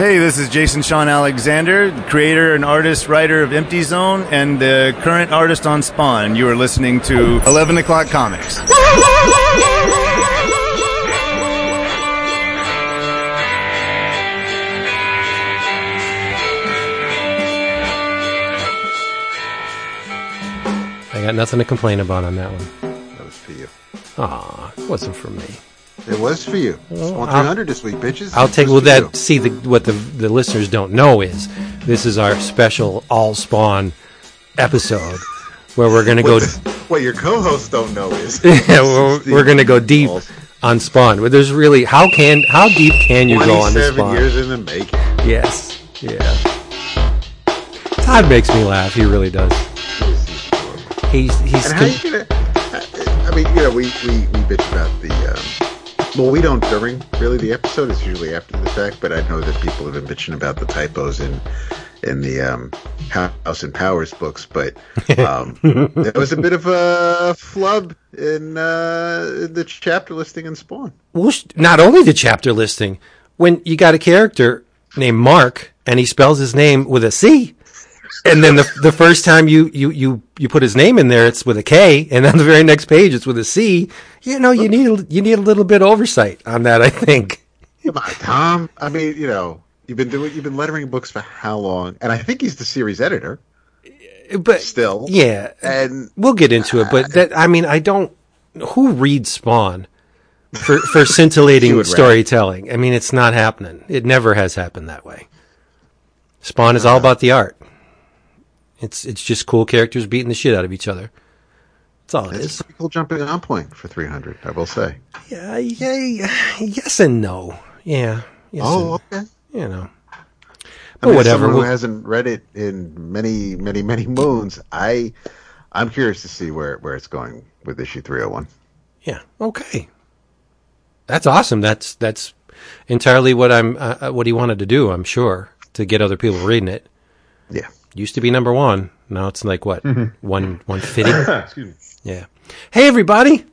Hey, this is Jason Shawn Alexander, creator and artist, writer of Empty Zone, and the current artist on Spawn. You are listening to 11 O'Clock Comics. I got nothing to complain about on that one. That was for you. Aw, it wasn't for me. It was for you. Spawn 300 this week, bitches. I'll take well for you. that see the what the the listeners don't know is this is our special all spawn episode where we're gonna go What your co-hosts don't know is yeah, we're, we're gonna go deep on spawn. But there's really how can how deep can you go on this 27 spawn? years in the making. Yes, yeah. Todd makes me laugh. He really does. He's he's And how con- you gonna? I mean, you know, we we, we bitch about the. Um, well, we don't during really the episode. It's usually after the fact. But I know that people have been bitching about the typos in in the um, House and Powers books. But um, there was a bit of a flub in uh, the chapter listing in Spawn. well, not only the chapter listing when you got a character named Mark and he spells his name with a C. And then the the first time you, you, you, you put his name in there, it's with a K, and on the very next page, it's with a C. You know, you need a- you need a little bit of oversight on that. I think. Come on, Tom. I mean, you know, you've been doing you've been lettering books for how long? And I think he's the series editor But still. yeah, And we'll get into it. But that I mean, I don't. Who reads Spawn for for scintillating storytelling? I mean, it's not happening. It never has happened that way. Spawn is all uh-huh. about the art. It's it's just cool characters beating the shit out of each other. That's all it it's is. a pretty cool jumping on point for 300, I will say. Yeah, yeah, yes and no. Yeah. Yes Oh, and, okay. you know. I But mean, whatever. Someone who hasn't read it in many, many, many moons, I, I'm curious to see where where it's going with issue 301. Yeah. Okay. That's awesome. That's that's entirely what I'm uh, uh, what he wanted to do. I'm sure to get other people reading it. Yeah. Used to be number one. Now it's like what one one fifty. Excuse me. Yeah. Hey everybody,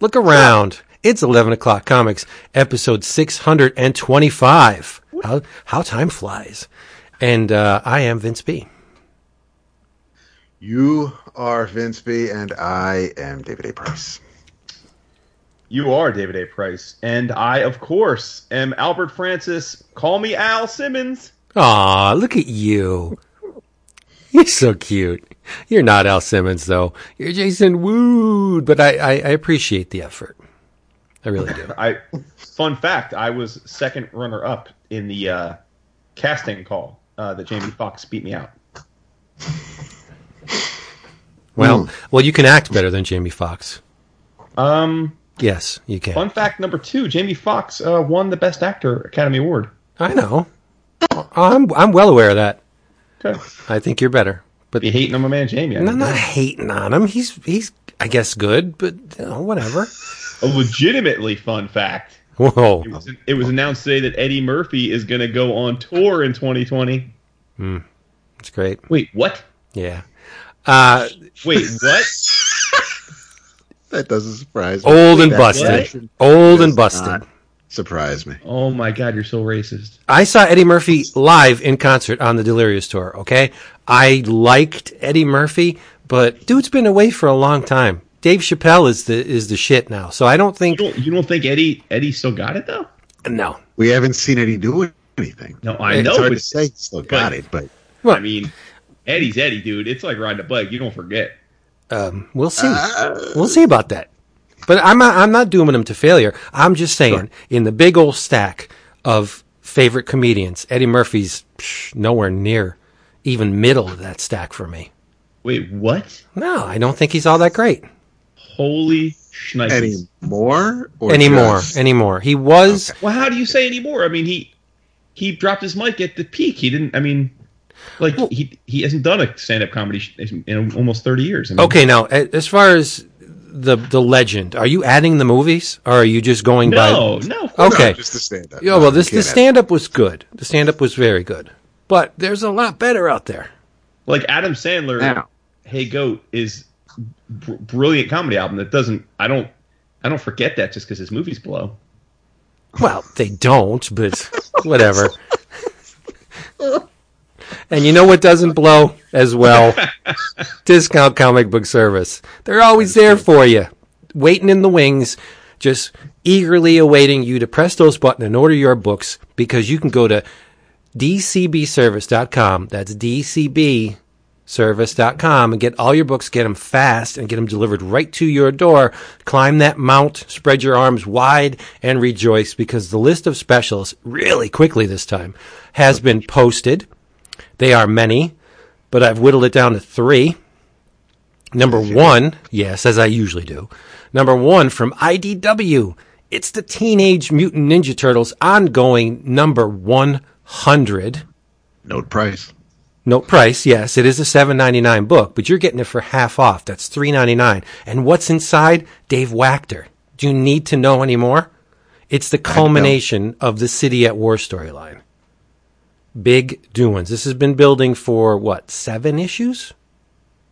look around. It's eleven o'clock comics, episode six hundred and twenty-five. How how time flies, and uh, I am Vince B. You are Vince B, and I am David A. Price. You are David A. Price, and I, of course, am Albert Francis. Call me Al Simmons. Aw, look at you. You're so cute. You're not Al Simmons though. You're Jason Wood, but I, I, I appreciate the effort. I really do. I, fun fact, I was second runner-up in the uh, casting call uh, that Jamie Foxx beat me out. Well, well, you can act better than Jamie Foxx. Um, Yes, you can. fun fact number two: Jamie Foxx uh, won the Best Actor Academy Award. I know. I'm I'm well aware of that. Okay, I think you're better, but be hating on my man Jamie. I I'm didn't not hating on him. He's he's I guess good, but you know, whatever. A legitimately fun fact. Whoa, It was, it was announced today that Eddie Murphy is going to go on tour in 2020. That's great. Wait, what? Yeah. Uh, Wait, what? That doesn't surprise me. old and busted. Old and busted. not Surprise me. Oh my God, you're so racist. I saw Eddie Murphy live in concert on the Delirious tour. Okay, I liked Eddie Murphy, but dude's been away for a long time. Dave Chappelle is the is the shit now, so I don't You think don't, you don't think Eddie Eddie still got it though? no. We haven't seen Eddie do anything. No, I It's know. It's hard but- to say he still got but- it, but Well, I mean, Eddie's Eddie, dude. It's like riding a bike. You don't forget. um, we'll see. we'll see about that. But I'm not, I'm not dooming him to failure. I'm just saying, in the big old stack of favorite comedians, Eddie Murphy's psh, nowhere near even middle of that stack for me. Wait, what? No, I don't think he's all that great Holy shnikes. anymore or anymore. just- Anymore. He was. Well, how do you say anymore? I mean, he he dropped his mic at the peak. He didn't. I mean, like he he hasn't done a stand up comedy in almost thirty years. I mean, Okay, now as far as the the legend, are you adding the movies, or are you just going No, by? no. No, Okay. just the stand up. Yeah, well, this the stand up was good. The stand up was very good, but there's a lot better out there. Like Adam Sandler, Now. Hey Goat is br- brilliant comedy album that doesn't. I don't. I don't forget that just because his movies blow. Well, they don't, but whatever. And you know what doesn't blow as well? Discount comic book service. They're always there for you, waiting in the wings, just eagerly awaiting you to press those buttons and order your books because you can go to dcbservice.com. That's DCB service.com and get all your books, get them fast and get them delivered right to your door. Climb that mount, spread your arms wide and rejoice because the list of specials really quickly this time has been posted. They are many, but I've whittled it down to three. Number one, yes, as I usually do. Number one from IDW. It's the Teenage Mutant Ninja Turtles ongoing number 100. Note price. Note price, yes, it is a seven ninety nine book, but you're getting it for half off. That's three ninety nine. And what's inside? Dave Wachter. Do you need to know any more? It's the culmination of the City at War storyline. Big doings. This has been building for what seven issues?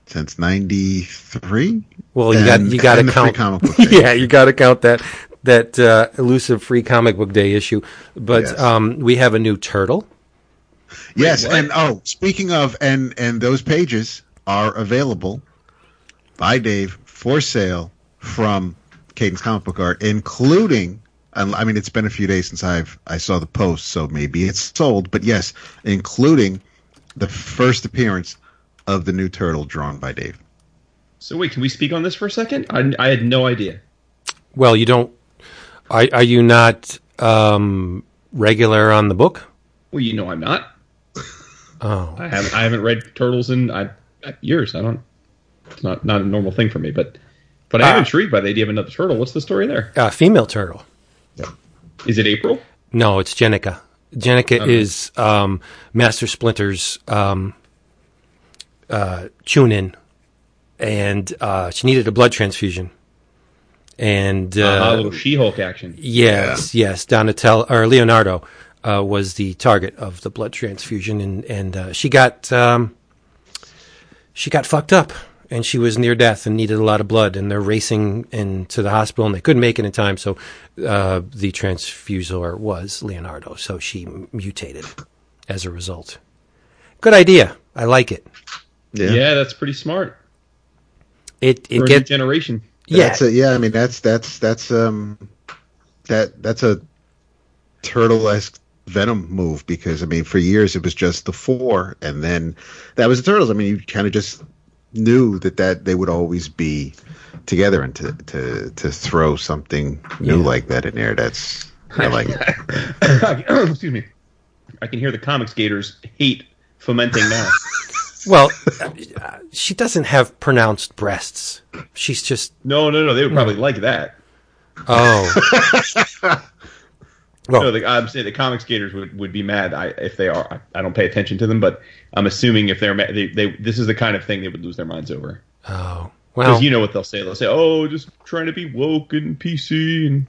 Since '93. Well, you got you got to count. Comic book yeah, you got to count that that uh, elusive free comic book day issue. But Yes. um, we have a new turtle. Yes, what? and oh, speaking of, and and those pages are available by Dave for sale from Cadence Comic Book Art, including. And I mean, it's been a few days since I've I saw the post, so maybe it's sold. But yes, including the first appearance of the new turtle drawn by Dave. So wait, can we speak on this for a second? I, I had no idea. Well, you don't. Are, are you not um, regular on the book? Well, you know I'm not. Oh, I haven't I haven't read Turtles in I, years. I don't. It's not not a normal thing for me, but but I am Ah. intrigued by the idea of another turtle. What's the story there? uh, a female turtle. Is it April? No, it's Jennika. Jennika is um, Master Splinter's um, uh, tune in, and uh, she needed a blood transfusion. And uh, Uh, a little She-Hulk action. Yes, yes. Donatello or Leonardo uh, was the target of the blood transfusion, and and uh, she got um, she got fucked up, and she was near death and needed a lot of blood, and they're racing into the hospital, and they couldn't make it in time, so uh, the transfusor was Leonardo, so she mutated as a result. Good idea. I like it. Yeah, that's pretty smart It it a new get generation. yeah. That's a, yeah. I mean, that's that's that's um that that's a turtle esque Venom move because I mean, for years it was just the four, and then that was the turtles. I mean, you kind of just knew that that they would always be together, and to to to throw something new Yeah. like that in there, that's I like it. Excuse me. I can hear the comics gators hate fomenting now. Well, uh, she doesn't have pronounced breasts. She's just no, no, no. They would probably like that. oh. Well, No, the, I'm saying the comics skaters would, would be mad I, if they are. I, I don't pay attention to them, but I'm assuming if they're mad, they, they this is the kind of thing they would lose their minds over. oh. Because you know what they'll say. They'll say, "Oh, just trying to be woke and PC." And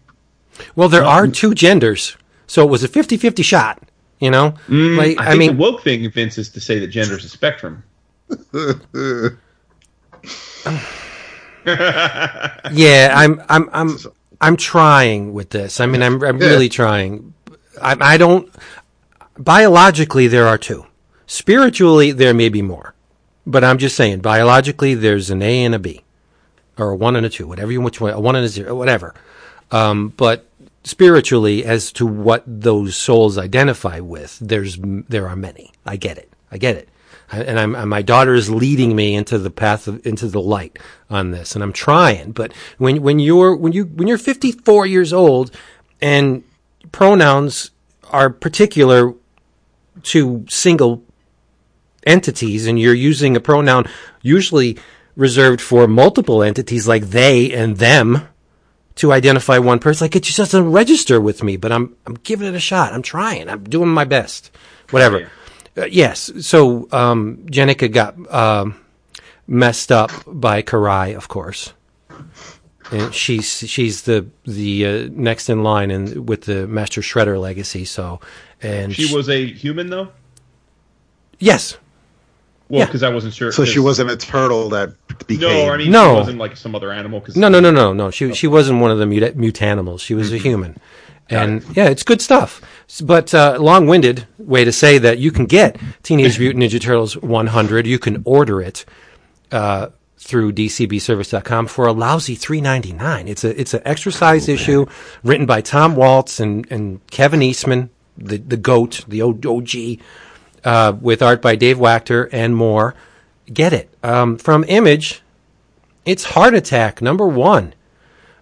well, there are two genders, so it was a 50-50 shot. You know, mm, like I, I, mean, the woke thing, Vince, is to say that gender is a spectrum. yeah, I'm, I'm, I'm, I'm trying with this. I mean, I'm, I'm really trying. I, I don't. Biologically, there are two. Spiritually, there may be more, but I'm just saying. Biologically, there's an A and a B, or a one and a two, whatever you which one, a one and a zero, whatever. Um, but spiritually, as to what those souls identify with, there's there are many. I get it. I get it. And I'm, my daughter is leading me into the path of into the light on this, and I'm trying. But when when you're when you when you're 54 years old, and pronouns are particular to single entities, and you're using a pronoun usually reserved for multiple entities like they and them to identify one person. Like it just doesn't register with me, but I'm I'm giving it a shot. I'm trying. I'm doing my best. Whatever. Uh, yes. So um, Jennika got um, messed up by Karai, of course. And she's she's the the uh, next in line and with the Master Shredder legacy. So and She was a human, though. yes Well, Yeah. because I wasn't sure. So she 'cause- wasn't a turtle that became. No, I mean, No. she wasn't like some other animal. Cause no no no no no she she wasn't one of the mut- mutanimals. She was a human. And yeah, it's good stuff. But uh, long-winded way to say that you can get Teenage Mutant Ninja Turtles 100. You can order it uh, through dcbservice.com for a lousy 3.99. It's a it's an exercise issue written by Tom Waltz and, and Kevin Eastman, the the goat, the OG, uh, with art by Dave Wachter and more. Get it um, from Image. It's Heart Attack number one,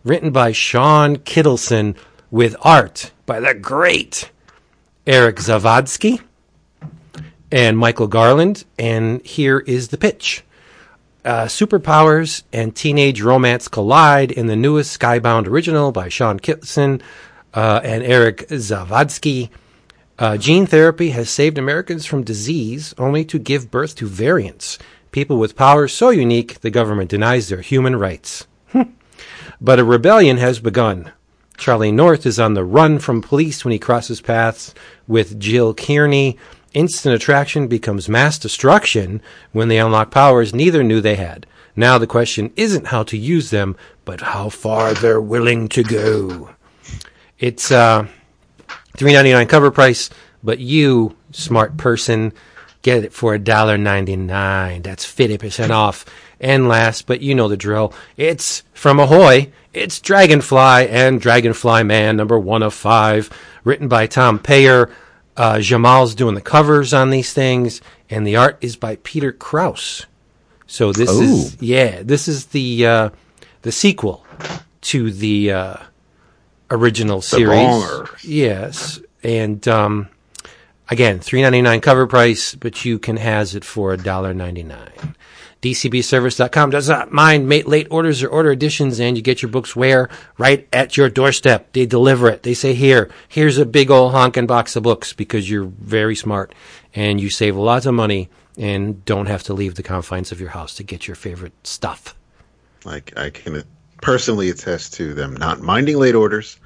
written by Sean Kittleson with art by the great Eric Zawadzki and Michael Garland. And here is the pitch. Uh, superpowers and teenage romance collide in the newest Skybound original by Sean Kittleson uh, and Eric Zawadzki. Uh, gene therapy has saved Americans from disease only to give birth to variants. People with powers so unique, the government denies their human rights. but a rebellion has begun. Charlie North is on the run from police when he crosses paths with Jill Kearney. Instant attraction becomes mass destruction when they unlock powers neither knew they had. Now the question isn't how to use them, but how far they're willing to go. It's uh, three ninety nine cover price, but you, smart person, get it for a dollar ninety nine. That's fifty percent off. And last, but you know the drill. It's from Ahoy. It's Dragonfly and Dragonfly Man, number one of five, written by Tom Peyer. Uh, Jamal's doing the covers on these things, and the art is by Peter Krause. So this is yeah, this is the uh, the sequel to the uh, original series. banger. Yes, and um, again, three ninety nine cover price, but you can has it for a dollar ninety nine. DCBService.com does not mind mate late orders or order additions, and you get your books where? Right at your doorstep. They deliver it. They say, here, here's a big old honking box of books because you're very smart and you save lots of money and don't have to leave the confines of your house to get your favorite stuff. Like I can personally attest to them not minding late orders,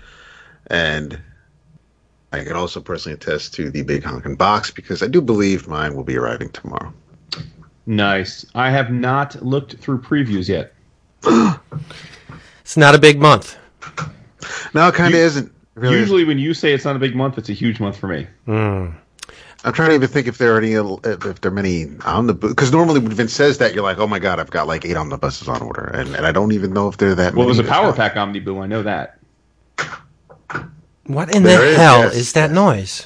and I can also personally attest to the big honkin' box because I do believe mine will be arriving tomorrow. Nice. I have not looked through previews yet. It's not a big month. No, it kind of isn't. Really Usually, when you say it's not a big month, it's a huge month for me. Hmm. I'm trying to even think if there are any if, if there are many omnibus because normally when Vince says that you're like oh my god I've got like eight omnibuses on order and, and I don't even know if they're that. Well, many. there's a Power Pack Omniboo. I know that. What in There the is, hell yes, is that noise?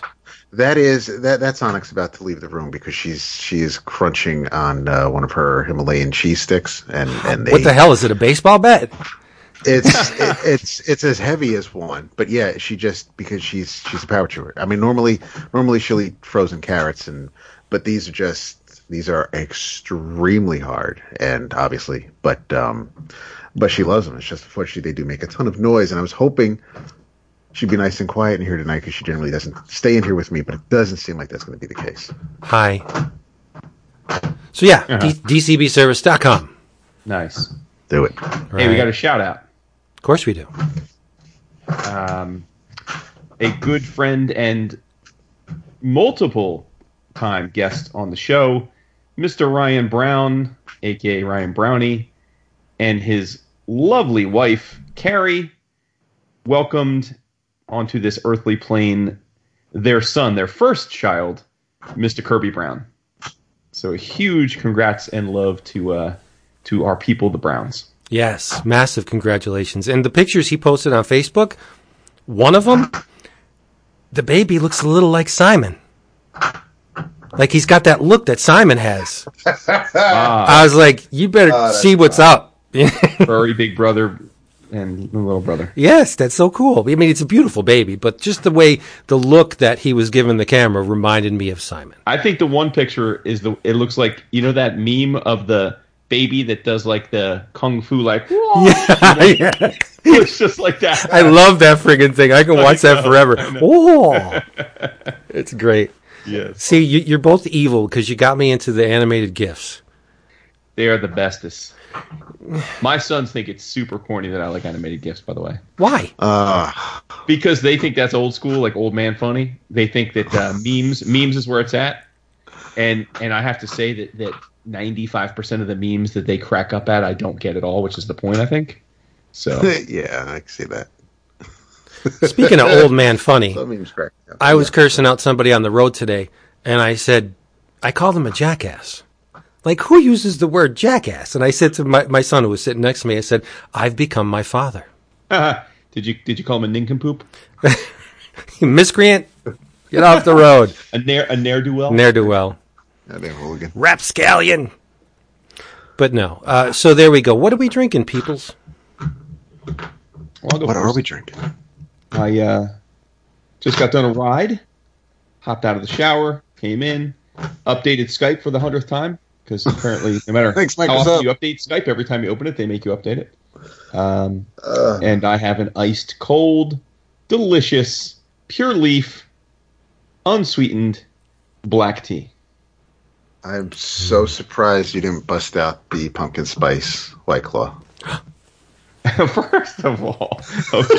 That is that that's Onyx about to leave the room because she's she is crunching on uh, one of her Himalayan cheese sticks and and they, What the hell is it? A baseball bat? it's it, it's it's as heavy as one but yeah she just because she's she's a power chewer I mean normally normally she'll eat frozen carrots and but these are just these are extremely hard and obviously but um but she loves them it's just unfortunately they do make a ton of noise and I was hoping she'd be nice and quiet in here tonight because she generally doesn't stay in here with me but it doesn't seem like that's going to be the case Hi. So yeah, Uh-huh. D- DCBService.com. Nice. do it Hey, we got a shout out. Of course we do. um, a good friend and multiple time guest on the show, Mr. Ryan Brown, aka Ryan Brownie, and his lovely wife, Carrie, welcomed onto this earthly plane their son, their first child, Mr. Kirby Brown. So a huge congrats and love to uh, to our people, the Browns. Yes, massive congratulations. And the pictures he posted on Facebook, one of them, the baby looks a little like Simon. Like he's got that look that Simon has. Ah, I was like, you better that's see what's up. furry big brother and the little brother. yes, that's so cool. I mean, it's a beautiful baby, but just the way the look that he was given the camera reminded me of Simon. I think the one picture is the. It looks like you know that meme of the baby that does like the kung fu like. yeah. It's just like that. I love that friggin' thing. I can watch that know, forever. Oh, it's great. Yes, See, you, you're both evil because you got me into the animated gifs. they are the bestest. My sons think it's super corny that I like animated gifs. By the way, Why? uh because they think that's old school, like old man funny. They think that uh, memes memes is where it's at, and and I have to say that that ninety five percent of the memes that they crack up at, I don't get at all, which is the point. I think. So yeah I can see that Speaking of old man funny, That means crack. I was cursing out somebody on the road today, and I said, I called him a jackass. Like, who uses the word jackass? And I said to my, my son who was sitting next to me, I said, I've become my father. did you did you call him a nincompoop? Miscreant, get off the road. A ne'er a ne'er do well? Ne'er do well. Yeah, damn hooligan. Rapscallion. But no. Uh, so there we go. What are we drinking, peoples? I'll go What are we drinking? I uh, just got done a ride, hopped out of the shower, came in, updated Skype for the hundredth time because apparently, no matter Thanks, how often you update Skype, every time you open it, they make you update it. Um, Uh, and I have an iced cold, delicious, pure leaf, unsweetened black tea. I'm so surprised you didn't bust out the pumpkin spice white claw. First of all, okay,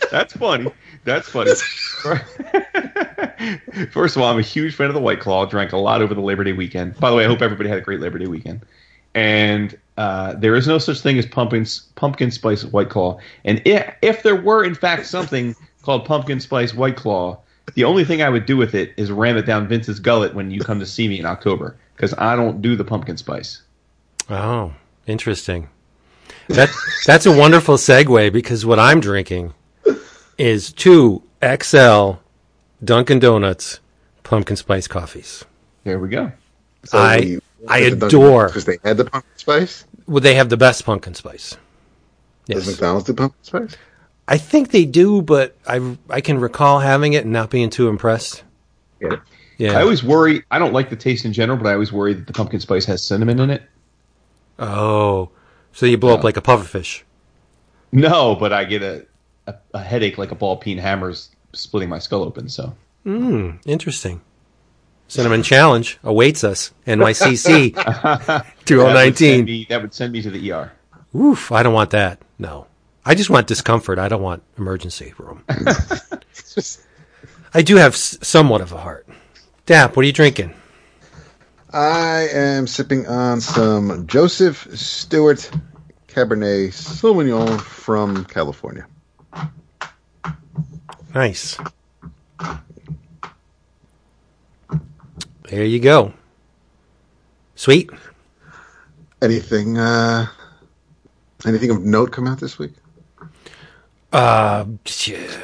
that's funny. That's funny. First of all, I'm a huge fan of the White Claw. Drank a lot over the Labor Day weekend. By the way, I hope everybody had a great Labor Day weekend. And uh, there is no such thing as pumpkin pumpkin spice White Claw. And if, if there were in fact something called pumpkin spice White Claw, the only thing I would do with it is ram it down Vince's gullet when you come to see me in October because I don't do the pumpkin spice. Oh, interesting. That that's a wonderful segue because what I'm drinking is two XL Dunkin' Donuts pumpkin spice coffees. There we go. I- I adore- because they had the pumpkin spice. Well, they have the best pumpkin spice. Does McDonald's do pumpkin spice? I think they do, but I I can recall having it and not being too impressed. Yeah. Yeah. I always worry. I don't like the taste in general, but I always worry that the pumpkin spice has cinnamon in it. oh, so you blow up like a pufferfish. No, but I get a, a, a headache like a ball peen hammer's splitting my skull open. So Hmm, interesting. Cinnamon challenge awaits us. NYCC that would, 2019. me, that would send me to the ER. Oof, I don't want that. No. I just want discomfort. I don't want emergency room. I do have somewhat of a heart. Dap, what are you drinking? I am sipping on some Joseph Stewart Cabernet Sauvignon from California. Nice. There you go. Sweet. Anything? Uh, anything of note come out this week? Uh,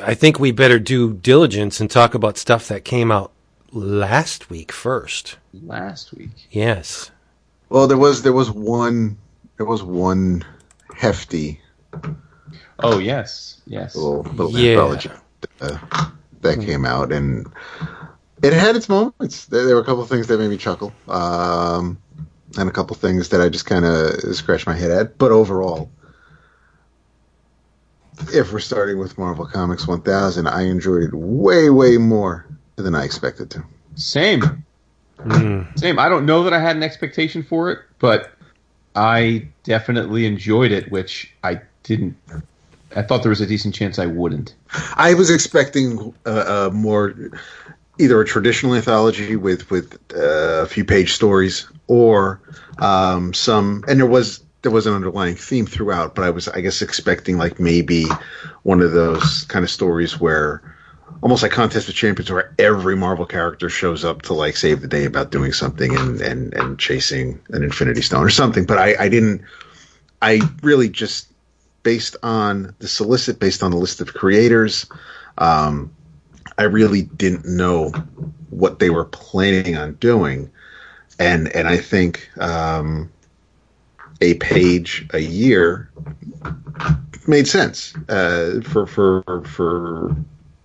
I think we better do diligence and talk about stuff that came out last week first. Last week, Yes. Well, there was there was one there was one hefty oh yes, yes. little little Yeah. anthology uh, that came out, and it had its moments. There, there were a couple of things that made me chuckle, um, and a couple of things that I just kind of scratched my head at. But overall, if we're starting with Marvel Comics 1000, I enjoyed it way, way more than I expected to. Same, Mm. same. I don't know that I had an expectation for it, but I definitely enjoyed it, which I didn't. I thought there was a decent chance I wouldn't. I was expecting uh, a more either a traditional anthology with with uh, a few page stories or um, some, and there was there was an underlying theme throughout. But I was, I guess, expecting like maybe one of those kind of stories where almost like Contest of Champions, where every Marvel character shows up to like save the day about doing something and and and chasing an Infinity Stone or something. But I, I didn't. I really just based on the solicit, based on the list of creators. Um, I really didn't know what they were planning on doing, and and I think um, a page a year made sense uh, for for for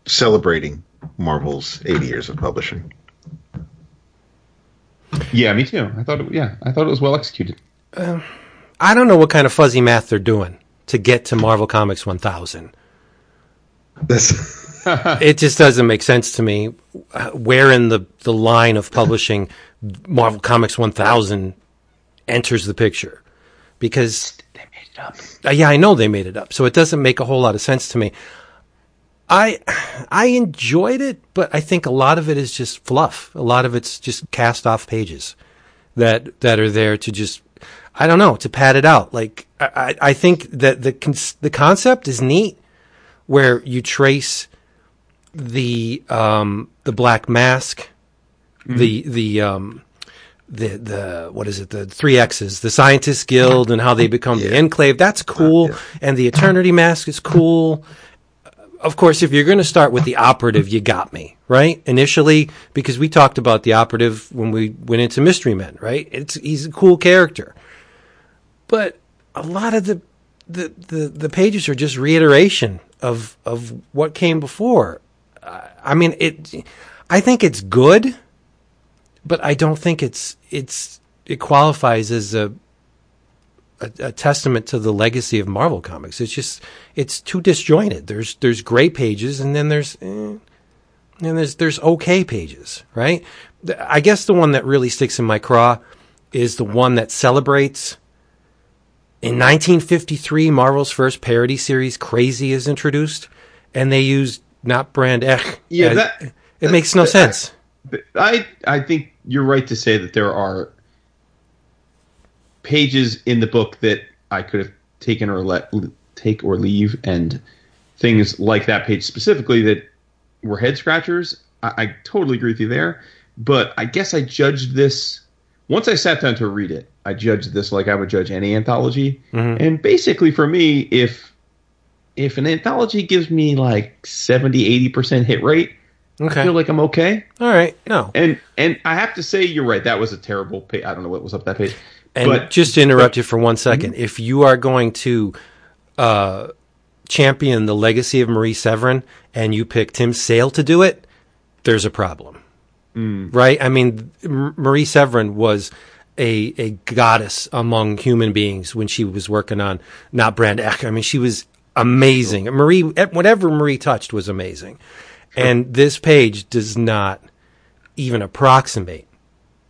celebrating Marvel's 80 years of publishing. Yeah, me too. I thought. It, yeah, I thought it was well executed. I don't know what kind of fuzzy math they're doing to get to Marvel Comics 1000. That's It just doesn't make sense to me where in the, the line of publishing Marvel Comics 1000 enters the picture. Because They made it up. Uh, yeah, I know they made it up, so it doesn't make a whole lot of sense to me. I I enjoyed it, but I think a lot of it is just fluff. A lot of it's just cast off pages that that are there to just I don't know to pad it out. Like I I think that the con- the concept is neat. where you trace the um, the Black Mask, the the um, the the what is it the three X's the Scientists Guild and how they become the Enclave. That's cool, and the Eternity Mask is cool. Of course, if you're going to start with the operative, you got me right initially because we talked about the operative when we went into Mystery Men. Right, it's he's a cool character, but a lot of the the, the, the pages are just reiteration of of what came before. I mean, it. I think it's good, but I don't think it's it's it qualifies as a, a a testament to the legacy of Marvel Comics. It's just it's too disjointed. There's there's great pages, and then there's eh, and there's there's okay pages, right? I guess the one that really sticks in my craw is the one that celebrates. In 1953, Marvel's first parody series, Crazy, is introduced, and they used not brand Echh. Yeah, as- that- it makes no sense. I I think you're right to say that there are pages in the book that I could have taken or let take or leave, and things like that page specifically that were head scratchers. I, I totally agree with you there, but I guess I judged this once I sat down to read it. I judged this like I would judge any anthology, mm-hmm. and basically for me, if if an anthology gives me like 70 80 percent hit rate, Okay. I feel like I'm okay. All right. No. And and I have to say, you're right. That was a terrible page. I don't know what was up that page. And but just to interrupt you for one second, if you are going to uh, champion the legacy of Marie Severin and you pick Tim Sale to do it, there's a problem. Right? I mean, M- Marie Severin was a, a goddess among human beings when she was working on Not Brand Echh. I mean, she was amazing. Marie, whatever Marie touched was amazing. And this page does not even approximate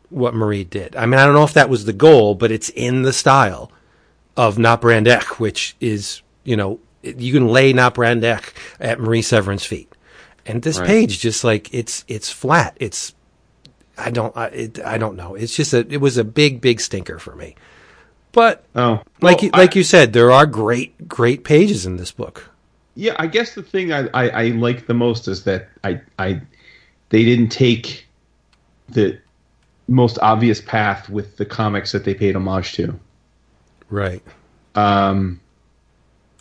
what Marie did. I mean, I don't know if that was the goal, but it's in the style of Not Brand which is, you know, you can lay Not Brand at Marie Severin's feet. And this Right. page just like it's it's flat. It's I don't I, it, I don't know. It's just a it was a big big stinker for me. But oh, like well, you, I- like you said, there are great great pages in this book. yeah, I guess the thing I, I, I like the most is that I I they didn't take the most obvious path with the comics that they paid homage to. Right. Um,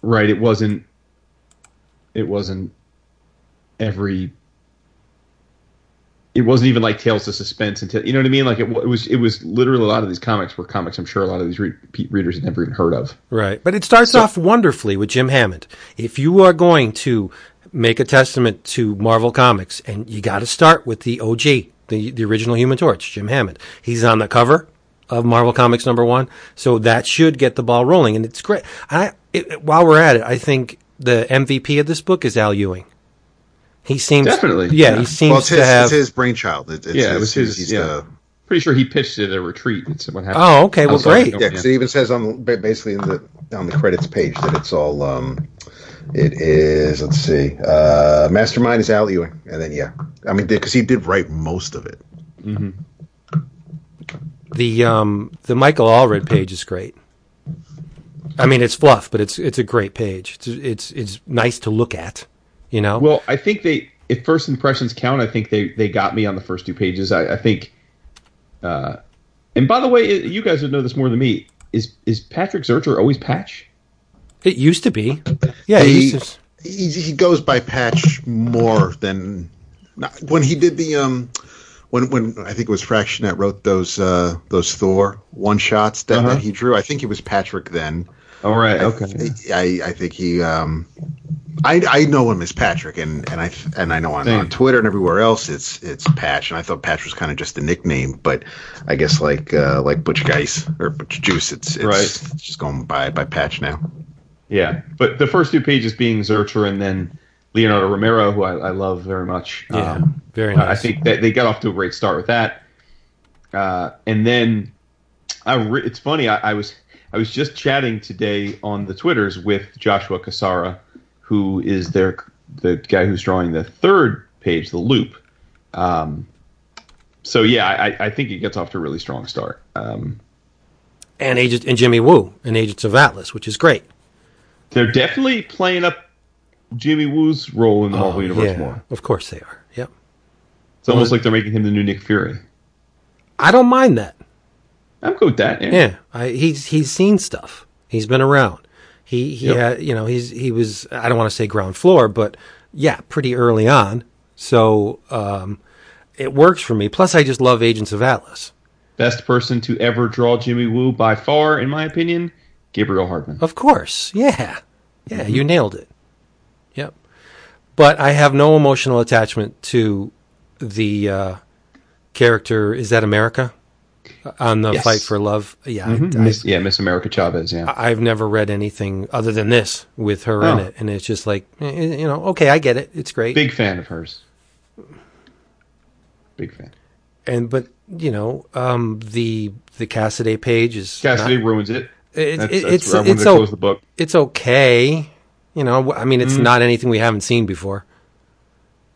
right. It wasn't. It wasn't every. It wasn't even like Tales of Suspense until you know what I mean. Like it, it was. It was literally a lot of these comics were comics. I'm sure a lot of these re- readers had never even heard of. Right. But it starts off wonderfully with Jim Hammond. If you are going to make a testament to Marvel Comics, and you got to start with the OG, the, the original Human Torch, Jim Hammond. He's on the cover of Marvel Comics number one. So that should get the ball rolling. And it's great. I, it, while we're at it, I think the MVP of this book is Al Ewing. He seems Definitely, yeah, yeah. he seems well, it's his, to have. it's his brainchild. It, it's Yeah, it was his- He's yeah. the, Pretty sure he pitched it at a retreat. It's what happened. Oh, okay. Well, great. yeah, because it even says on basically in the on the credits page that it's all. Um, it is. Let's see. Uh, Mastermind is Al Ewing, and then yeah, I mean because he did write most of it. The um the Michael Allred page is great. I mean, it's fluff, but it's it's a great page. It's it's it's nice to look at. You know. Well, I think they, if first impressions count, I think they, they got me on the first two pages. I, I think, uh, and by the way, you guys would know this more than me. Is is Patrick Zircher always Patch? It used to be. Yeah. it He, used to- he he goes by Patch more than not, when he did the um when when I think it was Fraction that wrote those uh those Thor one shots that, Uh-huh. that he drew. I think it was Patrick then. All right. I- Okay. I, I think he um I, I know him as Patrick and, and I and I know on, on Twitter and everywhere else it's it's Patch and I thought Patch was kind of just a nickname but I guess like uh, like Butch Guice or Butch Juice it's it's, Right. it's just going by by Patch now. Yeah, but the first two pages being Zircher and then Leonardo Romero, who I, I love very much. yeah. Um, very nice. I think that they got off to a great start with that. Uh, and then I re- it's funny. I, I was I was just chatting today on the Twitters with Joshua Cassara, who is their the guy who's drawing the third page, the loop. Um, so yeah, I, I think it gets off to a really strong start. Um, and agent and Jimmy Woo and Agents of Atlas, which is great. They're definitely playing up Jimmy Woo's role in the Marvel Universe Oh, yeah, more. of course they are. Yep. It's almost like they're making him the new Nick Fury. I don't mind that. I'm good with that. Yeah. Yeah, I, he's he's seen stuff. He's been around. He he Yep. had you know he's he was I don't want to say ground floor, but yeah, pretty early on. So um, it works for me. Plus, I just love Agents of Atlas. Best person to ever draw Jimmy Woo by far, in my opinion, Gabriel Hardman. Of course, yeah, yeah, you nailed it. Yep. But I have no emotional attachment to the uh, character. Is that America on the Yes. Fight for Love? Yeah, I- I, Miss, yeah, Miss America Chavez. Yeah. I've never read anything other than this with her in Oh. it, and it's just like eh, eh, you know, okay, I get it, it's great, Big fan of hers. Big fan. and but you know, um, the the Cassidy page is Cassidy not- ruins it. It- That's, it- that's it's it's to o- the book. it's okay, you know. I mean, it's mm. not anything we haven't seen before.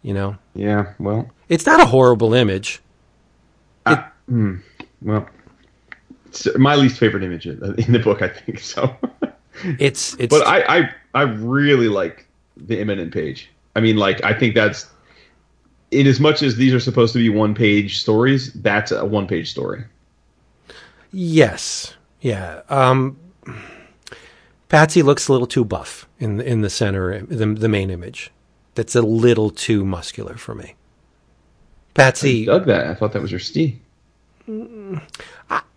You know, Yeah. Well. it's not a horrible image. Hmm, well. It's my least favorite image in in the book, I think. So. It's it's But I, I I really like the Immonen page. I mean, like I think that's in as much as these are supposed to be one page stories, that's a one page story. yes, yeah. Um, Patsy looks a little too buff in the, in the center, the the main image. That's a little too muscular for me. Patsy, Dug that. I thought that was your Steve. I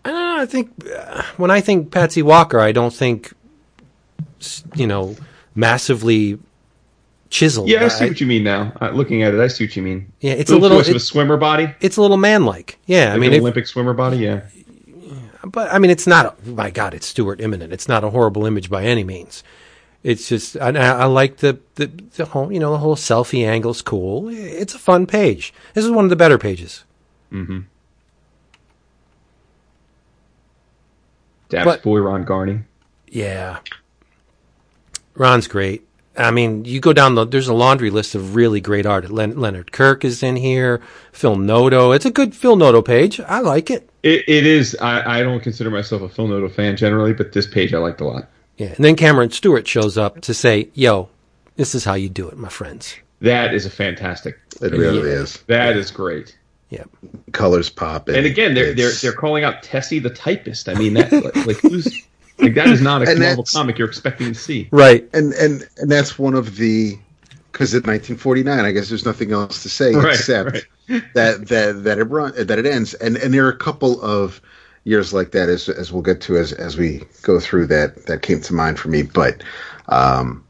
don't know, I think uh, when I think Patsy Walker, I don't think you know massively chiseled. Yeah, I see what you mean now. Uh, looking at it, I see what you mean. Yeah, it's little a little- much of a swimmer body. it's a little man-like. Yeah, I mean, an if, Olympic swimmer body. Yeah, but I mean, it's not. A, My God, it's Stuart Immonen. It's not a horrible image by any means. It's just I, I like the, the the whole you know the whole selfie angle's cool. It's a fun page. This is one of the better pages. Daps But- boy Ron Garney. Yeah. Ron's great. I mean, you go down the there's a laundry list of really great art. Len, Leonard Kirk is in here. Phil Noto. It's a good Phil Noto page. I like it. It, it is. I, I don't consider myself a Phil Noto fan generally, but this page I liked a lot. Yeah. And then Cameron Stewart shows up to say, "Yo, this is how you do it, my friends." That is a fantastic. It really Yeah. is. That is great. Yeah. Colors pop. And again, they're they're they're calling out Tessie the typist. I mean, that like, like who's like that is not a And Marvel comic you're expecting to see. Right. and and and that's one of the because in 1949, I guess there's nothing else to say Right, except that that that it run that it ends. And and there are a couple of years like that as as we'll get to as as we go through that that came to mind for me. But um,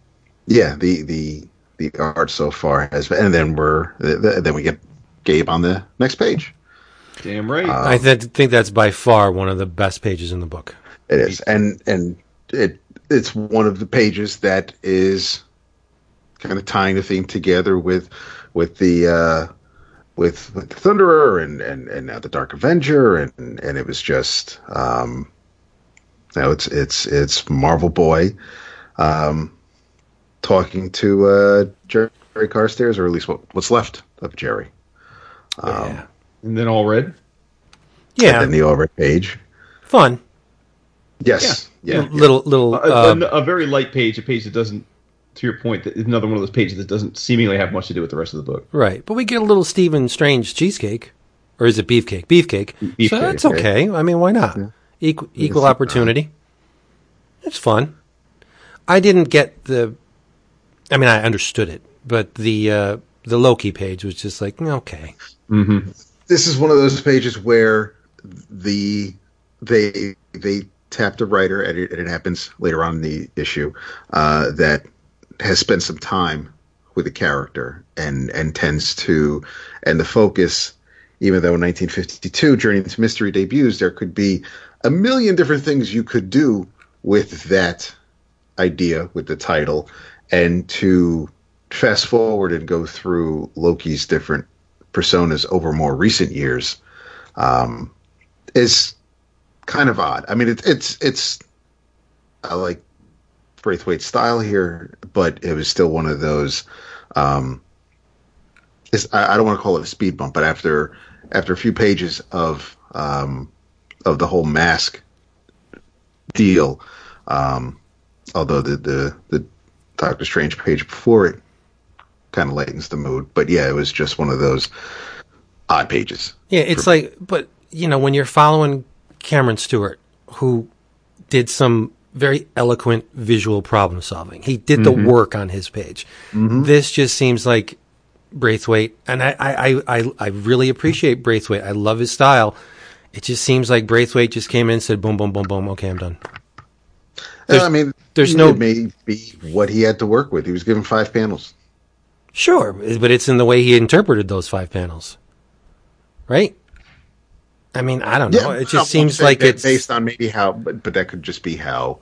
yeah, the the the art so far has been, and then we're then we get Gabe on the next page. Damn right. I th- think that's by far one of the best pages in the book. It is, and and it it's one of the pages that is kind of tying the theme together with with the uh, with with the Thunderer and and and now the Dark Avenger, and and it was just um, you know it's it's it's Marvel Boy um, talking to uh, Jerry Carstairs, or at least what, what's left of Jerry. yeah. and then Allred. Yeah. And the over page. Fun. Yes. Yeah. yeah. Little little. A, Uh, a, a very light page, a page that doesn't. To your point, that is another one of those pages that doesn't seemingly have much to do with the rest of the book. right. But we get a little Stephen Strange cheesecake, or is it beefcake? Beefcake. so Beefcake, that's right. okay. I mean, why not? Equal, equal Yes, uh, opportunity. It's fun. I didn't get the. I mean, I understood it, but the uh, the Loki page was just like okay. this is one of those pages where the they they tapped a writer and it, and it happens later on in the issue uh, that has spent some time with the character and and tends to and the focus even though in 1952 journey into mystery debuts there could be a million different things you could do with that idea with the title and to fast forward and go through loki's different personas over more recent years um, is kind of odd. I mean, it, it's it's I like Braithwaite's style here, but it was still one of those. Um, I, I don't want to call it a speed bump, but after after a few pages of um, of the whole mask deal, um, although the the the Doctor Strange page before it kind of lightens the mood. But yeah, it was just one of those odd pages. Yeah, it's like, but you know, when you're following Cameron Stewart, who did some very eloquent visual problem solving, he did the mm-hmm. work on his page. Mm-hmm. This just seems like Braithwaite, and I, I, I, I, really appreciate Braithwaite. I love his style. It just seems like Braithwaite just came in and said, boom, boom, boom, boom. Okay, I'm done. There's- I mean, there's it no- may be what he had to work with. He was given five panels. Sure, but it's in the way he interpreted those five panels, right? I mean, I don't know. it just seems like it's based on maybe how, but but that could just be how.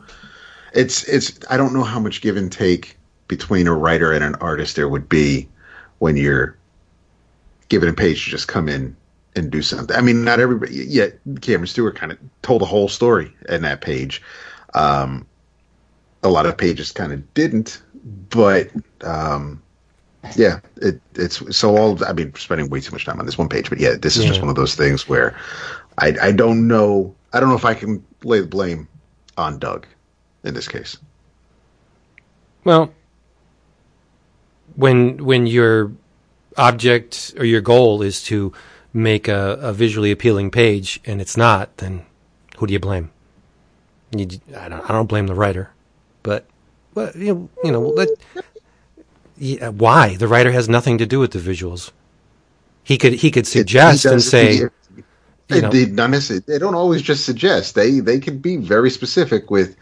It's it's. I don't know how much give and take between a writer and an artist there would be when you're given a page to just come in and do something. I mean, not everybody. Yet Cameron Stewart kind of told a whole story in that page. Um, a lot of pages kind of didn't, but um, yeah, it, it's so all. I mean, spending way too much time on this one page, but yeah, this is just one of those things where I I don't know. I don't know if I can lay the blame on Doug in this case. Well, when when your object or your goal is to make a, a visually appealing page and it's not, then who do you blame? You, I don't. I don't blame the writer, but well, you know, you know let, yeah, uh, why the writer has nothing to do with the visuals. He could he could It- suggest he and say, he- you they, know- they, not necessarily, they don't always just suggest. They they can be very specific with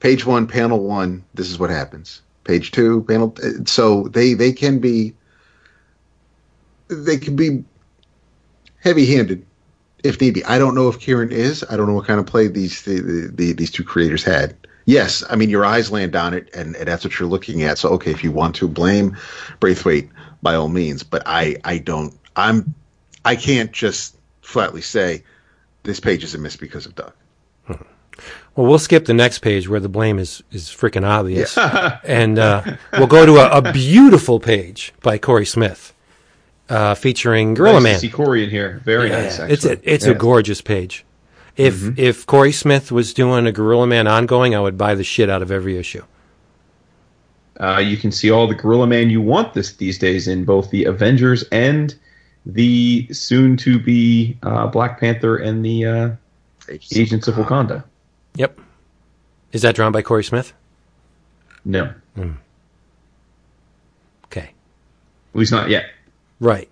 page one, panel one. This is what happens. Page two, panel. Uh, so they they can be they can be heavy handed if need be. I don't know if Kieron is. I don't know what kind of play these the, the, the, these two creators had. Yes, I mean your eyes land on it, and, and that's what you're looking at. So okay, if you want to blame Braithwaite, by all means. But I I don't. I'm I can't just flatly say this page is a miss because of Doug. Well, we'll skip the next page where the blame is is freaking obvious, and uh, we'll go to a, a beautiful page by Corey Smith, uh, featuring Gorilla nice Man. to see Corey in here. Very nice. Yeah, it's a actually. it's a gorgeous page. If if Corey Smith was doing a Gorilla Man ongoing, I would buy the shit out of every issue. Uh, you can see all the Gorilla Man you want this these days in both the Avengers and the soon to be uh, Black Panther and the uh, Agents of Wakanda. Yep. Is that drawn by Corey Smith? No, Okay. at least not yet. Right.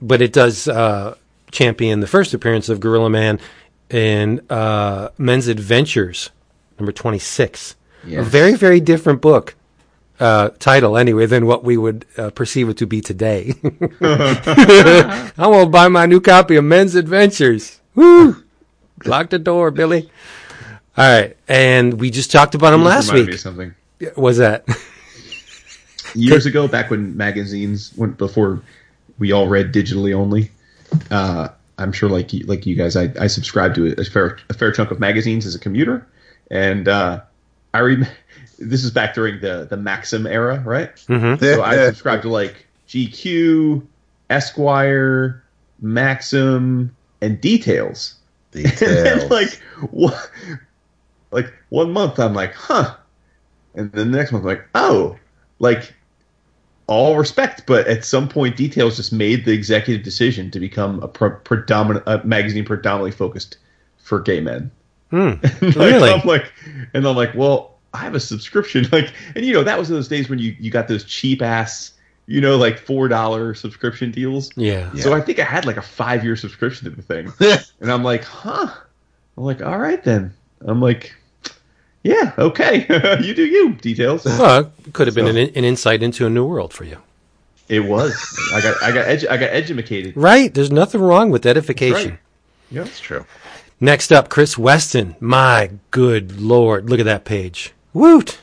But it does uh, champion the first appearance of Gorilla Man in uh, Men's Adventures, number 26. A very, very different book uh, title, anyway, than what we would uh, perceive it to be today. I want to buy my new copy of Men's Adventures. Woo! Lock the door, Billy. All right. And we just talked about him last me week. of something. Was that? years ago, back when magazines went before we all read digitally only. Uh, I'm sure, like you, like you guys, I, I subscribed to a fair a fair chunk of magazines as a commuter, and uh, I read. This is back during the the Maxim era, right? Mm-hmm. So I subscribed to like GQ, Esquire, Maxim, and Details. and Details. like what like one month i'm like huh and then the next month I'm like oh like all respect but at some point details just made the executive decision to become a pre- predominant a magazine predominantly focused for gay men Hmm. Like, Really? i'm like and i'm like well i have a subscription like and you know that was those days when you you got those cheap ass you know like four dollar subscription deals Yeah. so I think I had like a five year subscription to the thing. and I'm like, huh. I'm like, all right then. I'm like, yeah, okay. you do you. Details. Well, it could have been So- an, an insight into a new world for you. It was. I got I got edu- I got educated. Right. There's nothing wrong with edification. Right. Yeah, that's true. Next up, Chris Weston. My good lord. Look at that page. Woot.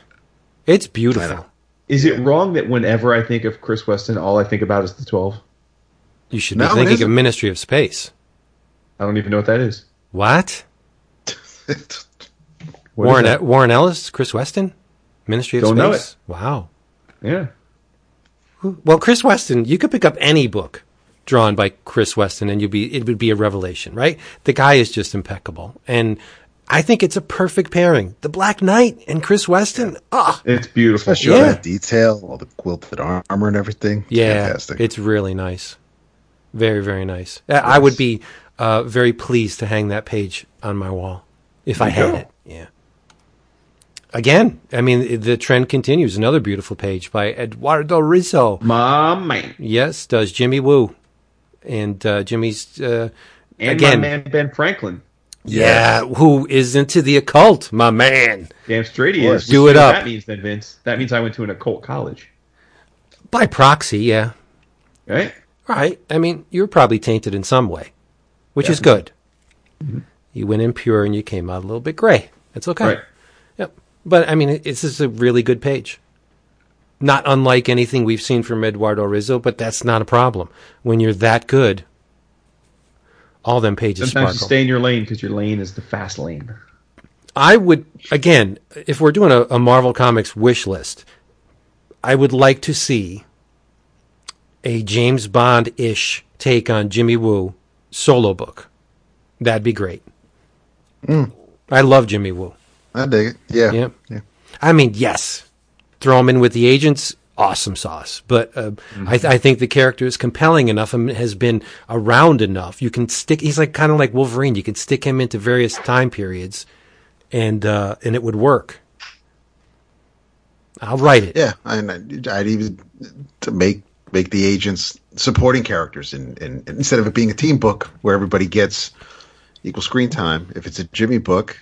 It's beautiful. Is it wrong that whenever I think of Chris Weston, all I think about is the twelve? You should No, be it thinking of. Ministry of Space. I don't even know what that is. What? What Warren, is? Warren Ellis, Chris Weston? Ministry of Don't know Space? Wow. Yeah. Well, Chris Weston, you could pick up any book drawn by Chris Weston and you'd be it would be a revelation, right? The guy is just impeccable. And I think it's a perfect pairing. The Black Knight and Chris Weston. Ah, It's beautiful. Especially all Yeah. that detail, all the quilted armor and everything. It's yeah, fantastic. it's really nice. Very, very nice. I- I would be uh, very pleased to hang that page on my wall if I There you had go. it. Yeah. Again, I mean, the trend continues. Another beautiful page by Eduardo Risso. My man. Yes, does Jimmy Woo. And uh, Jimmy's, uh, And again, my man Ben Franklin. yeah, who is into the occult, my man. Damn straight he is. Do it up. That means then, Vince. That means I went to an occult college, By proxy, yeah. right? Right. I mean, you were probably tainted in some way, which is good. You went in pure and you came out a little bit gray. It's okay. Right. Yep. But I mean, it- it's just a really good page. Not unlike anything we've seen from Eduardo Risso, but that's not a problem. When you're that good, all them pages Sometimes you sparkle. stay in your lane because your lane is the fast lane. I would again, if we're doing a, a Marvel Comics wish list, I would like to see a James Bond ish take on Jimmy Woo solo book. That'd be great. Mm. I love Jimmy Woo. I dig it. Yeah. Yeah. yeah. I mean, yes, throw him in with the agents, awesome sauce. But uh, I, th- I think the character is compelling enough and has been around enough. You can stick. He's like kind of like Wolverine. You can stick him into various time periods, and uh, and it would work. I'll write it. Yeah, and I'd I'd even to make make the agents supporting characters, and in, in, instead of it being a team book where everybody gets equal screen time, if it's a Jimmy book,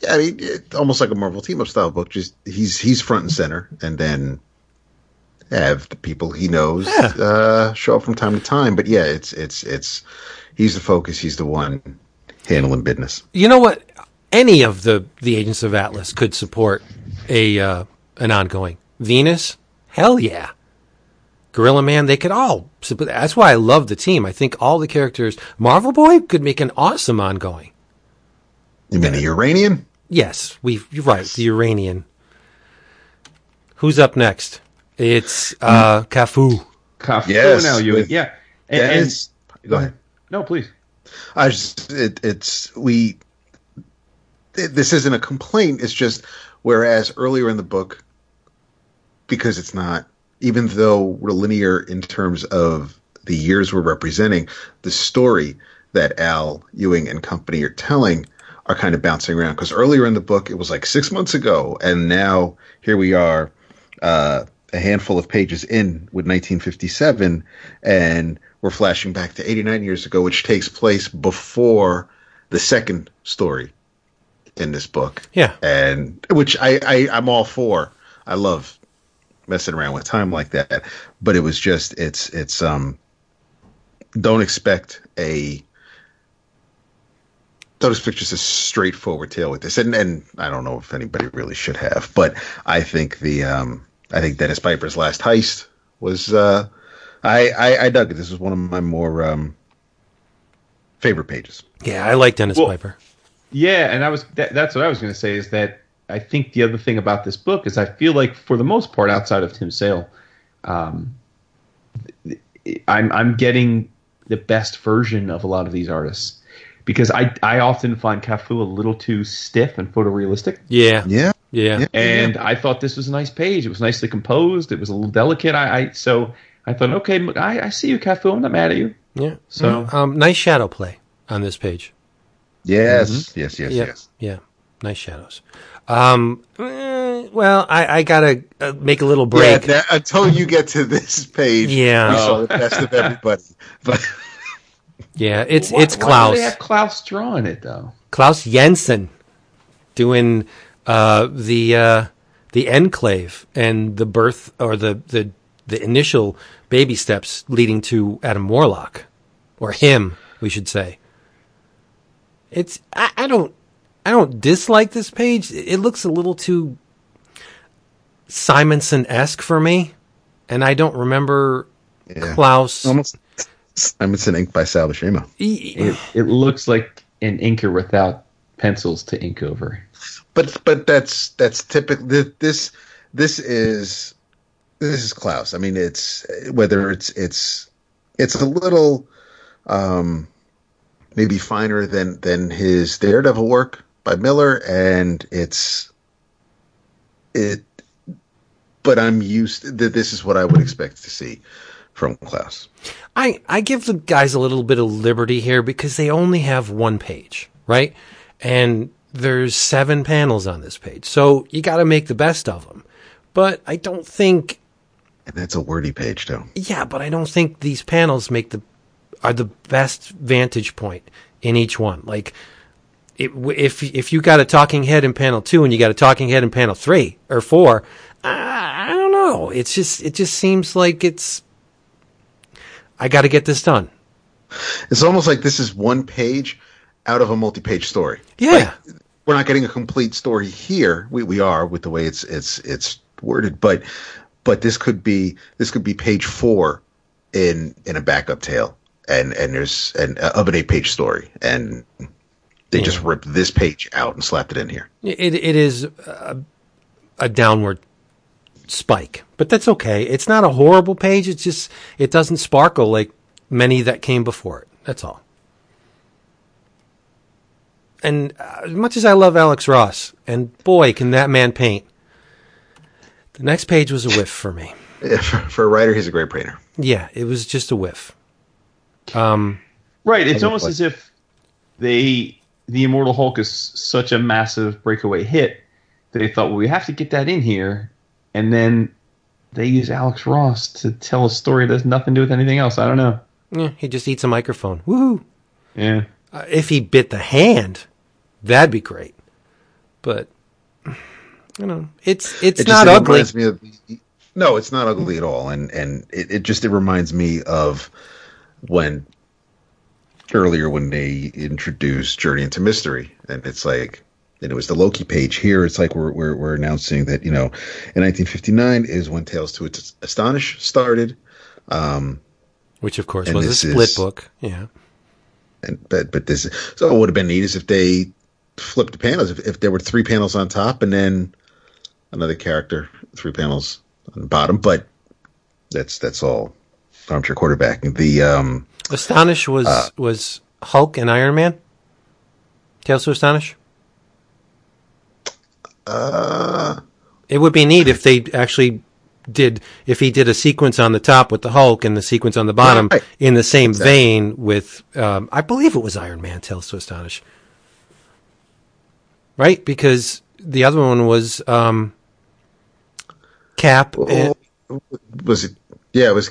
yeah, I mean, it, almost like a Marvel team up style book. Just he's he's front and center, and then have the people he knows Yeah. uh, show up from time to time. But yeah, it's it's it's he's the focus. He's the one handling business. You know what? Any of the the agents of Atlas could support a uh, an ongoing. Venus, hell yeah. Gorilla Man, they could all. That's why I love the team. I think all the characters. Marvel Boy could make an awesome ongoing. You mean a Uranian? Yes, we. You're right. The Uranian. Who's up next? It's uh, Cafu. Cafu Yes, now you with yeah. And, and- Dennis, go ahead. no, please. I just it, it's we. It, this isn't a complaint. It's just whereas earlier in the book, because it's not, even though we're linear in terms of the years we're representing, the story that Al Ewing and company are telling are kind of bouncing around. Because earlier in the book, it was like six months ago, and now here we are, uh, a handful of pages in with 1957, and we're flashing back to 89 years ago, which takes place before the second story in this book. Yeah. And which I, I I'm all for. I love messing around with time like that. But it was just it's it's um don't expect a don't expect a straightforward tale with this. And and I don't know if anybody really should have, but I think the um I think Dennis Piper's last heist was uh I, I, I dug it. This is one of my more um, favorite pages. Yeah, I like Dennis Well- Piper. Yeah, and I was that, that's what I was going to say is that I think the other thing about this book is I feel like for the most part outside of Tim Sale, um, I'm I'm getting the best version of a lot of these artists because I I often find Cafu a little too stiff and photorealistic, Yeah. Yeah. Yeah. Yeah. and I thought this was a nice page. It was nicely composed. It was a little delicate. I, I so I thought okay, I, I see you, Cafu. I'm not mad at you. Yeah. So- um, nice shadow play on this page. Yes. Yes. Yes. Yeah, Yes. yeah, nice shadows. Um, eh, well, I, I gotta uh, make a little Yeah, break. that, until you get to this page, Yeah. we saw the best of everybody. But Yeah, it's Why- it's Why Klaus do they have Klaus drawing it though? Klaus Janson doing uh, the uh, the enclave and the birth or the the the initial baby steps leading to Adam Warlock or him, we should say. It's I, I don't I don't dislike this page. It looks a little too Simonson esque for me, and I don't remember Yeah. Klaus. almost, Simonson ink by Sal Buscema. E- It, it looks like an inker without pencils to ink over. But but that's that's typical. This this is this is Klaus. I mean, it's whether it's it's it's a little um maybe finer than than his Daredevil work by Miller, and it's it. But I'm used that this is what I would expect to see from class. I, I give the guys a little bit of liberty here because they only have one page, right? And there's seven panels on this page. So you got to make the best of them. But I don't think, And that's a wordy page too. yeah, but I don't think these panels make the, are the best vantage point in each one. Like, it, if, if you got a talking head in panel two and you got a talking head in panel three or four, I, I don't know. It's just, it just seems like it's, I got to get this done. It's almost like this is one page out of a multi-page story. Yeah. We're not getting a complete story here. We we are with the way it's it's it's worded, but but this could be this could be page four in in a backup tale, and and there's an uh, of an eight-page story, and they just ripped this page out and slapped it in here. It it is a, a downward spike, but that's okay. It's not a horrible page. It's just it doesn't sparkle like many that came before it. That's all. And as much as I love Alex Ross, and boy, can that man paint. The next page was a whiff for me. Yeah, For, for a writer, he's a great painter. Yeah, it was just a whiff. Um, Right. It's almost like- as if they the Immortal Hulk is such a massive breakaway hit that they thought, well, we have to get that in here, and then they use Alex Ross to tell a story that has nothing to do with anything else. I don't know. yeah, he just eats a microphone. Woohoo! Yeah. Uh, if he bit the hand, that'd be great. But you know, it's it's It not it ugly. reminds me of- no, it's not ugly at all, and and it, it just it reminds me of when earlier when they introduced Journey into Mystery, and it's like. And it was the Loki page. Here, it's like we're, we're we're announcing that you know, in 1959 is when Tales to Astonish started. um, Which of course was a split is- book. Yeah. and but but this so it would have been neat is if they flipped the panels if, if there were three panels on top and then another character three panels on the bottom but that's that's all armchair quarterbacking the um Astonish was Uh, was Hulk and Iron Man. Tales to Astonish. Uh It would be neat if they actually did if he did a sequence on the top with the Hulk and the sequence on the bottom Right. in the same vein with um, I believe it was Iron Man Tales to Astonish. Right? Because the other one was um, Cap and, was it yeah it was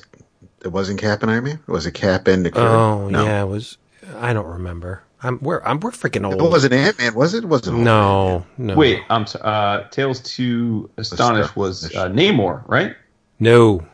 it wasn't cap and iron man It was it cap and the Oh no. yeah, it was I don't remember. I'm we're I'm we're freaking it old. wasn't ant-man was it it wasn't No, no. Wait, I'm s- uh, Tales to Astonish was uh, Namor, right? No.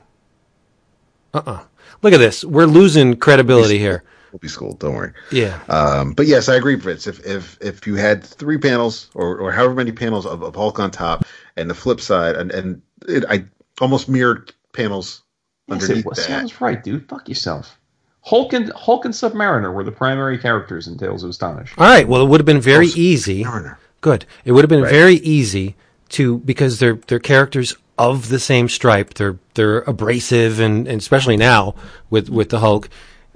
Uh-uh. Look at this. We're losing credibility here. we'll be schooled don't worry Yeah. Um, but yes, I agree, Fritz. If if if you had three panels or, or however many panels of, of Hulk on top, and the flip side, and and it, I almost mirrored panels Yes, underneath it was. that. Sounds right, dude. Fuck yourself. Hulk and Hulk and Submariner were the primary characters in Tales of Astonish. All right. Well, it would have been very Oh, easy. Mariner. Good. It would have been Right. very easy to because they're they're characters of the same stripe. They're they're abrasive and, and especially now with with the Hulk,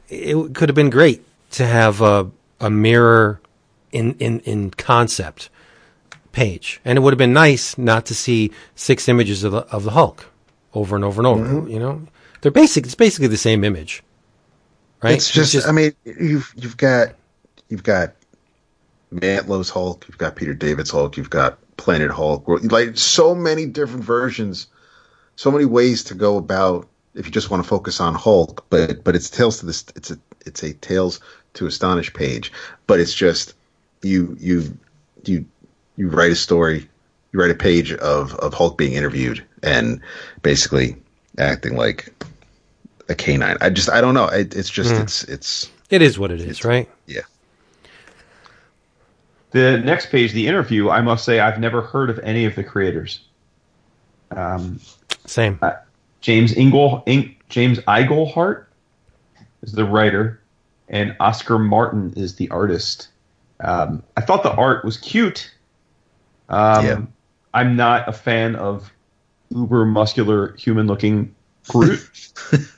it could have been great to have a a mirror in in in concept page, and it would have been nice not to see six images of the of the Hulk over and over and over. Mm-hmm. You know, they're basic. It's basically the same image, right? It's just, I mean, you've you've got you've got Mantlo's Hulk, you've got Peter David's Hulk, you've got Planet Hulk, like so many different versions, so many ways to go about if you just want to focus on Hulk. But but it's Tales to this, it's a it's a Tales to Astonish page, but it's just you you you you write a story, you write a page of of Hulk being interviewed and basically acting like a canine. I just I don't know. It, it's just it's it's it is what it is, right? yeah. The next page, the interview, I must say, I've never heard of any of the creators. Um, Same. James Ingle, In, James Eigelhart is the writer, and Oscar Martin is the artist. Um, I thought the art was cute. Um, Yeah. I'm not a fan of uber muscular human looking Groot.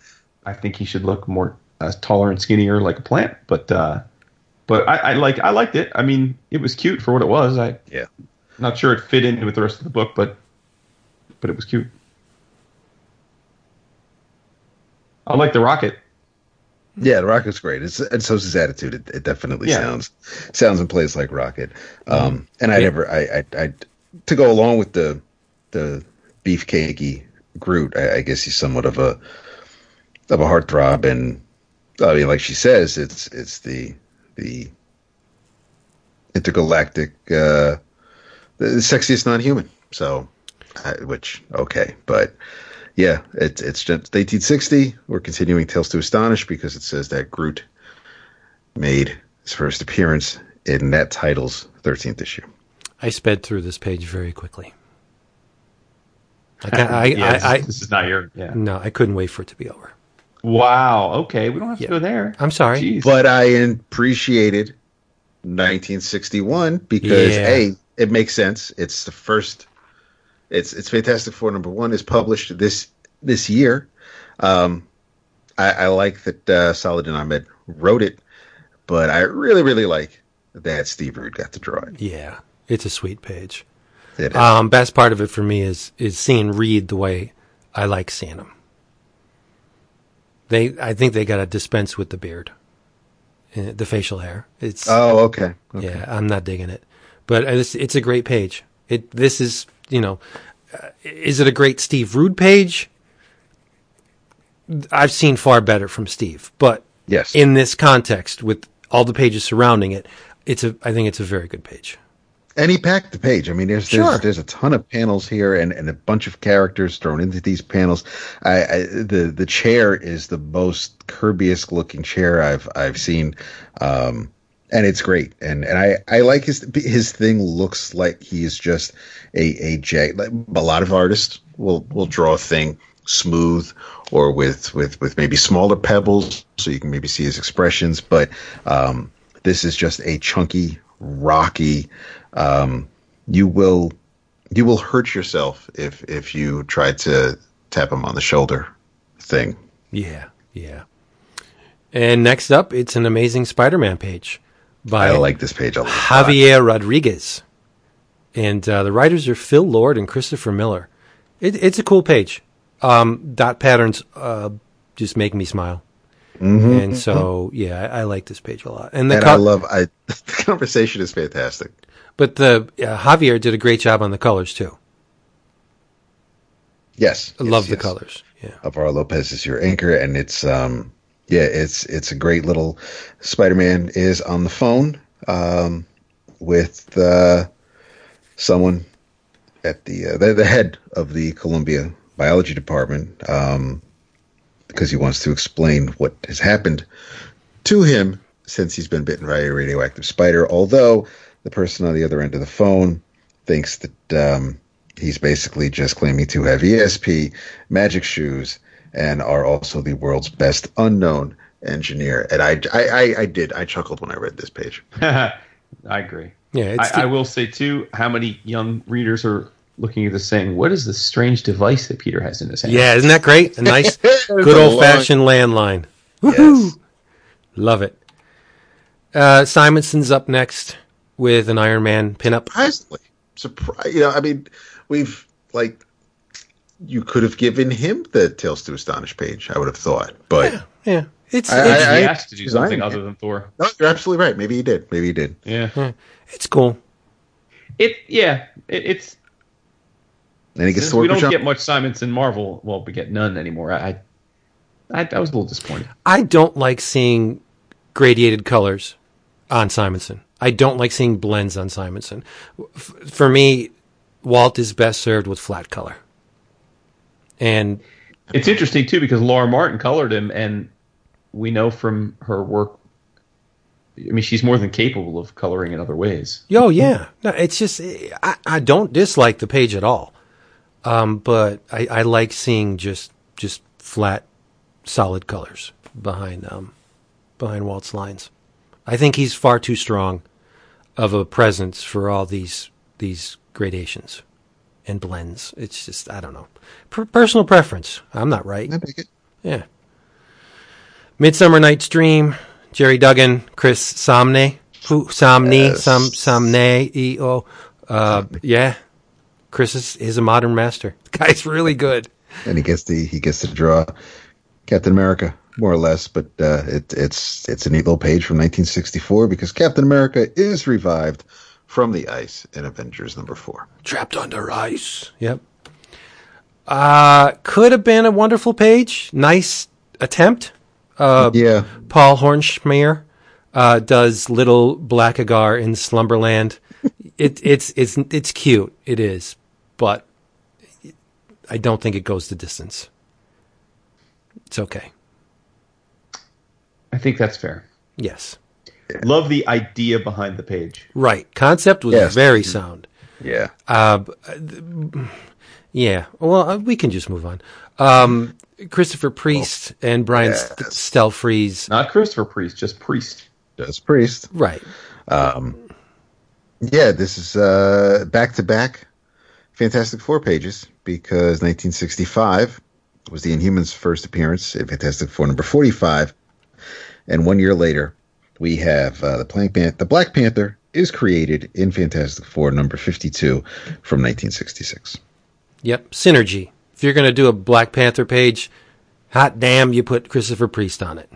I think he should look more uh, taller and skinnier like a plant, but uh, but I, I like I liked it. I mean, it was cute for what it was. I Yeah. not sure it fit in with the rest of the book, but but it was cute. I like the rocket. Yeah, the Rocket's great. It's and so's his attitude. It, it definitely Yeah. sounds sounds and plays like Rocket. Um, and I Yeah. never, I, I, I, to go along with the the beefcakey Groot. I, I guess he's somewhat of a of a heartthrob, and I mean, like she says, it's it's the the intergalactic, uh, the sexiest non-human. So, I, which okay, but yeah, it's it's just 1860. We're continuing Tales to Astonish because it says that Groot made his first appearance in that title's 13th issue. I sped through this page very quickly. I, can't, I, Yeah, this, I, I, this is not your. Yeah. no, I couldn't wait for it to be over. Wow. Okay, we don't have Yeah. to go there. I'm sorry. Jeez. But I appreciated 1961 because Yeah. a it makes sense. It's the first. It's it's Fantastic Four number one is published this this year. Um, I, I like that uh, Saladin Ahmed wrote it, but I really really like that Steve Rude got to draw it. Yeah, it's a sweet page. It is. Um, best part of it for me is is seeing Reed the way I like seeing him. They, I think they got to dispense with the beard, Uh, the facial hair. It's oh, okay. okay. yeah, I'm not digging it, but it's it's a great page. It this is you know, uh, is it a great Steve Rude page? I've seen far better from Steve, but Yes. in this context with all the pages surrounding it, it's a I think it's a very good page. And he packed the page. I mean, there's Sure. there's, there's a ton of panels here, and, and a bunch of characters thrown into these panels. I, I the the chair is the most Kirby-esque looking chair I've I've seen, um, and it's great. And and I, I like his his thing looks like he is just a a jag. Like a lot of artists will will draw a thing smooth or with with with maybe smaller pebbles, so you can maybe see his expressions. But um, this is just a chunky, rocky. Um, you will you will hurt yourself if if you try to tap him on the shoulder thing. Yeah, yeah. And next up, it's an amazing Spider-Man page by I like this page a lot. Javier Rodriguez, and uh, the writers are Phil Lord and Christopher Miller. It, it's a cool page. Um, dot patterns uh, just make me smile, and so yeah, I, I like this page a lot. And the and co- I love I the conversation is fantastic. but the uh, Javier did a great job on the colors too. Yes, I yes, love the colors. Yeah, Alvaro Lopez is your anchor, and it's um yeah, it's it's a great little Spider-Man is on the phone um with uh, someone at the, uh, the the head of the Columbia biology department um because he wants to explain what has happened to him since he's been bitten by a radioactive spider. Although the person on the other end of the phone thinks that um, he's basically just claiming to have ESP, magic shoes, and are also the world's best unknown engineer. And I, I, I, I did. I chuckled when I read this page. I agree. yeah. It's I, I will say too, how many young readers are looking at this saying, "What is this strange device that Peter has in his hand?" yeah, isn't that great? A nice, good old fashioned landline. Yes. Love it. Uh, Simonson's up next with an Iron Man pinup. Surprisingly, surprise. You know, I mean, we've like. You could have given him the Tales to Astonish page, I would have thought. But Yeah, it's I- it's, Maybe he asked to do something other than Thor. no, you're absolutely right. Maybe he did. Maybe he did. Yeah. it's cool. It. Yeah. It, it's. And he gets Since to work we don't John. get much Simonson Marvel. Well, we get none anymore. I. I, I was a little disappointed. I don't like seeing gradiated colors on Simonson. I don't like seeing blends on Simonson. F- for me, Walt is best served with flat color. And It's interesting too because Laura Martin colored him, and we know from her work. I mean, she's more than capable of coloring in other ways. oh yeah, no, it's just I, I don't dislike the page at all, um, but I, I like seeing just just flat, solid colors behind um, behind Walt's lines. I think he's far too strong of a presence for all these these gradations and blends. It's just I don't know, per- personal preference. I'm not right. I dig it. Yeah. Midsummer Night's Dream, Gerry Duggan, Chris Samnee, who Samnee, Yes. Sam Samnee, E O. Uh, yeah, Chris is, is a modern master. The guy's really good. and he gets the he gets to draw Captain America more or less, but uh, it, it's it's a neat little page from 1964 because Captain America is revived from the ice in Avengers number four. Trapped under ice. Yep. Uh, could have been a wonderful page. Nice attempt. Uh, yeah, Paul Hornschemeier uh, does Little Blackagar in Slumberland. it, it's it's it's cute. It is, but I don't think it goes the distance. It's okay. I think that's fair. Yes. Love the idea behind the page. Right. Concept was Yes. very sound. yeah. Uh, yeah. Well, uh, we can just move on. Um, Christopher Priest and Brian yes. Stelfreeze. Not Christopher Priest, just Priest. Does Priest. Right. Yeah, this is uh, back-to-back Fantastic Four pages because 1965 was the Inhumans' first appearance in Fantastic Four number 45, and one year later we have uh, the, Pan- the Black Panther is created in Fantastic Four number 52 from 1966. Yep. Synergy. If you're going to do a Black Panther page, hot damn, you put Christopher Priest on it.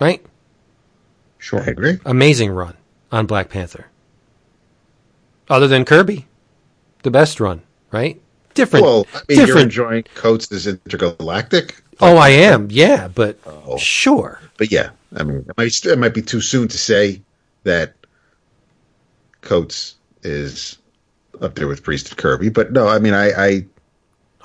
Right? Sure. I agree. Amazing run on Black Panther. Other than Kirby, the best run, right? Different. Well, I mean, you're different. enjoying Coates' as intergalactic, oh, I am. Yeah, but Oh. sure. but yeah, I mean, it might, it might be too soon to say that Coates is up there with Priest and Kirby, but no, I mean, I, I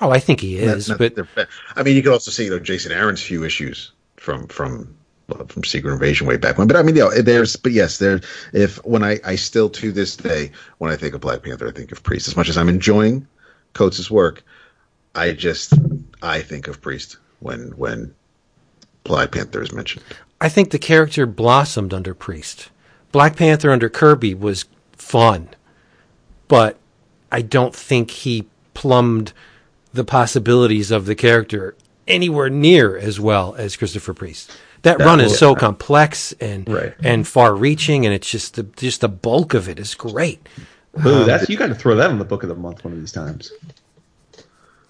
Oh, I think he is, not but they're bad. I mean, you could also see you know Jason Aaron's few issues from from Uh, from Secret Invasion way back when. But I mean, you know, there's but yes, there. If when I I still to this day when I think of Black Panther, I think of Priest. As much as I'm enjoying Coates' work, I just I think of Priest when when Black Panther is mentioned. I think the character blossomed under Priest. Black Panther under Kirby was fun, but I don't think he plumbed the possibilities of the character anywhere near as well as Christopher Priest. That run is so complex and Right. and far-reaching, and it's just the just the bulk of it is great. Ooh, that's you got to throw that on the book of the month one of these times.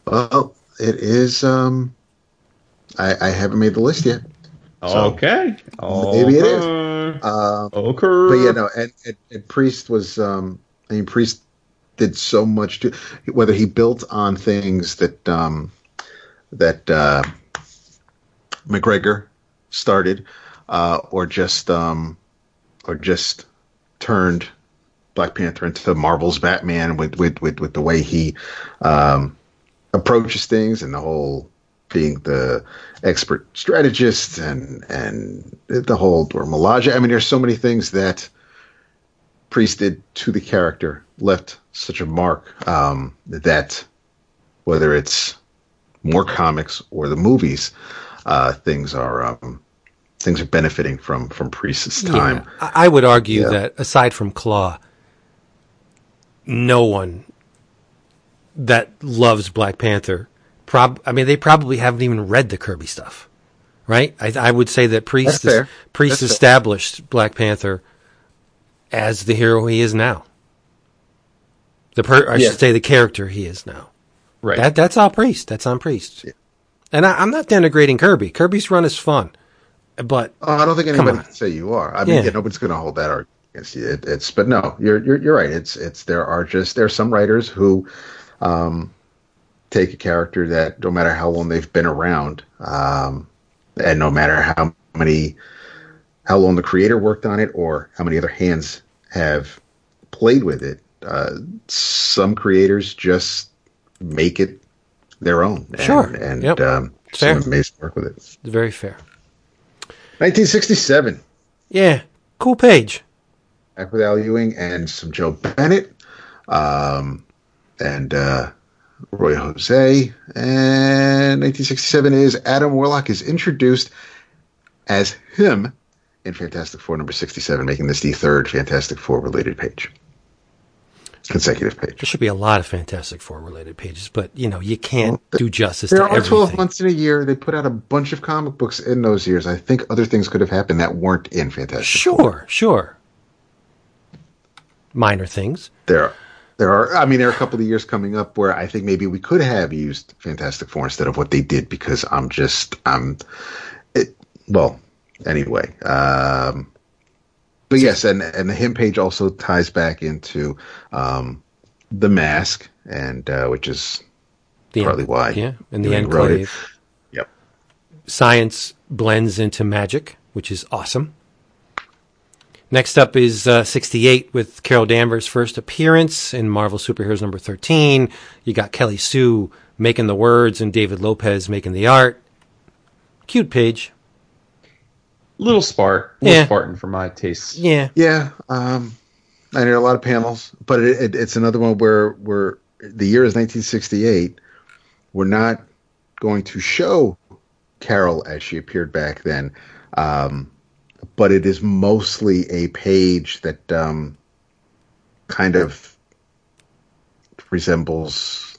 Well, it is. um I, I haven't made the list yet. So, okay. maybe it is. Okay. Um, Okay. but yeah, no, and, and, and Priest was, um, I mean, Priest did so much to whether he built on things that um, that uh, McGregor started, uh, or just um, or just turned Black Panther into Marvel's Batman with with with, with the way he um, approaches things and the whole being the expert strategist and and the whole or I mean, there's so many things that Priest did to the character left such a mark um, that whether it's more comics or the movies, uh, things are um, things are benefiting from from Priest's time. Yeah. I would argue Yeah. that aside from Claw, no one that loves Black Panther, prob I mean, they probably haven't even read the Kirby stuff, right? I, I would say that Priest fair. Priest That's fair. established Black Panther as the hero he is now. The per, I Yeah. should say the character he is now. right. That that's all Priest. That's on Priest. And I, I'm not denigrating Kirby. Kirby's run is fun, but Oh, I don't think anybody can say you are. I mean, Yeah. yeah, nobody's going to hold that argument against you. It, it's, but no, you're, you're you're right. It's it's there are just there are some writers who um, take a character that no matter how long they've been around, um, and no matter how many how long the creator worked on it or how many other hands have played with it, uh, some creators just make it their own. And, Sure. and Yep. um, Fair. some amazing work with it. it's very fair. 1967. Yeah, cool page. back with Al Ewing and some Joe Bennett, um, and uh, Ruy José. And 1967 is Adam Warlock is introduced as him in Fantastic Four number 67, making this the third Fantastic Four related page. Consecutive pages. There should be a lot of Fantastic Four related pages, but you know you can't do justice There to are everything. 12 months in a year. They put out a bunch of comic books in those years. I think other things could have happened that weren't in Fantastic. Sure, sure. Minor things. There, there are. I mean, there are a couple of years coming up where I think maybe we could have used Fantastic Four instead of what they did because I'm just I'm. It well, anyway. Um, but yes, and and the him page also ties back into um, the mask, and uh, which is The Partly why Yeah, and the he wrote it. enclave. Yep. Science blends into magic, which is awesome. Next up is uh, 68 with Carol Danvers' first appearance in Marvel Superheroes number 13. You got Kelly Sue making the words and David Lopez making the art. Cute page. Little spart, little Yeah. Spartan for my tastes. Yeah. Yeah, um, I know a lot of panels, but it, it, it's another one where where the year is 1968. We're not going to show Carol as she appeared back then, um, but it is mostly a page that um, kind of resembles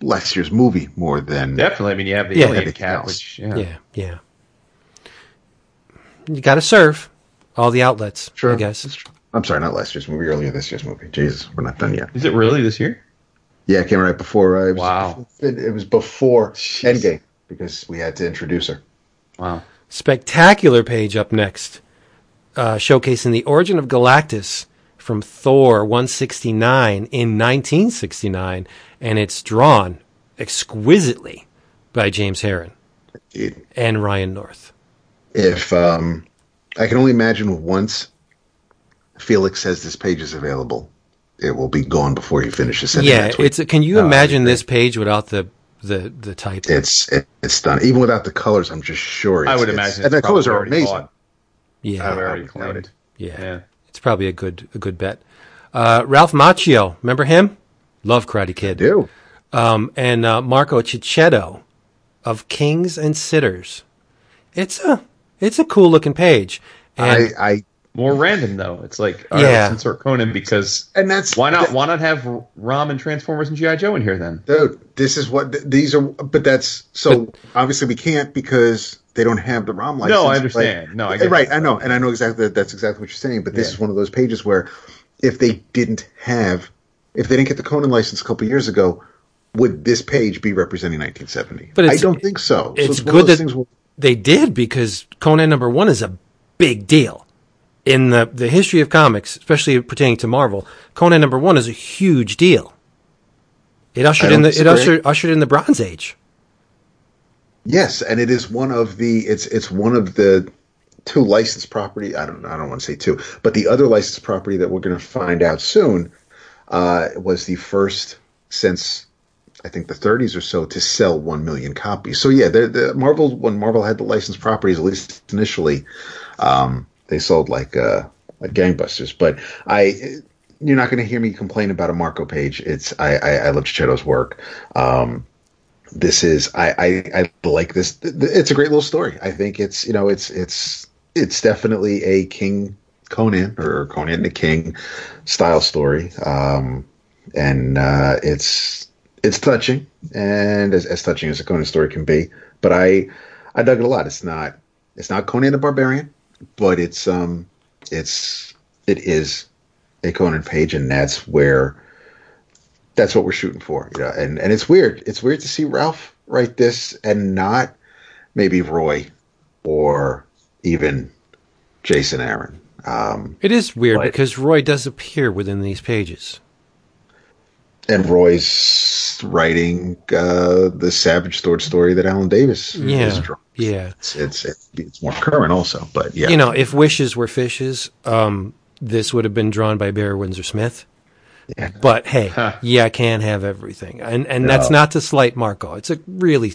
last year's movie more than Definitely. I mean, you have the Yeah. alien cat, else. which yeah. Yeah. Yeah. You got to serve all the outlets, Sure. I guess. I'm sorry, not last year's movie, earlier this year's movie. Jesus, we're not done yet. Is it really this year? Yeah, it came right before. Uh, it was, Wow. It, it was before Jeez. Endgame because we had to introduce her. Wow. spectacular page up next, uh, showcasing the origin of Galactus from Thor 169 in 1969, and it's drawn exquisitely by James Harren It- and Ryan North. If um, I can only imagine once Felix says this page is available, it will be gone before he finishes sending Yeah, that tweet. it's. Can you imagine agree. this page without the the the type? It's it, it's done. Even without the colors, I'm just sure. It's, I would it's- imagine. and the colors are amazing. bought. yeah, Probably I already doubt claimed. yeah, Yeah. It's probably a good a good bet. Uh, Ralph Macchio, remember him? Love Karate Kid. Do um, and uh, Marco Checchetto of Kings and Sitters. It's a it's a cool looking page, and I, I More random though. It's like all right, Yeah. let's insert Conan because and that's why not? that- Why not have Rom and Transformers and GI Joe in here then? Dude, this is what these are. But that's so obviously we can't because they don't have the ROM license. No, I but- understand. No, I get right. that. I know, and I know exactly that that's exactly what you're saying. But this Yeah. is one of those pages where if they didn't have, if they didn't get the Conan license a couple years ago, would this page be representing 1970? But I don't think so. it's so one of good those that things where- they did because Conan number one is a big deal in the the history of comics, especially pertaining to Marvel. Conan number one is a huge deal. It ushered in the don't it disagree. ushered ushered in the Bronze Age. Yes, and it is one of the it's it's one of the two licensed property. I don't I don't want to say two, but the other licensed property that we're going to find out soon uh, was the first since I think the 30s or so to sell one million copies. So yeah, the, the Marvel when Marvel had the licensed properties, at least initially, um, they sold like uh, like gangbusters. But I. You're not going to hear me complain about a Marco page. It's I I, I love Checchetto's work. Um, this is I, I I like this. It's a great little story. I think it's you know it's it's it's definitely a King Conan or Conan the King style story, um, and uh, it's it's touching and as, as touching as a Conan story can be. But I I dug it a lot. It's not it's not Conan the Barbarian, but it's um it's it is a Conan page, and that's where that's what we're shooting for. You know, and and it's weird. It's weird to see Ralph write this and not maybe Roy or even Jason Aaron. Um, It is weird because Roy does appear within these pages. And Roy's writing uh, the Savage Sword story that Alan Davis is Yeah, drawing. yeah. It's, it's it's more current also, but yeah, You know, if wishes were fishes, um, this would have been drawn by Barry Windsor Smith. Yeah. But hey, yeah, I can't have everything, and and that's not to slight Marco. It's a really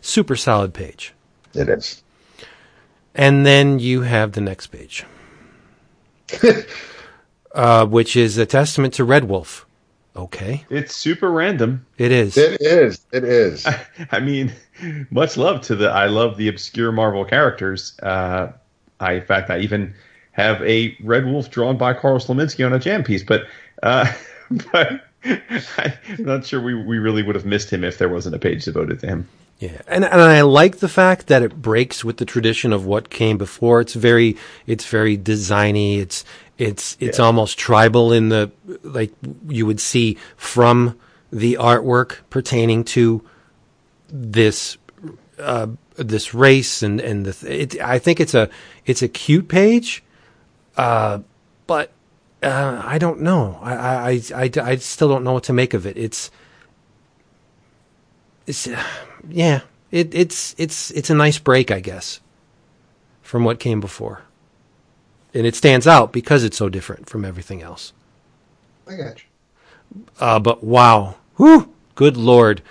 super solid page. it is. And then you have the next page, uh, which is a testament to Red Wolf. Okay, It's super random. it is. It is. It is. I mean, much love to the. I love the obscure Marvel characters. Uh, I, in fact, I even have a Red Wolf drawn by Carl Slominski on a jam piece. But Uh, but I'm not sure we, we really would have missed him if there wasn't a page devoted to him. Yeah, and and I like the fact that it breaks with the tradition of what came before. It's very it's very designy. It's it's it's almost tribal in the like you would see from the artwork pertaining to this uh, this race and and the it, I think it's a it's a cute page, uh, but uh, I don't know. I, I I I I still don't know what to make of it. It's it's yeah, it, it's it's it's a nice break, I guess, from what came before, and it stands out because it's so different from everything else. I got you. Uh, but wow, whew, good lord,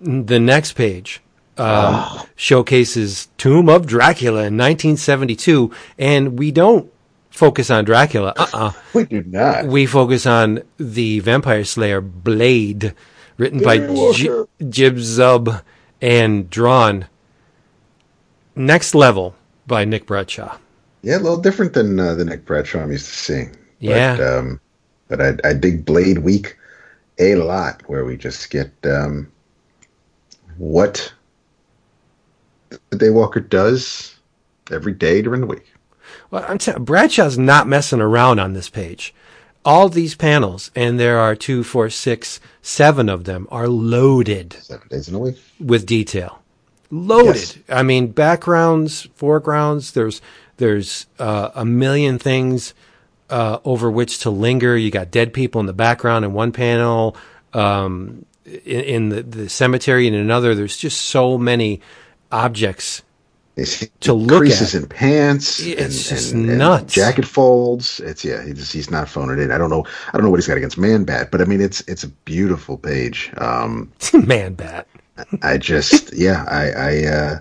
the next page um, showcases Tomb of Dracula in 1972, and we don't focus on Dracula. Uh-uh. We do not. we focus on the Vampire Slayer Blade, written by J- Jim Zub and drawn next level by Nick Bradshaw. Yeah, a little different than uh, the Nick Bradshaw I'm used to seeing. Yeah. But, um, but I, I dig Blade Week a lot, where we just get um, what the Daywalker does every day during the week. Well, I'm telling Bradshaw's not messing around on this page. All these panels, and there are two, four, six, seven of them, are loaded Seven days in a week. with detail. Loaded. Yes. I mean, backgrounds, foregrounds. There's there's uh, a million things uh, over which to linger. You got dead people in the background in one panel, um, in, in the, the cemetery in another. There's just so many objects. It's, To look creases at. in pants. It's and, just and- and nuts. jacket folds. It's yeah. He's he's not phoning it in. I don't know. I don't know what he's got against Man Bat, but I mean, it's it's a beautiful page. Um, Man, bat. I just yeah, I I uh,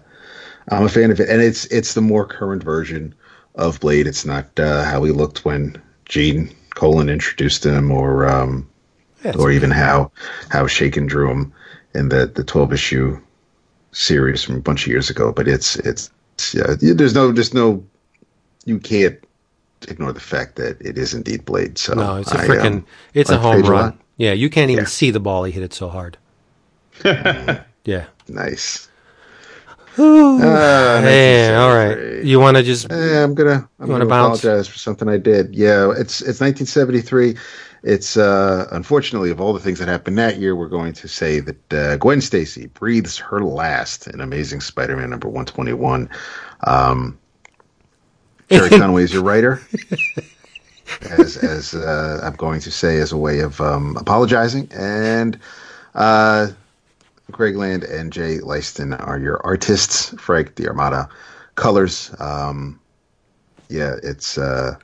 I'm a fan of it, and it's it's the more current version of Blade. It's not uh, how he looked when Gene Colan introduced him, or um, Yeah, or even how how Chaykin drew him in the the 12 issue series from a bunch of years ago. But it's it's, it's yeah, there's no there's no you can't ignore the fact that it is indeed Blade. So No, it's a freaking, um, it's a home page a run. Yeah, you can't even Yeah. see the ball. He hit it so hard. yeah. nice. Uh, Hey, all right. You want to just Eh, I'm gonna I'm gonna bounce? apologize for something I did. Yeah, it's it's 1973. It's uh, unfortunately of all the things that happened that year, we're going to say that uh, Gwen Stacy breathes her last in Amazing Spider-Man number 121. Um, Gerry Conway is your writer. As as uh, I'm going to say as a way of um, apologizing, and uh, Greg Land and Jay Leisten are your artists. Frank D'Armata colors. Um, yeah, it's uh,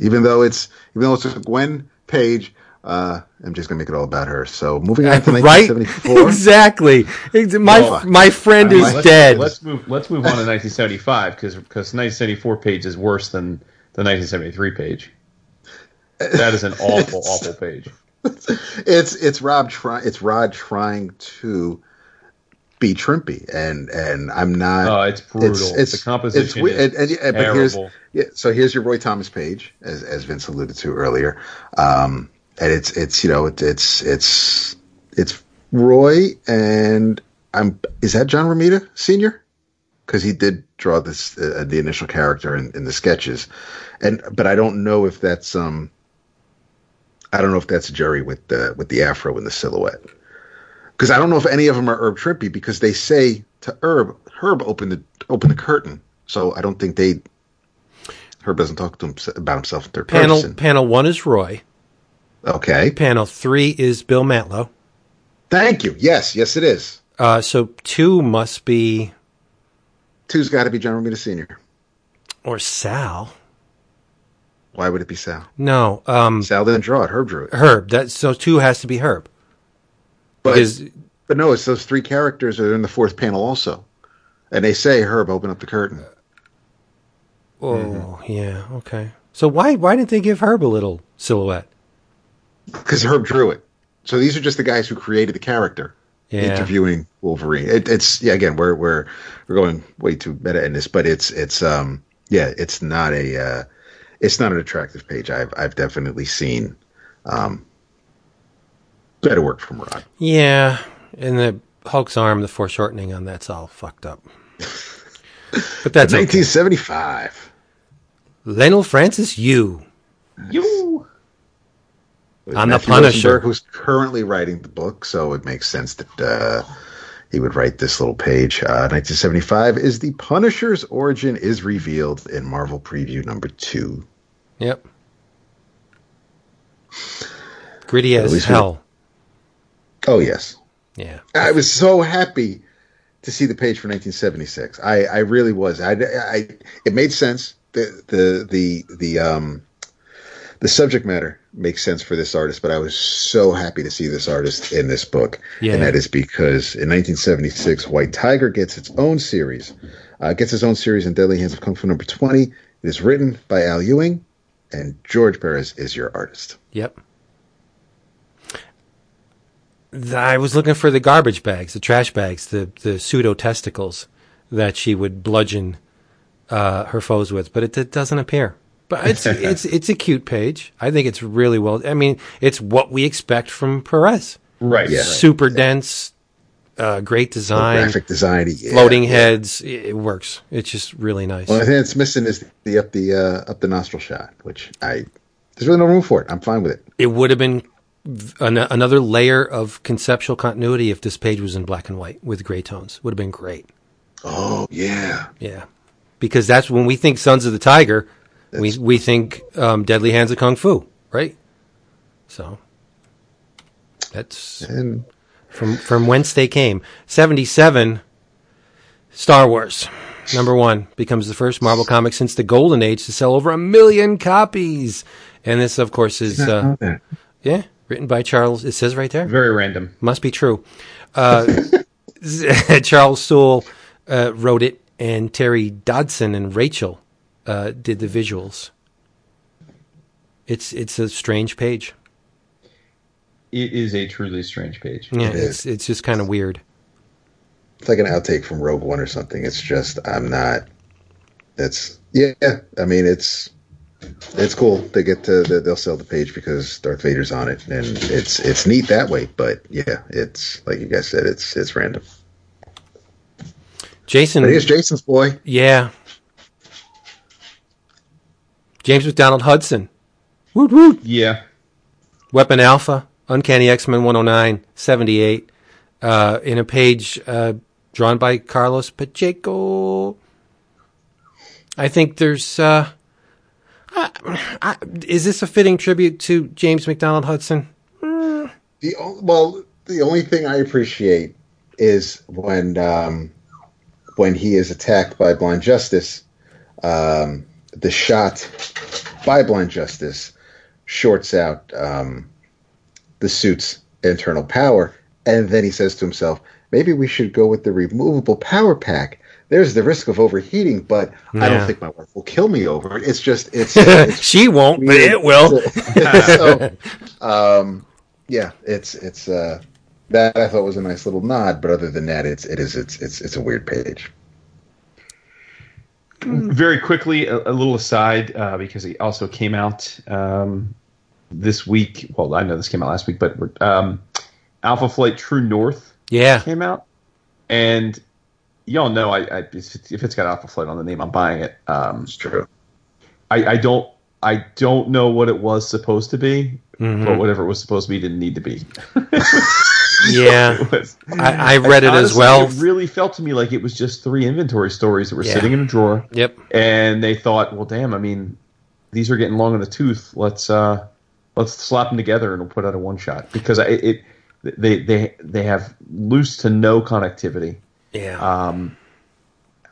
even though it's even though it's a Gwen page, uh, I'm just gonna make it all about her. So moving on to right? exactly. My Well, my friend is let's, dead. Let's move. Let's move on to 1975 because because 1974 page is worse than the 1973 page. That is an awful, awful page. It's it's Rob try it's Rod trying to be trimpy, and and I'm not. Oh, it's brutal. It's The composition we- is and, and, but here's terrible. yeah. So here's your Roy Thomas page, as as Vince alluded to earlier, um, and it's it's you know it, it's it's it's Roy and I'm is that John Romita Senior because he did draw this uh, the initial character in, in the sketches, and but I don't know if that's um I don't know if that's Jerry with the with the afro and the silhouette. Because I don't know if any of them are Herb Trimpe because they say to Herb, Herb open the open the curtain. So I don't think they. Herb doesn't talk to him about himself in third panel person. panel one is Roy. Okay, Panel three is Bill Mantlo. thank you. Yes, yes, it is. Uh, so two must be Two's got to be John Romita Senior. or Sal. Why would it be Sal? No, um, Sal didn't draw it. Herb drew it. Herb. That so two has to be Herb. But Because but no, it's those three characters are in the fourth panel also, and they say Herb open up the curtain. oh yeah okay. So why why didn't they give Herb a little silhouette? because Herb drew it. So these are just the guys who created the character Yeah. interviewing Wolverine. It, it's yeah, again, we're we're we're going way too meta in this, but it's it's um yeah, it's not a uh, it's not an attractive page. I've I've definitely seen Um, better work from Rod. Yeah, and the Hulk's arm, the foreshortening on that's all fucked up. But that's okay. 1975. Leinil Francis Yu. You. With On The Punisher. Rosenberg, who's currently writing the book, so it makes sense that uh, he would write this little page. Uh, 1975 is the Punisher's origin is revealed in Marvel Preview number two. Yep. Gritty as hell. Oh yes, Yeah. I was so happy to see the page for 1976. I, I really was. I, I, it made sense. The, the, the, the, um, the subject matter makes sense for this artist, but I was so happy to see this artist in this book. Yeah. And that is because in 1976, White Tiger gets its own series, uh, gets its own series in Deadly Hands of Kung Fu number 20. It is written by Al Ewing and George Perez is your artist. Yep. I was looking for the garbage bags, the trash bags, the, the pseudo testicles that she would bludgeon uh, her foes with, but it, it doesn't appear. But it's it's it's a cute page. I think it's really well. I mean, it's what we expect from Perez. Right. Yeah. right. Super dense, uh, great design, Graphic design. yeah, floating heads. It, it works. It's just really nice. Well, I think it's missing is the up the uh, up the nostril shot, which I there's really no room for it. I'm fine with it. it would have been an- another layer of conceptual continuity if this page was in black and white with gray tones. Would have been great. Oh yeah, Yeah, because that's when we think Sons of the Tiger, we we think um, Deadly Hands of Kung Fu, right? So that's and from from whence they came. Seventy seven. Star Wars. Number one becomes the first Marvel comic since the Golden Age to sell over a million copies, and this, of course, is uh, yeah written by Charles. It says right there. Very random. Must be true. Uh, Charles Soule uh, wrote it, and Terry Dodson and Rachel uh, did the visuals. It's it's a strange page. It is a truly strange page. Yeah, It it's it's just kind of weird. it's like an outtake from Rogue One or something. It's just I'm not. It's yeah. I mean, it's it's cool. They get to they- they'll sell the page because Darth Vader's on it, and it's it's neat that way. But yeah, it's like you guys said, it's it's random. Jason, But here's Jason's boy. yeah, James MacDonald Hudson, woot woot. Yeah. Weapon Alpha, Uncanny X Men 109, 78, uh, in a page uh, drawn by Carlos Pacheco. I think there's. Uh, I, I, is this a fitting tribute to James MacDonald Hudson? The well, the only thing I appreciate is when um, when he is attacked by Blind Justice, um, the shot by Blind Justice shorts out um, the suit's internal power, and then he says to himself, "Maybe we should go with the removable power pack." There's the risk of overheating, but I don't think my wife will kill me over it. It's just it's, it's she won't, but it will. so, um, yeah, it's it's uh, that I thought was a nice little nod, but other than that, it's it is it's it's it's a weird page. Very quickly, a, a little aside, uh, because it also came out um, this week. Well, I know this came out last week, but um, Alpha Flight True North Yeah, came out, and y'all know I, I if it's got Alpha Flight on the name, I'm buying it. Um, It's true. I, I don't I don't know what it was supposed to be, Mm-hmm. but whatever it was supposed to be didn't need to be. yeah. Was- I, I read it as well. It really felt to me like it was just three inventory stories that were Yeah. sitting in a drawer, Yep. and they thought, well, damn, I mean, these are getting long in the tooth. Let's uh, let's slap them together and we'll put out a one shot because I, it they they they have loose to no connectivity. Yeah. Um,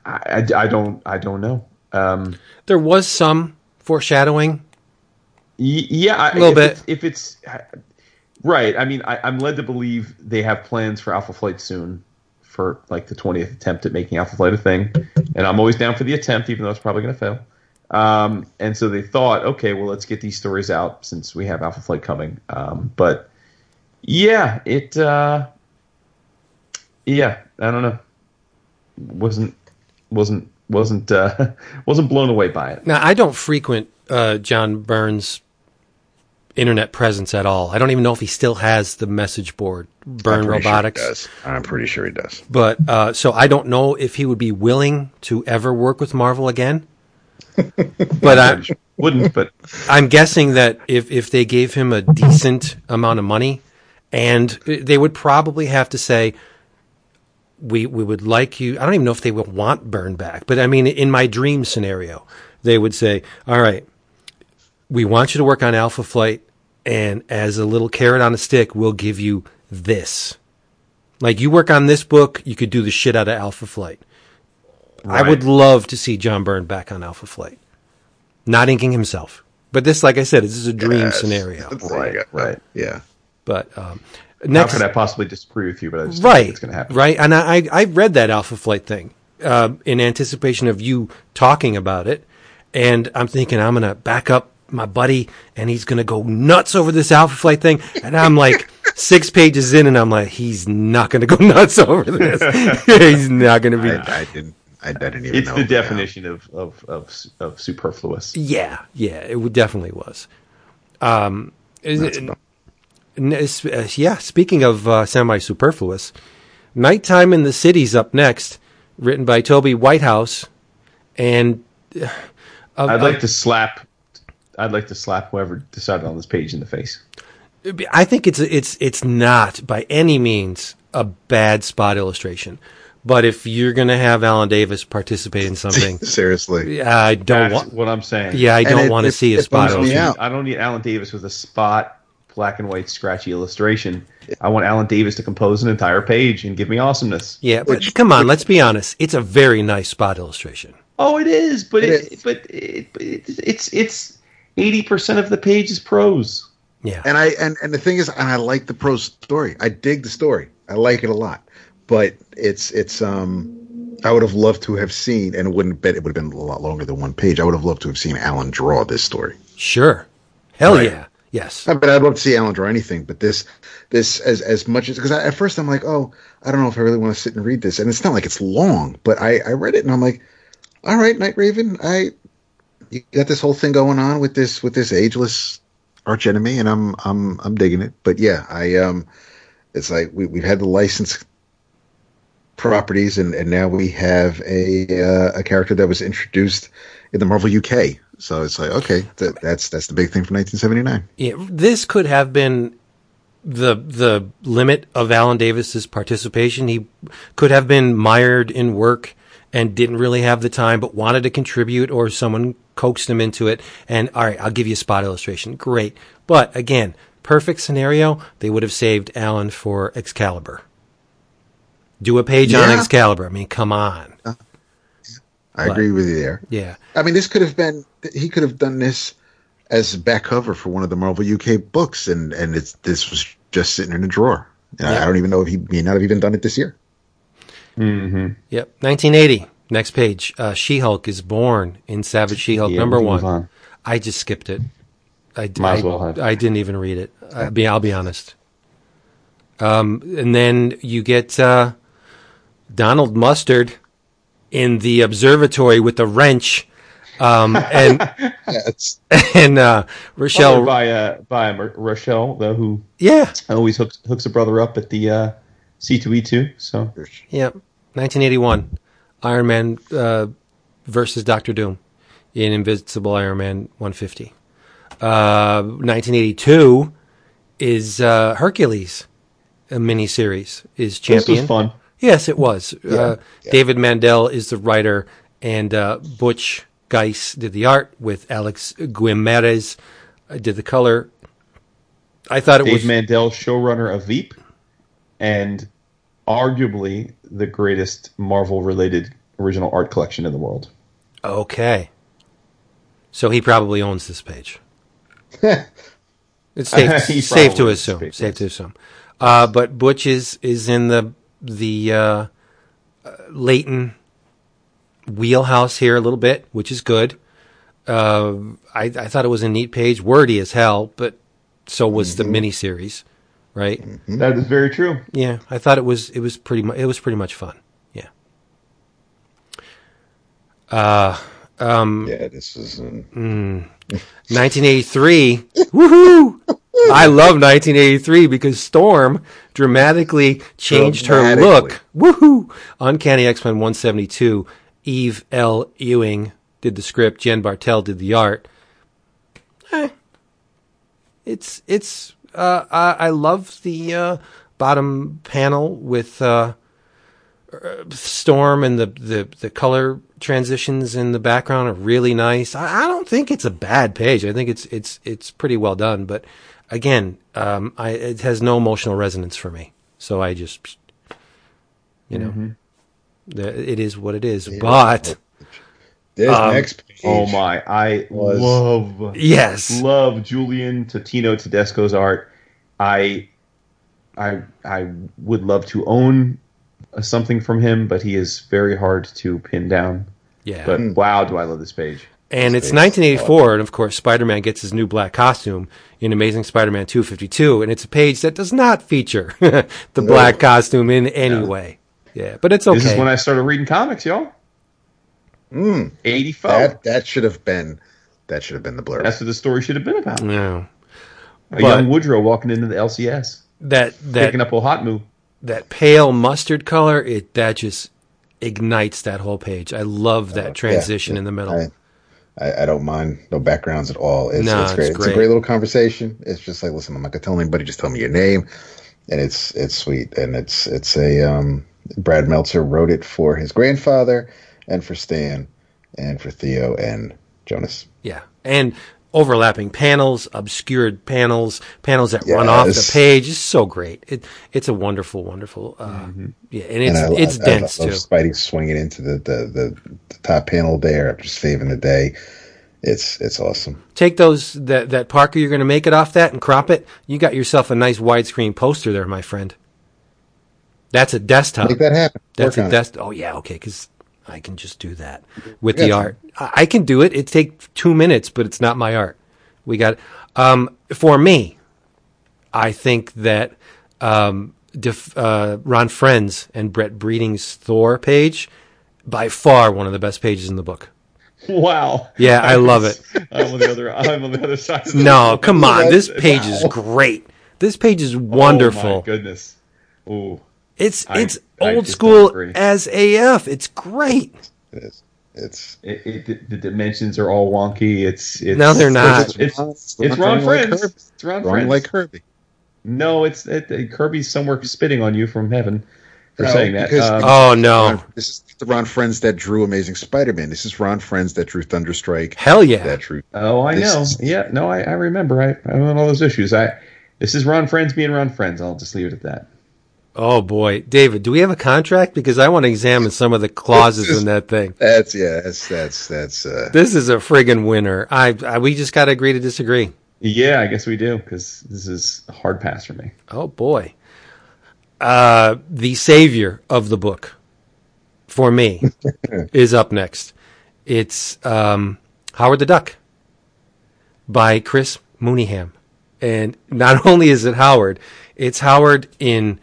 I, I, I don't I don't know. Um, there was some foreshadowing. Yeah, A little if bit. It's, if it's right, I mean, I, I'm led to believe they have plans for Alpha Flight soon, for like the 20th attempt at making Alpha Flight a thing, and I'm always down for the attempt, even though it's probably going to fail. Um, and so they thought, okay, well, let's get these stories out since we have Alpha Flight coming. Um, but yeah, it, uh, yeah, I don't know, wasn't wasn't wasn't uh, wasn't blown away by it. Now, I don't frequent uh, John Byrne's internet presence at all. I don't even know if he still has the message board, Byrne I'm Robotics. Sure he does. I'm pretty sure he does. But uh, so I don't know if he would be willing to ever work with Marvel again. but I, Wouldn't, but I'm guessing that if if they gave him a decent amount of money, and they would probably have to say, we we would like you. I don't even know if they would want Byrne back, but I mean, in my dream scenario, they would say, all right, we want you to work on Alpha Flight, and as a little carrot on a stick, we'll give you this. Like you work on this book, you could do the shit out of Alpha Flight. I would love to see John Byrne back on Alpha Flight, not inking himself. But this, like I said, this is a dream Yes. scenario. There you Right, right. Yeah. But um, how next, could I possibly disagree with you? But I just don't right, think it's going to happen. right, and I I I read that Alpha Flight thing uh, in anticipation of you talking about it, and I'm thinking I'm gonna back up my buddy, and he's gonna go nuts over this Alpha Flight thing, and I'm like six pages in, and I'm like, he's not gonna go nuts over this. he's not gonna be. I, I didn't. I, I didn't even It's know. the definition of, of, of, of superfluous. Yeah, yeah, it would definitely was. Um, is That's it- n- uh, yeah. Speaking of uh, semi superfluous, "Nighttime in the City's" up next, written by Toby Whitehouse, and uh, I'd uh, like to slap. I'd like to slap whoever decided on this page in the face. I think it's it's it's not by any means a bad spot illustration, but if you're going to have Alan Davis participate in something, Seriously. I don't want. what I'm saying. Yeah, I don't want to see a spot illustration. I don't need Alan Davis with a spot black and white scratchy illustration. I want Alan Davis to compose an entire page and give me awesomeness. Yeah, but Which- come on, let's be honest. It's a very nice spot illustration. Oh, it is, but It it, is. but it, but it, it's it's eighty percent of the page is prose. Yeah. And I and, and the thing is, and I like the prose story. I dig the story. I like it a lot. But it's it's um I would have loved to have seen, and it wouldn't bet it would have been a lot longer than one page. I would have loved to have seen Alan draw this story. Sure. Hell Right. yeah. Yes. I mean, I'd love to see Alan draw anything, but this, this as as much as because at first I'm like, oh, I don't know if I really want to sit and read this, and it's not like it's long, but I I read it and I'm like, all right, Night Raven, I you got this whole thing going on with this with this ageless arch enemy, and I'm I'm I'm digging it. But yeah, I um, it's like we we've had the license properties, and and now we have a uh, a character that was introduced in the Marvel UK. So it's like okay, that, that's that's the big thing from 1979. Yeah, this could have been the the limit of Alan Davis's participation. He could have been mired in work and didn't really have the time, but wanted to contribute, or someone coaxed him into it. And all right, I'll give you a spot illustration. Great, but again, perfect scenario. They would have saved Alan for Excalibur. Do a page on Excalibur. I mean, come on. Uh, I But- agree with you there. Yeah. I mean, this could have been he could have done this as back cover for one of the Marvel UK books, and and it's this was just sitting in a drawer. And Yeah. I don't even know if he may not have even done it this year. Yep. 1980. Next page. Uh, She-Hulk is born in Savage She-Hulk Yeah, number one. on. I just skipped it. I, Might as well have. I didn't even read it. I'll be, I'll be honest. Um, and then you get uh, Donald Mustard in the observatory with the wrench, um, and it's and uh, Rochelle. by uh, by Rochelle, though, who Yeah, always hooks hooks a brother up at the uh, C2E2. So Yep. 1981. Iron Man uh, versus Doctor Doom in Invincible Iron Man 150. Uh, 1982 is uh, Hercules, a miniseries, is champion. this was fun. Yes, it was. uh, yeah. David Mandel is the writer, and uh, Butch Guice did the art with Alex Guimarães uh, did the color. I thought it Dave was Mandel, showrunner of Veep, and arguably the greatest Marvel-related original art collection in the world. Okay. So he probably owns this page. it's safe, safe to assume. Safe page, to assume. Uh, but Butch is is in the the uh, uh, Layton wheelhouse here a little bit, which is good. Uh, I, I thought it was a neat page, wordy as hell, but so was Mm-hmm. the miniseries, right? That is very true. Yeah, I thought it was it was pretty mu- it was pretty much fun. Yeah. Uh, yeah, this is um, 1983. Woohoo! I love 1983 because Storm dramatically changed her look. Woohoo! Uncanny X-Men 172. Eve L. Ewing did the script. Jen Bartel did the art. Eh. It's it's. Uh, I, I love the uh, bottom panel with uh, Storm and the, the the color transitions in the background are really nice. I, I don't think it's a bad page. I think it's it's it's pretty well done. But again, um, I, it has no emotional resonance for me. So I just, you know, the, it is what it is. But This Um, next page. Oh my! I Was- love yes, love Julian Totino Tedesco's art. I I I would love to own something from him, but he is very hard to pin down. yeah. But wow, do I love this page! And it's Space 1984, and of course, Spider Man gets his new black costume in Amazing Spider Man 252, and it's a page that does not feature the black costume in any way. Yeah, but it's okay. This is when I started reading comics, y'all. Mm, Eighty-four. that that should have been that should have been the blurb. That's what the story should have been about. no. A But- young Woodrow walking into the LCS, That that picking up a hot move. that pale mustard color, it that just ignites that whole page. I love that transition Yeah, in the middle. I, I, I don't mind no backgrounds at all. It's, No, it's it's great. It's, a great little conversation. It's just like, listen, I'm not gonna tell anybody. Just tell me your name, and it's it's sweet. And it's it's a um, Brad Meltzer wrote it for his grandfather and for Stan and for Theo and Jonas. Yeah, and overlapping panels, obscured panels, panels that run off the page is so great. It it's a wonderful, wonderful. Uh, Yeah, and it's and I, it's I, dense I love too. Spidey swinging into the, the, the, the top panel there after saving the day. It's it's awesome. Take those that that Parker you're going to make it off that and crop it. You got yourself a nice widescreen poster there, my friend. That's a desktop. Make that happen. That's Work a on it. desk. Oh yeah, okay, because I can just do that with the art. I, can do it. It take two minutes, but it's not my art. We got um, for me. I think that um, def, uh, Ron Frenz and Brett Breeding's Thor page by far one of the best pages in the book. Wow. Yeah, I love it. I'm on the other. I'm on the other side. No, come on. This page is great. This page is wonderful. Oh, my goodness. Ooh. It's I- it's old school as AF. It's great. It is. It's It, it, the, the dimensions are all wonky. It's, it's No, they're not. It's it's, it's, It's Ron wrong like Friends. It's Ron wrong Friends. like Kirby. no, it's it, it- Kirby's somewhere spitting on you from heaven for No, saying that. because- Um, Oh no. This is the Ron Frenz that drew Amazing Spider-Man. This is Ron Frenz that drew Thunderstrike. Hell yeah. That drew. oh, I know. is- Yeah, no, I, I remember. I I own all those issues. I this is Ron Frenz being Ron Frenz. I'll just leave it at that. Oh boy, David, do we have a contract? Because I want to examine some of the clauses in that thing. That's yeah. That's that's that's. Uh, This is a friggin' winner. I, I we just got to agree to disagree. Yeah, I guess we do because this is a hard pass for me. Oh boy, uh, the savior of the book for me is up next. It's um, Howard the Duck by Chris Mooneyham, and not only is it Howard, it's Howard in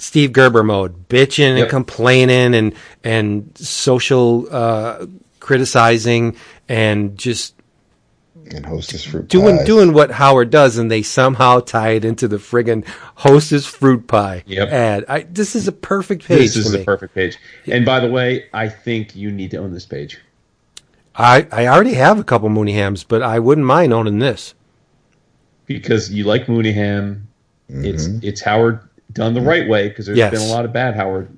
Steve Gerber mode, bitching Yep. and complaining and and social uh, criticizing and just and Hostess fruit pie doing pies. doing what Howard does, and they somehow tie it into the friggin' Hostess fruit pie Yep. ad. I, this is a perfect page This is the perfect page. And by the way, I think you need to own this page. I I already have a couple Mooneyhams, but I wouldn't mind owning this. because you like Mooneyham. It's Mm-hmm. it's Howard done the hmm. right way because there's Yes. been a lot of bad Howard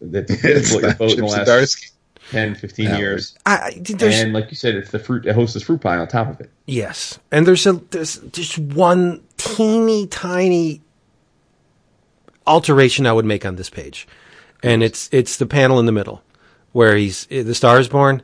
that's It's float your boat in the last Zdarsky. 10, 15 Howard. years. I, I And like you said, it's the fruit, a hostess fruit pie on top of it. yes, and there's a there's just one teeny tiny alteration I would make on this page, and it's it's the panel in the middle where he's the star is born.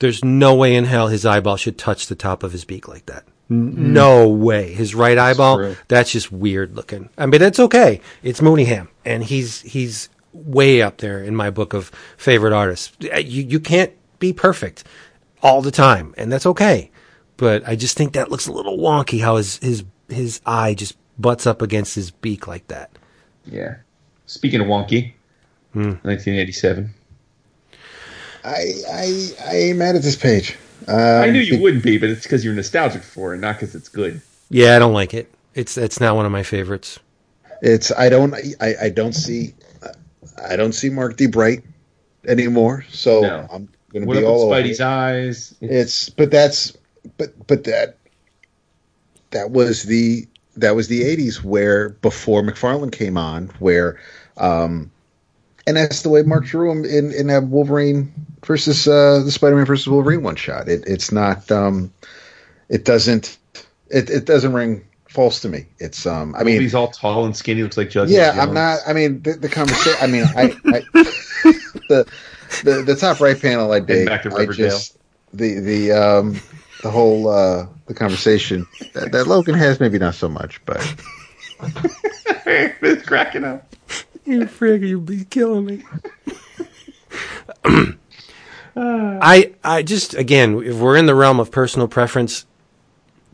There's no way in hell his eyeball should touch the top of his beak like that. N- No way. His right eyeball, true. that's just weird looking. I mean, it's okay. It's Mooneyham, and he's he's way up there in my book of favorite artists. Uh, You you can't be perfect all the time, and that's okay. But I just think that looks a little wonky how his his his eye just butts up against his beak like that. Yeah. Speaking of wonky, Hmm. 1987. I I I ain't mad at this page. Um, I knew you wouldn't be, but it's because you're nostalgic for it, not because it's good. Yeah, I don't like it. It's it's not one of my favorites. It's I don't I, I don't see I don't see Mark D. Bright anymore. So No. I'm gonna What be up all with over Spidey's it. eyes? It's but that's but but that that was the that was the 80s where before McFarlane came on where um and that's the way Mark drew him in in that Wolverine versus uh the Spider-Man versus Wolverine one shot. It it's not um it doesn't it it doesn't ring false to me. It's um I mean he's all tall and skinny. Looks like Judge. yeah. I'm not. I mean, the, the conversation. I mean, I, I the, the the top right panel I dig. back to Riverdale. just the the um the whole uh the conversation that, that Logan has maybe not so much, but it's cracking up. You frig, you be killing me. I I just again, if we're in the realm of personal preference,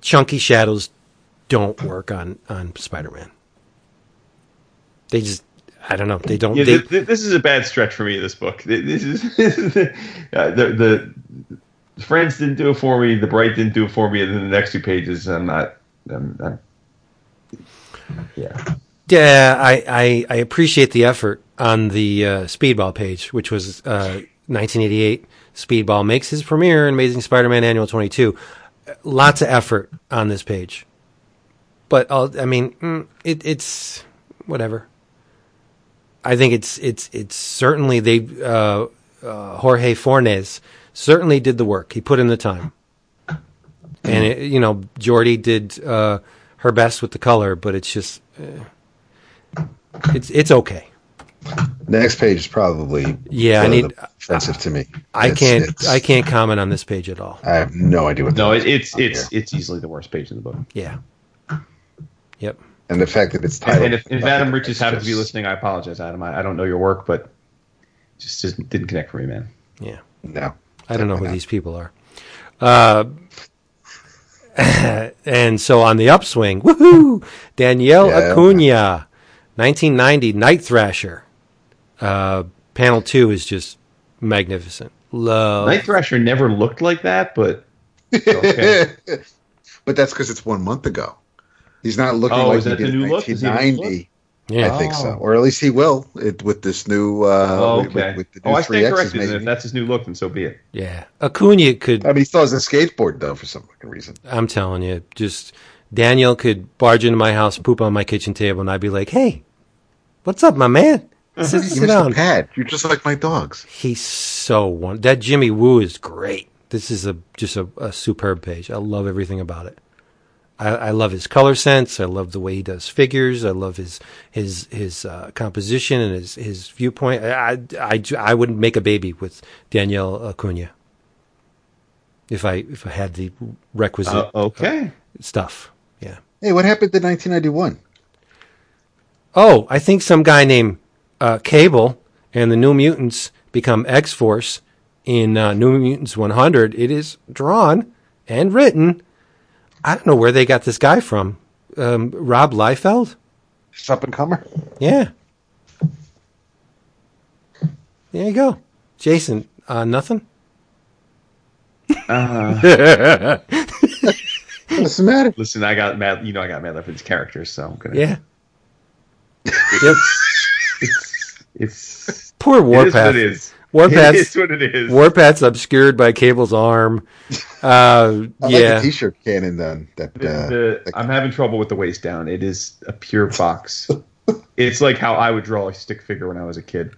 chunky shadows don't work on on Spider-Man. They just I don't know. They don't. Yeah, they, th- th- this is a bad stretch for me. This book. This is this is the, uh, the the Frenz didn't do it for me. The bright didn't do it for me. And then the next two pages, I'm not. I'm, I'm, yeah. Yeah, I, I, I appreciate the effort on the uh, Speedball page, which was uh, 1988. Speedball makes his premiere in Amazing Spider-Man Annual 22. Lots of effort on this page, but I'll, I mean, mm, it, it's whatever. I think it's it's it's certainly they uh, uh, Jorge Fornes certainly did the work. He put in the time, and it, you know Jordie did uh, her best with the color, but it's just. Uh, it's it's okay. next page is probably Yeah, I need- the offensive to me. I It's- can't it's- I can't comment on this page at all. I have no idea what. No, that it, is it's it's here. it's easily the worst page in the book. Yeah. Yep. and the fact that it's titled. and if, if Adam Riches it's happens to be listening, I apologize, Adam. I, I don't know your work, but it just, just didn't connect for me, man. Yeah. no, I don't know who Definitely these people are. Uh, and so on the upswing, woohoo! Daniel Yeah. Acuna, 1990 Night Thrasher. Uh, panel two is just magnificent. Love. Night Thrasher never looked like that, but okay. but that's because it's one month ago. He's not looking Oh, like is he the did in new look? Is he 1990. yeah. I think so, Oh. or at least he will it, with this new. Uh, oh, okay. With, the new oh, I three stand X's corrected. Then. maybe. If that's his new look, then so be it. Yeah. Acuna could I mean, he still has a skateboard though for some fucking reason. I'm telling you, just Daniel could barge into my house, poop on my kitchen table, and I'd be like, "Hey, what's up, my man? Sit, You sit missed down." a pad. You're just like my dogs. He's so one. That Jimmy Woo is great. This is a just a, a superb page. I love everything about it. I, I love his color sense. I love the way he does figures. I love his his his uh, composition and his his viewpoint. I, I I I would make a baby with Daniel Acuna if I if I had the requisite Uh, okay. stuff. Yeah. Hey, what happened to 1991? Oh, I think some guy named uh, Cable and the New Mutants become X Force in uh, New Mutants 100. It is drawn and written. I don't know where they got this guy from. Um, Rob Liefeld? It's up and comer. Yeah. There you go. Jason, uh, nothing? Uh, What's the matter? listen, I got mad. You know, I got mad for these characters, so I'm gonna. Yeah. Yep. It's it's Poor it is what Warpath. it is. Warpath's- It is what it is. Warpath's obscured by Cable's arm. Uh, I yeah. like the T-shirt cannon then. That The- uh, the- that- I'm having trouble with the waist down. It is a pure box. it's like how I would draw a stick figure when I was a kid.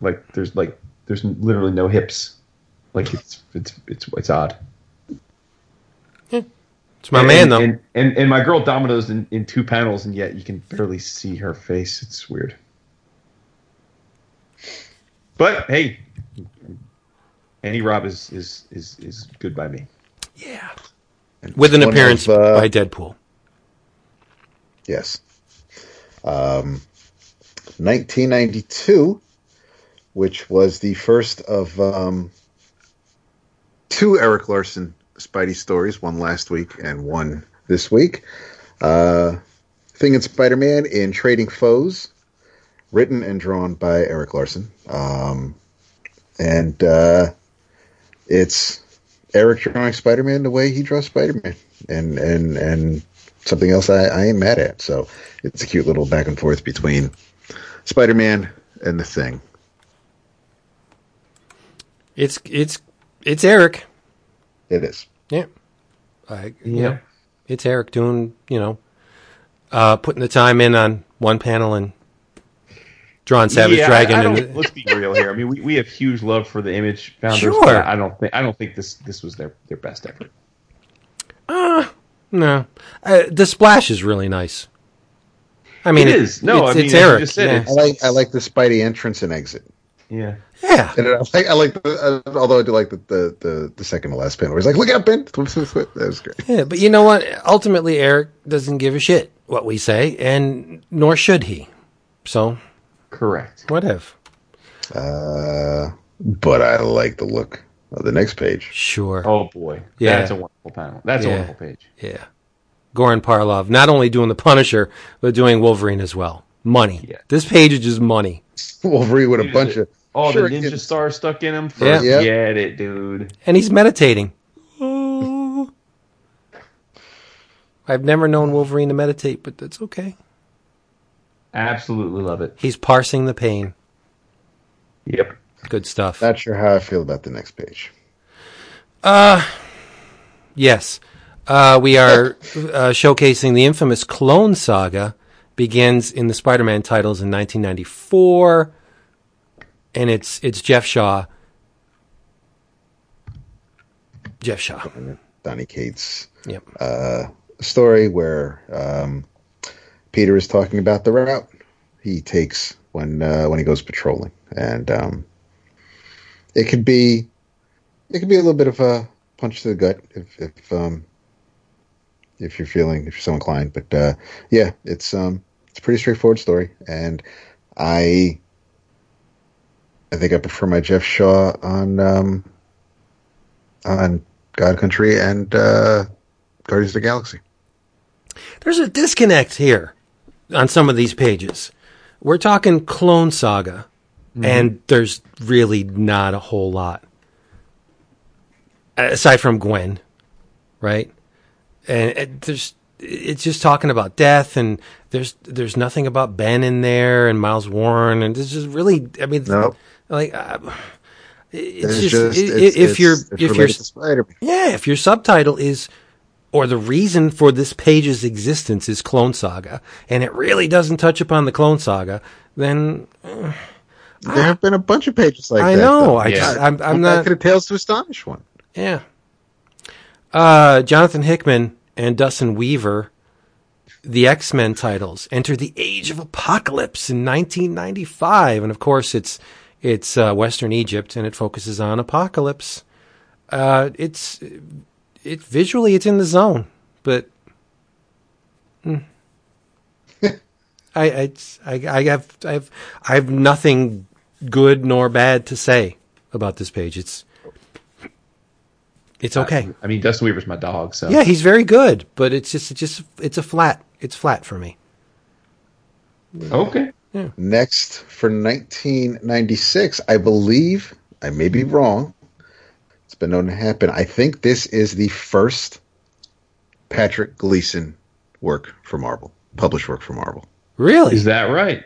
Like there's like there's literally no hips. Like it's it's it's it's odd. It's my and, man, though. And, and and my girl dominoes in, in two panels, and yet you can barely see her face. It's weird. But hey, Annie Rob is is is is good by me. yeah. With an appearance of, uh, by Deadpool. Yes. Um, 1992, which was the first of um, two Erik Larsen Spidey stories, one last week and one this week. Uh, Thing and Spider Man in Trading Foes, written and drawn by Erik Larsen. Um, and uh, it's Eric drawing Spider Man the way he draws Spider Man. And, and, and something else I, I ain't mad at. So it's a cute little back and forth between Spider Man and the Thing. It's it's it's Eric. It is. Yeah. I, Yeah. yeah. It's Eric doing, you know, uh, putting the time in on one panel and drawing Savage Yeah, Dragon. I don't- and let's be real here. I mean, we, we have huge love for the Image founders. Sure. but I don't think I don't think this this was their their best effort. no, uh, the splash is really nice. I mean, It is. No, it's, I mean, it's Eric. just said, yeah. I like I like the Spidey entrance and exit. Yeah. yeah. And I like I like the, uh, although I do like the, the, the, the second to last panel where he's like, look out, Ben. That was great. Yeah, but you know what? Ultimately, Eric doesn't give a shit what we say, and nor should he. So, Correct. whatever. Uh, but I like the look of the next page. Sure. Oh boy. Yeah. That's a wonderful panel. That's Yeah. a wonderful page. Yeah. Goran Parlov, not only doing the Punisher, but doing Wolverine as well. Money. Yeah. This page is just money. Wolverine with a bunch of Oh, Sure, the ninja star stuck in him. Yeah. Yeah. Get it, dude. And he's meditating. I've never known Wolverine to meditate, but that's okay. Absolutely love it. He's parsing the pain. Yep. Good stuff. Not sure how I feel about the next page. Uh, yes. Uh, we are uh, showcasing the infamous Clone Saga. Begins in the Spider-Man titles in 1994, and it's it's Geoff Shaw. Geoff Shaw. Donny Cates Yep. story where um, Peter is talking about the route he takes when uh, when he goes patrolling, and um, it could be it could be a little bit of a punch to the gut if if um, if you're feeling if you're so inclined. But uh, yeah, it's um, it's a pretty straightforward story, and I I think I prefer my Geoff Shaw on um, on God Country and uh, Guardians of the Galaxy. There's a disconnect here on some of these pages. We're talking Clone Saga, and there's really not a whole lot aside from Gwen, right? And it, there's it's just talking about death, and there's there's nothing about Ben in there and Miles Warren, and this is really, I mean, Nope. Like. Uh, it's, It's just, just, i- it's- if it's- you're it's if you're Spider-Man. yeah, if your subtitle is, or the reason for this page's existence is Clone Saga, and it really doesn't touch upon the Clone Saga, then There have been a bunch of pages like I that. know. though. I Yeah. just, I'm, I'm not. back to the Tales to Astonish one. Yeah. Uh, Jonathan Hickman and Dustin Weaver, the X Men titles, enter the Age of Apocalypse in 1995, and of course it's it's uh, Western Egypt, and it focuses on apocalypse. Uh, it's it visually it's in the zone, but mm. I, I I I have I have I have nothing good nor bad to say about this page. It's it's okay. I mean, Dustin Weaver's my dog, so Yeah, he's very good, but it's just it's just it's a flat. It's flat for me. Okay. Next for 1996, I believe I may be wrong. It's been known to happen. I think this is the first Patrick Gleason work for Marvel, published work for Marvel. Really? Is that right?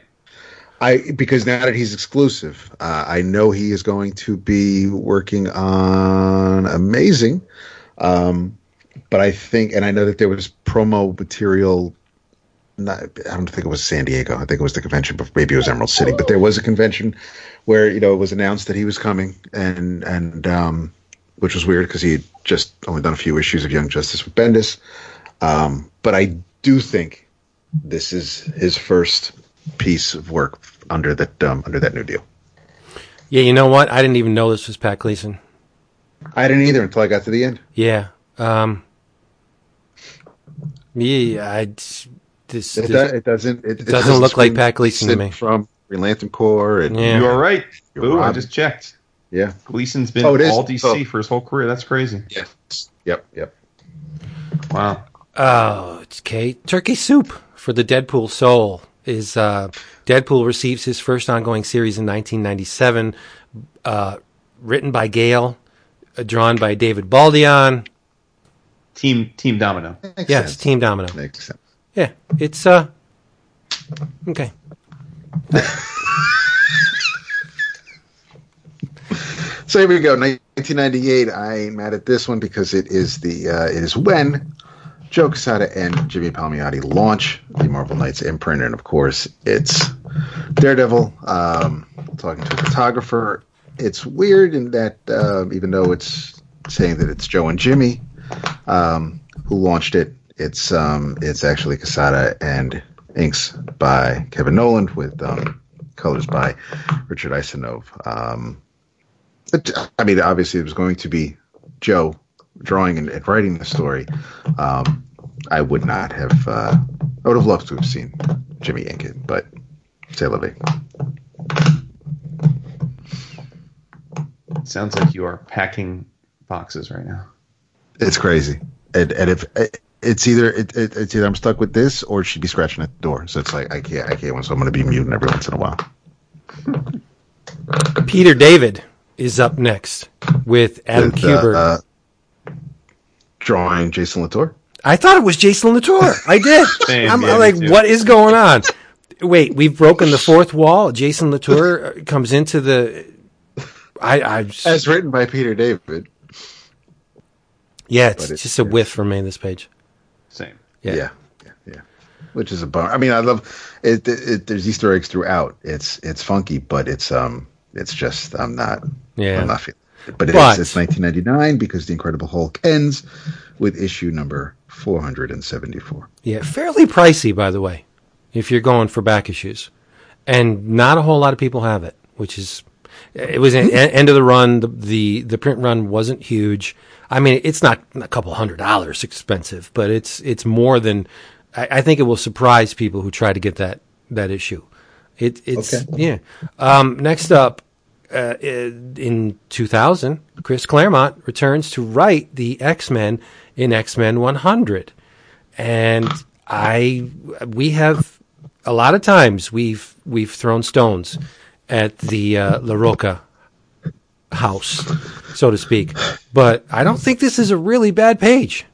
I because now that he's exclusive, uh, I know he is going to be working on Amazing. Um, but I think, and I know that there was promo material. Not, I don't think it was San Diego. I think it was the convention, but maybe it was Emerald City. But there was a convention where you know it was announced that he was coming, and and um, which was weird because he had just only done a few issues of Young Justice with Bendis. Um, but I do think this is his first piece of work under that um, under that new deal. yeah, you know what? I didn't even know this was Pat Gleason. I didn't either until I got to the end. Yeah. Um Yeah, I this, It, this it doesn't. It, it doesn't look like scream Pat Gleason to me. from Green Lantern Corps. And, Yeah. You are right. You're Boo, I just checked. yeah. Gleason's been Oh, all DC Oh. for his whole career. That's crazy. Yes. Yep. Yep. Wow. Oh, it's okay. Turkey Soup for the Deadpool Soul is uh, Deadpool receives his first ongoing series in 1997, uh, written by Gail, uh, drawn by David Baldeón. Team Team Domino. Makes Yes, sense. Team Domino. Makes sense. Yeah, it's uh, okay. So here we go. 1998. I ain't mad at this one because it is the uh, it is when Joe Quesada and Jimmy Palmiotti launch the Marvel Knights imprint, and of course it's Daredevil um, talking to a photographer. It's weird in that uh, even though it's saying that it's Joe and Jimmy um, who launched it, it's um, it's actually Quesada and inks by Kevin Nowlan with um, colors by Richard Isanove. Um, I mean, obviously, it was going to be Joe drawing and, and writing the story. Um, I would not have. Uh, I would have loved to have seen Jimmy ink it, but say vie. Sounds like you are packing boxes right now. It's crazy, and, and if it's either it, it, it's either I'm stuck with this or she'd be scratching at the door. So it's like I can't I can't So I'm going to be muting every once in a while. Peter David is up next with Adam With, uh, Kubert. uh, drawing Jason Latour. I thought it was Jason Latour. I did. Same, I'm, yeah, like, what is going on? Wait, we've broken the fourth wall. Jason Latour uh, comes into the. I, I just- As written by Peter David. yeah, it's but it's- just a whiff for me. This page. Same. Yeah. Yeah. yeah, yeah. Which is a bummer. I mean, I love it, it, it. There's Easter eggs throughout. It's it's funky, but it's um, it's just I'm not. Yeah. I'm not feeling. It. But, But- it's, it's 1999 because the Incredible Hulk ends with issue number 474. Yeah, fairly pricey, by the way, if you're going for back issues, and not a whole lot of people have it. Which is, it was an end of the run. The, the the print run wasn't huge. I mean, it's not a couple hundred dollars expensive, but it's it's more than. I, I think it will surprise people who try to get that that issue. It it's Okay. yeah. Um, next up, uh, in 2000, Chris Claremont returns to write the X Men in X Men 100, and I we have a lot of times we've we've thrown stones at the uh, Larroca house, so to speak, but I don't think this is a really bad page.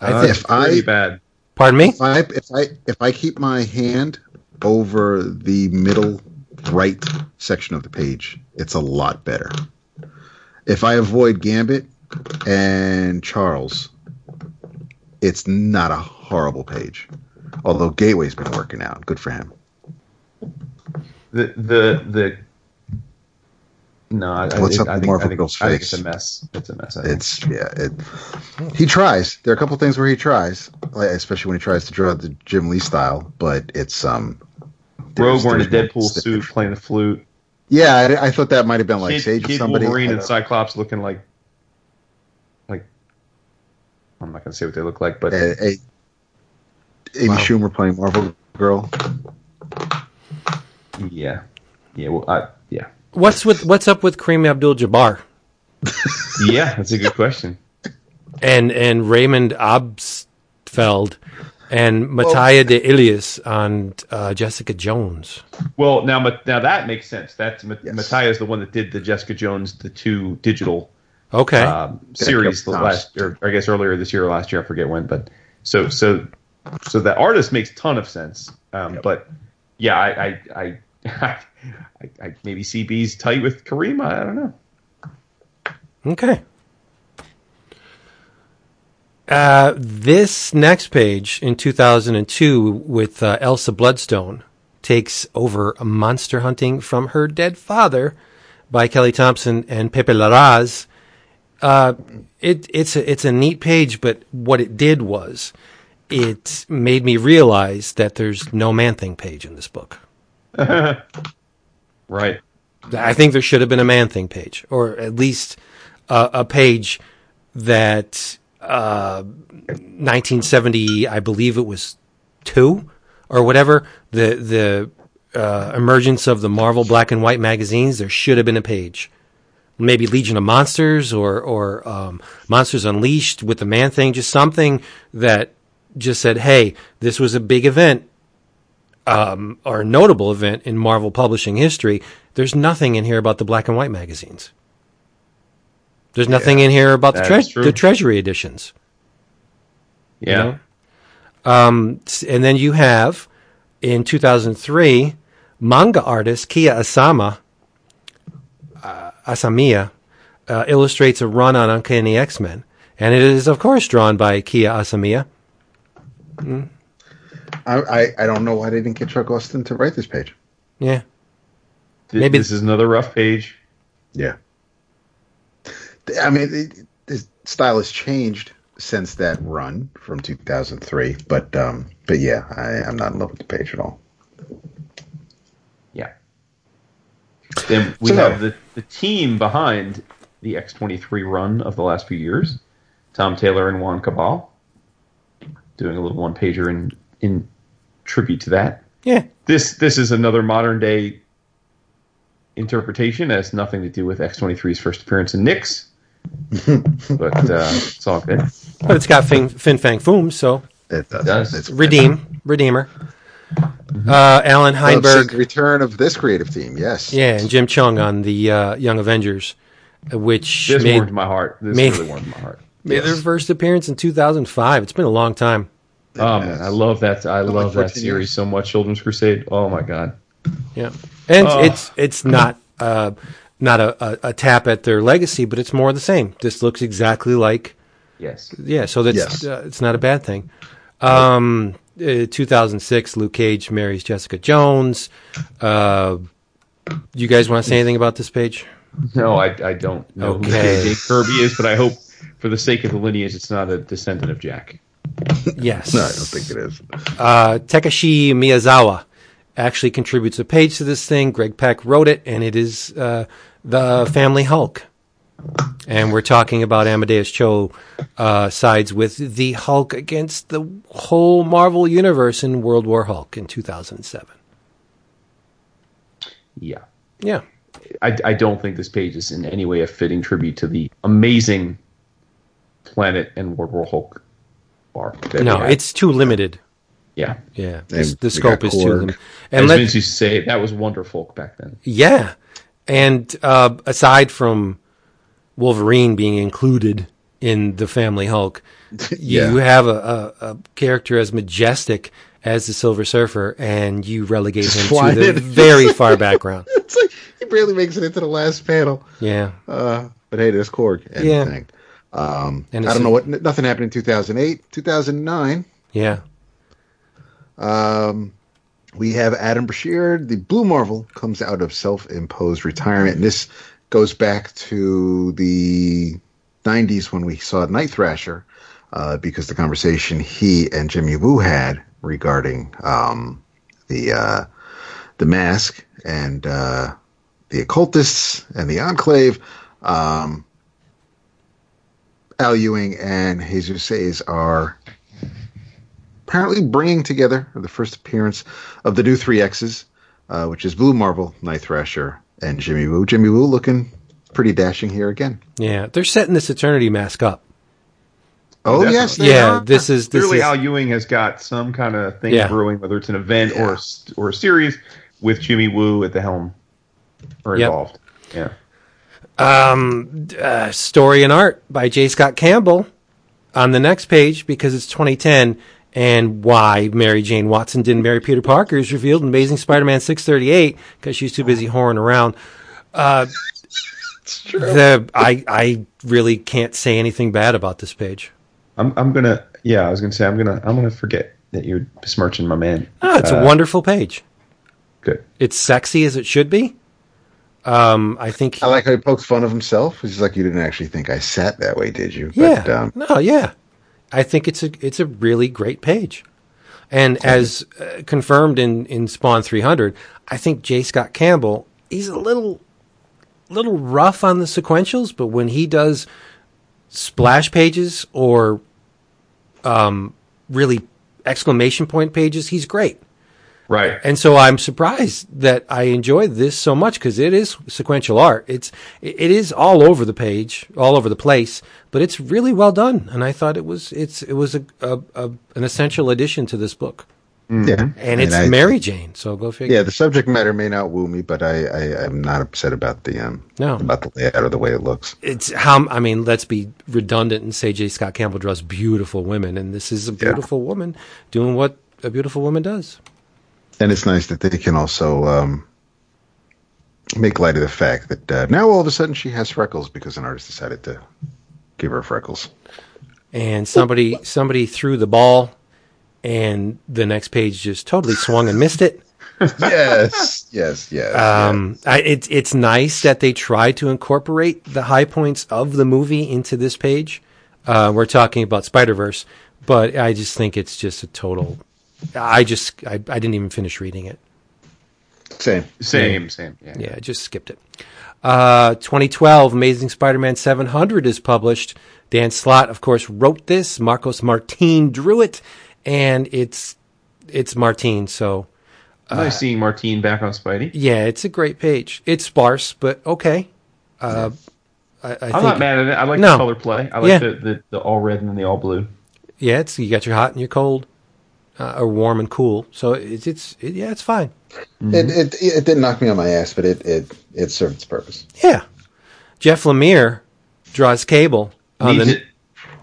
I Uh, think if it's pretty I- bad. Pardon me. If I if I if I keep my hand over the middle right section of the page, it's a lot better. If I avoid Gambit and Charles, it's not a horrible page. Although Gateway's been working out, good for him. The the the. No, I, I, What's think- I think, I think, Girl's I think it's a mess. It's a mess. I think. It's yeah, it. He tries. There are a couple things where he tries, like, especially when he tries to draw the Jim Lee style. But it's um. Rogue wearing a Deadpool stiff- suit, playing the flute. Yeah, I, I thought that might have been like Kid, Sage or somebody. Wolverine and Cyclops looking like, like. I'm not gonna say what they look like, but a, a Amy Wow. Schumer playing Marvel Girl. yeah, yeah, well, I, yeah, What's with what's up with Kareem Abdul-Jabbar yeah. That's a good question. and and Raymond Obstfeld and Mattia De Iulis on uh, Jessica Jones? Well, now, now that makes sense. That's Ma- Yes. Matthias is the one that did the Jessica Jones, the two digital Okay. um, series the last, or I guess earlier this year or last year, I forget when. But so so so the artist makes ton of sense. Um, But yeah, I I, I I I maybe CB's tight with Kareem. I don't know. Okay. Uh, this next page in 2002 with uh, Elsa Bloodstone takes over monster hunting from her dead father by Kelly Thompson and Pepe Larraz. Uh, it, it's a, it's a neat page, but what it did was it made me realize that there's no Man Thing page in this book. Right. I think there should have been a Man Thing page, or at least uh, a page that uh, 1970, I believe it was two or whatever. The the uh, emergence of the Marvel black and white magazines. There should have been a page, maybe Legion of Monsters or or um, Monsters Unleashed with the Man Thing. Just something that just said, "Hey, this was a big event." Um, or a notable event in Marvel publishing history, there's nothing in here about the black and white magazines. There's nothing in here about the, tre- the Treasury editions. Yeah. know? Um, and then you have in 2003 manga artist Kia Asama uh, Asamiya uh, illustrates a run on Uncanny X Men, and it is of course drawn by Kia Asamiya. I, I, I don't know why they didn't get Chuck Austen to write this page. Yeah, Th- Maybe- this is another rough page. Yeah. I mean, it, the style has changed since that run from 2003, but um, but yeah, I, I'm not in love with the page at all. Yeah. Then we So- have the, the team behind the X23 run of the last few years Tom Taylor and Juan Cabal. Doing a little one pager in, in tribute to that. yeah, This this is another modern day interpretation. It has nothing to do with X23's first appearance in NYX. but uh, it's all good. but it's got Fin, fin Fang Foom, so It does. does. It's redeem, redeemer. Uh, Alan Heinberg, the return of this creative team. Yes. yeah, and Jim Cheung on the uh, Young Avengers, which This made warmed my heart. This made- really warmed my heart. made their first appearance in 2005. It's been a long time. Oh man, I love that. I like love that series years. so much. Children's Crusade. Oh my god. Yeah, and Oh. it's it's not uh, not a, a, a tap at their legacy, but it's more the same. This looks exactly like Yes. yeah, so that's Yes. uh, it's not a bad thing. Um, uh, 2006, Luke Cage marries Jessica Jones. Uh, you guys want to say anything about this page? No, I, I don't know Okay. who Jake Kirby is, but I hope for the sake of the lineage, it's not a descendant of Jack. Yes. No, I don't think it is. Uh, Takeshi Miyazawa actually contributes a page to this thing. Greg Pak wrote it, and it is uh, the Family Hulk. And we're talking about Amadeus Cho uh, sides with the Hulk against the whole Marvel universe in World War Hulk in 2007. Yeah. Yeah. I, I don't think this page is in any way a fitting tribute to the amazing Planet and World War Hulk bar. that No, it's too limited. yeah. Yeah. And The, the scope got is too limited. And As let, Vince used to say, that was wonderful back then. Yeah. And uh, aside from Wolverine being included in the Family Hulk, Yeah. you have a, a, a character as majestic as the Silver Surfer, and you relegate him to slide the in. very far background. It's like he barely makes it into the last panel. Yeah. Uh, but hey, there's Korg. And Yeah. thing. Um, And I don't know what. Nothing happened in 2008, 2009. Yeah. Um, we have Adam Brashear. The Blue Marvel comes out of self-imposed retirement, and this goes back to the 90s when we saw Night Thrasher, uh, because the conversation he and Jimmy Woo had regarding um, the uh, the mask and uh, the occultists and the Enclave. Um, Al Ewing and Jesus Hayes are apparently bringing together the first appearance of the new three X's, uh, which is Blue Marvel, Night Thrasher, and Jimmy Woo. Jimmy Woo looking pretty dashing here again. Yeah. They're setting this Eternity mask up. Oh Definitely. yes, they Yeah. are. This is this Clearly, is Al Ewing has got some kind of thing Yeah. brewing, whether it's an event or a, s- or a series, with Jimmy Woo at the helm or Yep. involved. Yeah. Um, uh, story and art by J. Scott Campbell on the next page because it's 2010 and why Mary Jane Watson didn't marry Peter Parker is revealed in Amazing Spider-Man 638 because she's too busy whoring around. Uh, the, I I really can't say anything bad about this page. I'm I'm gonna yeah, I was gonna say I'm gonna I'm gonna forget that you're besmirching my man. Ah, it's a wonderful page. Good. It's sexy as it should be. Um, I think I like how he pokes fun of himself. He's like, "You didn't actually think I sat that way, did you?" Yeah. But, um, no, yeah. I think it's a it's a really great page. And as uh, confirmed in in Spawn 300, I think J. Scott Campbell, he's a little little rough on the sequentials, but when he does splash pages or um really exclamation point pages, he's great. Right. And so I'm surprised that I enjoy this so much because it is sequential art. It's it it is all over the page, all over the place, but it's really well done. And I thought it was it's it was a, a, a an essential addition to this book. Yeah, and it's I- Mary Jane. So go figure. Yeah, the subject matter may not woo me, but I, I I'm not upset about the um No. about the layout or the way it looks. It's how I mean. Let's be redundant and say J. Scott Campbell draws beautiful women, and this is a beautiful woman doing what a beautiful woman does. And it's nice that they can also um, make light of the fact that uh, now all of a sudden she has freckles because an artist decided to give her freckles. And somebody somebody threw the ball, and the next page just totally swung and missed it. yes, yes, yes. Um, I, it's it's nice that they try to incorporate the high points of the movie into this page. Uh, we're talking about Spider Verse, but I just think it's just a total. I just I, I didn't even finish reading it. Same. Same, same. Yeah. Yeah, I just skipped it. Uh, 2012, Amazing Spider-Man 700 is published. Dan Slott, of course, wrote this. Marcos Martin drew it, and it's it's Martin. So nice seeing Martine back on Spidey. yeah, it's a great page. It's sparse, but okay. Uh, I, I I'm think, not mad at it. I like No. the color play. I like Yeah. the, the, the all red and then the all blue. Yeah, it's you got your hot and your cold, uh, or warm and cool. So it's it's it, yeah, it's fine. It, it it didn't knock me on my ass, but it it it served its purpose. Yeah, Jeff Lemire draws Cable on Needs the it.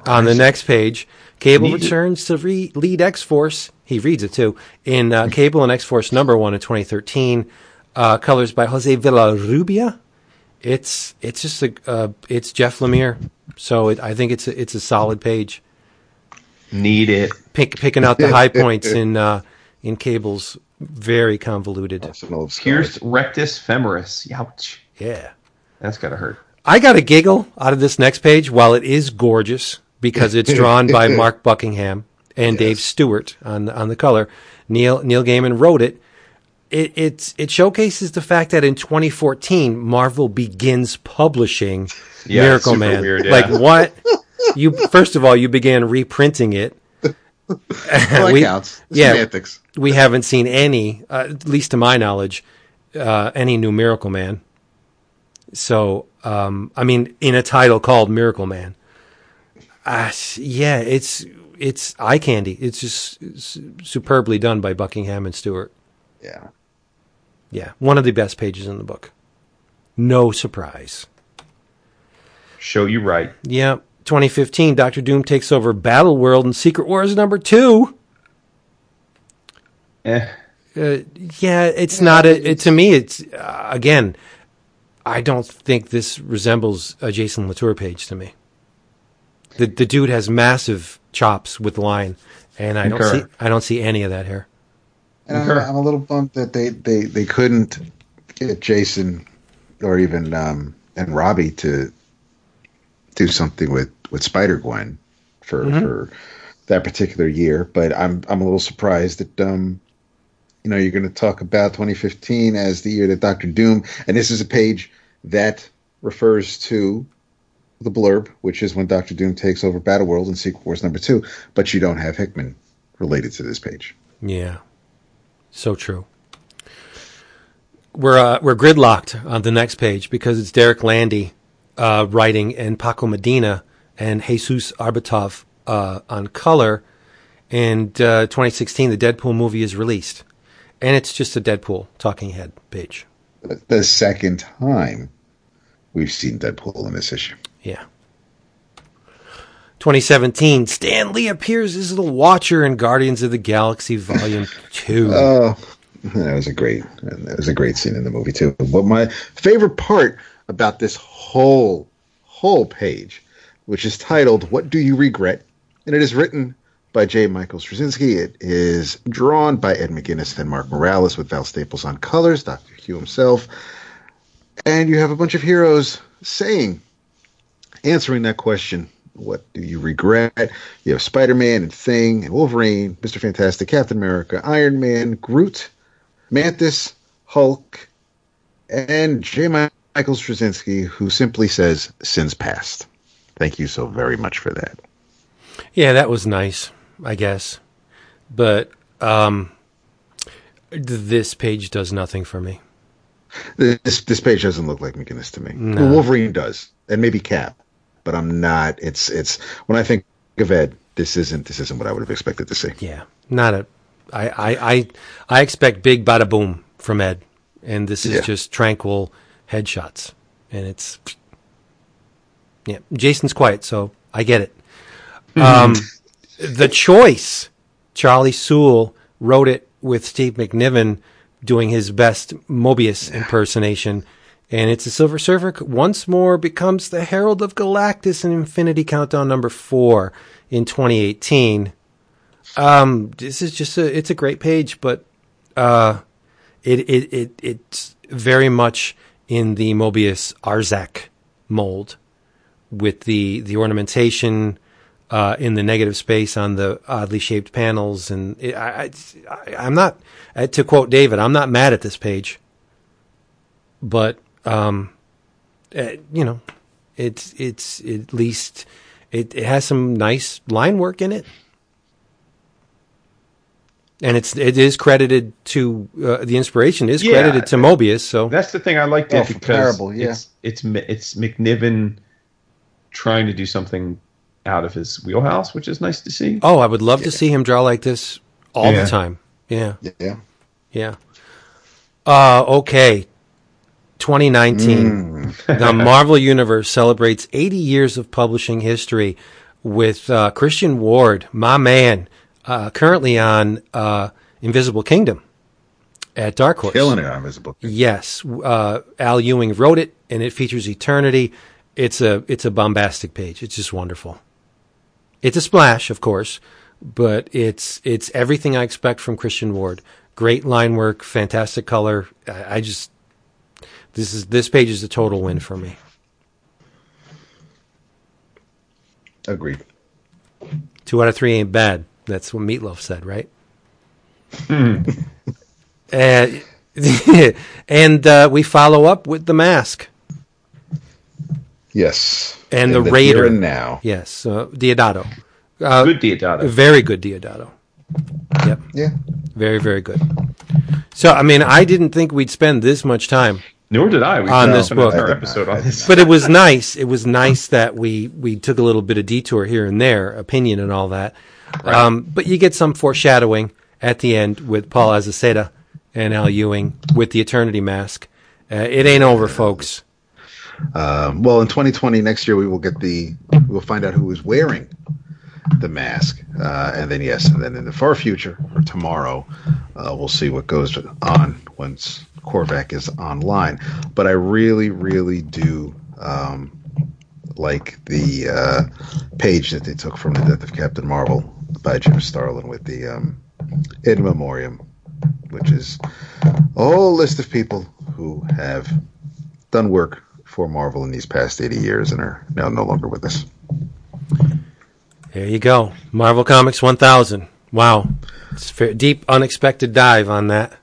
on the next page. Cable Needs it. returns to re- lead X Force. He reads it too in uh, Cable and X Force number one in 2013. Uh, colors by Jose Villarrubia. It's it's just a uh, it's Jeff Lemire. So it, I think it's a, it's a solid page. Need it. Pick, picking out the high points in uh, in Cable's very convoluted. Arsenal of Pierced rectus femoris. Ouch. Yeah. That's gotta hurt. I got a giggle out of this next page while it is gorgeous because it's drawn by Mark Buckingham and Dave Stewart on on the color. Neil Neil Gaiman wrote it. It it's it showcases the fact that in 2014 Marvel begins publishing Yeah, Miracleman. weird, yeah. Like what? You first of all you began reprinting it. Well, that We- counts. It's yeah. Semantics. We haven't seen any, uh, at least to my knowledge, uh, any new Miracleman. So, um, I mean, in a title called Miracleman. Uh, yeah, it's it's eye candy. It's just s- superbly done by Buckingham and Stewart. Yeah. Yeah, one of the best pages in the book. No surprise. Show you right. Yeah, 2015, Doctor Doom takes over Battle World and Secret Wars number two. Eh. Uh, yeah, it's not a. It, to me, it's uh, again. I don't think this resembles a Jason Latour page to me. The the dude has massive chops with line, and I don't see I don't see any of that here. And I'm, I'm a little bummed that they, they, they couldn't get Jason or even um, and Robbie to do something with, with Spider Gwen for for that particular year. But I'm I'm a little surprised that um, you know you're going to talk about 2015 as the year that Doctor Doom, and this is a page that refers to the blurb, which is when Doctor Doom takes over Battle World and Secret Wars number two. But you don't have Hickman related to this page. Yeah, so true. We're uh, we're gridlocked on the next page because it's Derek Landy uh, writing and Paco Medina and Jesus Aburtov uh, on color. And uh, 2016, the Deadpool movie is released, and it's just a Deadpool talking head page. the second time we've seen Deadpool in this issue. Yeah. 2017, Stan Lee appears as the Watcher in Guardians of the Galaxy Volume 2. Oh, that was a great that was a great scene in the movie too. But my favorite part about this whole whole page, which is titled "What Do You Regret," and it is written by J. Michael Straczynski. It is drawn by Ed McGuinness and Mark Morales with Val Staples on colors, Doctor Hugh himself, and you have a bunch of heroes saying, answering that question. What do you regret? You have Spider Man and Thing and Wolverine, Mr. Fantastic, Captain America, Iron Man, Groot, Mantis, Hulk, and J. Straczynski, who simply says, Sins past. Thank you so very much for that. Yeah, that was nice, I guess. But um, this page does nothing for me. This this page doesn't look like McGuinness to me. No. Well, Wolverine does, and maybe Cap, but I'm not. It's it's when I think of Ed, this isn't this isn't what I would have expected to see. Yeah, not a, I, I, I, I expect big bada boom from Ed, and this is Yeah. just tranquil headshots, and it's yeah. Jason's quiet, so I get it. Um, the choice, Charlie Sewell wrote it with Steve McNiven doing his best Moebius impersonation. And it's a Silver Surfer once more becomes the Herald of Galactus in Infinity Countdown number four in 2018. Um, this is just a, it's a great page, but, uh, it, it, it, it's very much in the Moebius Arzach mold with the, the ornamentation, uh, in the negative space on the oddly shaped panels. And it, I, I, I'm not, uh, to quote David, I'm not mad at this page, but, um, uh, you know, it's, it's at least, it, it has some nice line work in it. And it's, it is credited to, uh, the inspiration is Yeah. credited to Moebius. So That's the thing I liked Oh, it for because Parable, yeah. it's it's it's McNiven trying to do something out of his wheelhouse, which is nice to see. Oh, I would love to see him draw like this all Yeah. the time. Yeah, Yeah. yeah. Uh, okay. 2019. the Marvel Universe celebrates 80 years of publishing history with uh, Christian Ward, my man, uh, currently on uh, Invisible Kingdom at Dark Horse. Killing it on Invisible. Kingdom. Yes, uh, Al Ewing wrote it, and it features Eternity. It's a it's a bombastic page. It's just wonderful. It's a splash, of course, but it's it's everything I expect from Christian Ward. Great line work, fantastic color. I, I just this is this page is a total win for me. Agreed. Two out of three ain't bad. That's what Meatloaf said, right? Uh, and uh, we follow up with the mask. Yes. And In the here Raider. and now. Yes, uh, Diodato. Uh, Good Diodato. Very good Diodato. Yep. Yeah. Very, very good. So, I mean, I didn't think we'd spend this much time, Nor did I. We On this book. entire episode on this. but it was nice. It was nice that we, we took a little bit of detour here and there, opinion and all that. Um, but you get some foreshadowing at the end with Paul Azaceta and Al Ewing with the Eternity Mask. Uh, it ain't over, folks. Um, well, in 2020, next year, we will get the, we'll find out who is wearing the mask. Uh, and then, yes, and then in the far future, or tomorrow, uh, we'll see what goes on once Korvac is online. But I really, really do um, like the uh, page that they took from The Death of Captain Marvel by Jim Starlin with the um, In Memoriam, which is a whole list of people who have done work for Marvel in these past 80 years and are now no longer with us. There you go. Marvel Comics 1000. Wow. It's a deep, unexpected dive on that.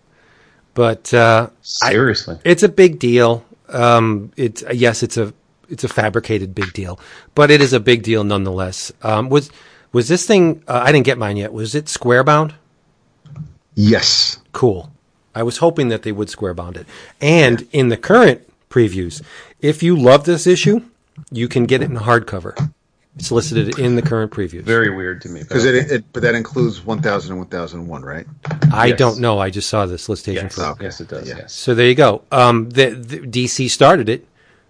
But uh, Seriously. it's a big deal. Um, it's yes, it's a it's a fabricated big deal, but it is a big deal nonetheless. Um, was was this thing? Uh, I didn't get mine yet. Was it square bound? Yes. Cool. I was hoping that they would square bound it. And in the current previews, if you love this issue, you can get it in hardcover. It's listed in the current previews. Very weird to me. Because it, it, but that includes 1000 and 1001, right? I Yes. don't know. I just saw this listation yes, for yes, it does. Yeah. Yes. So there you go. Um, the, the DC started it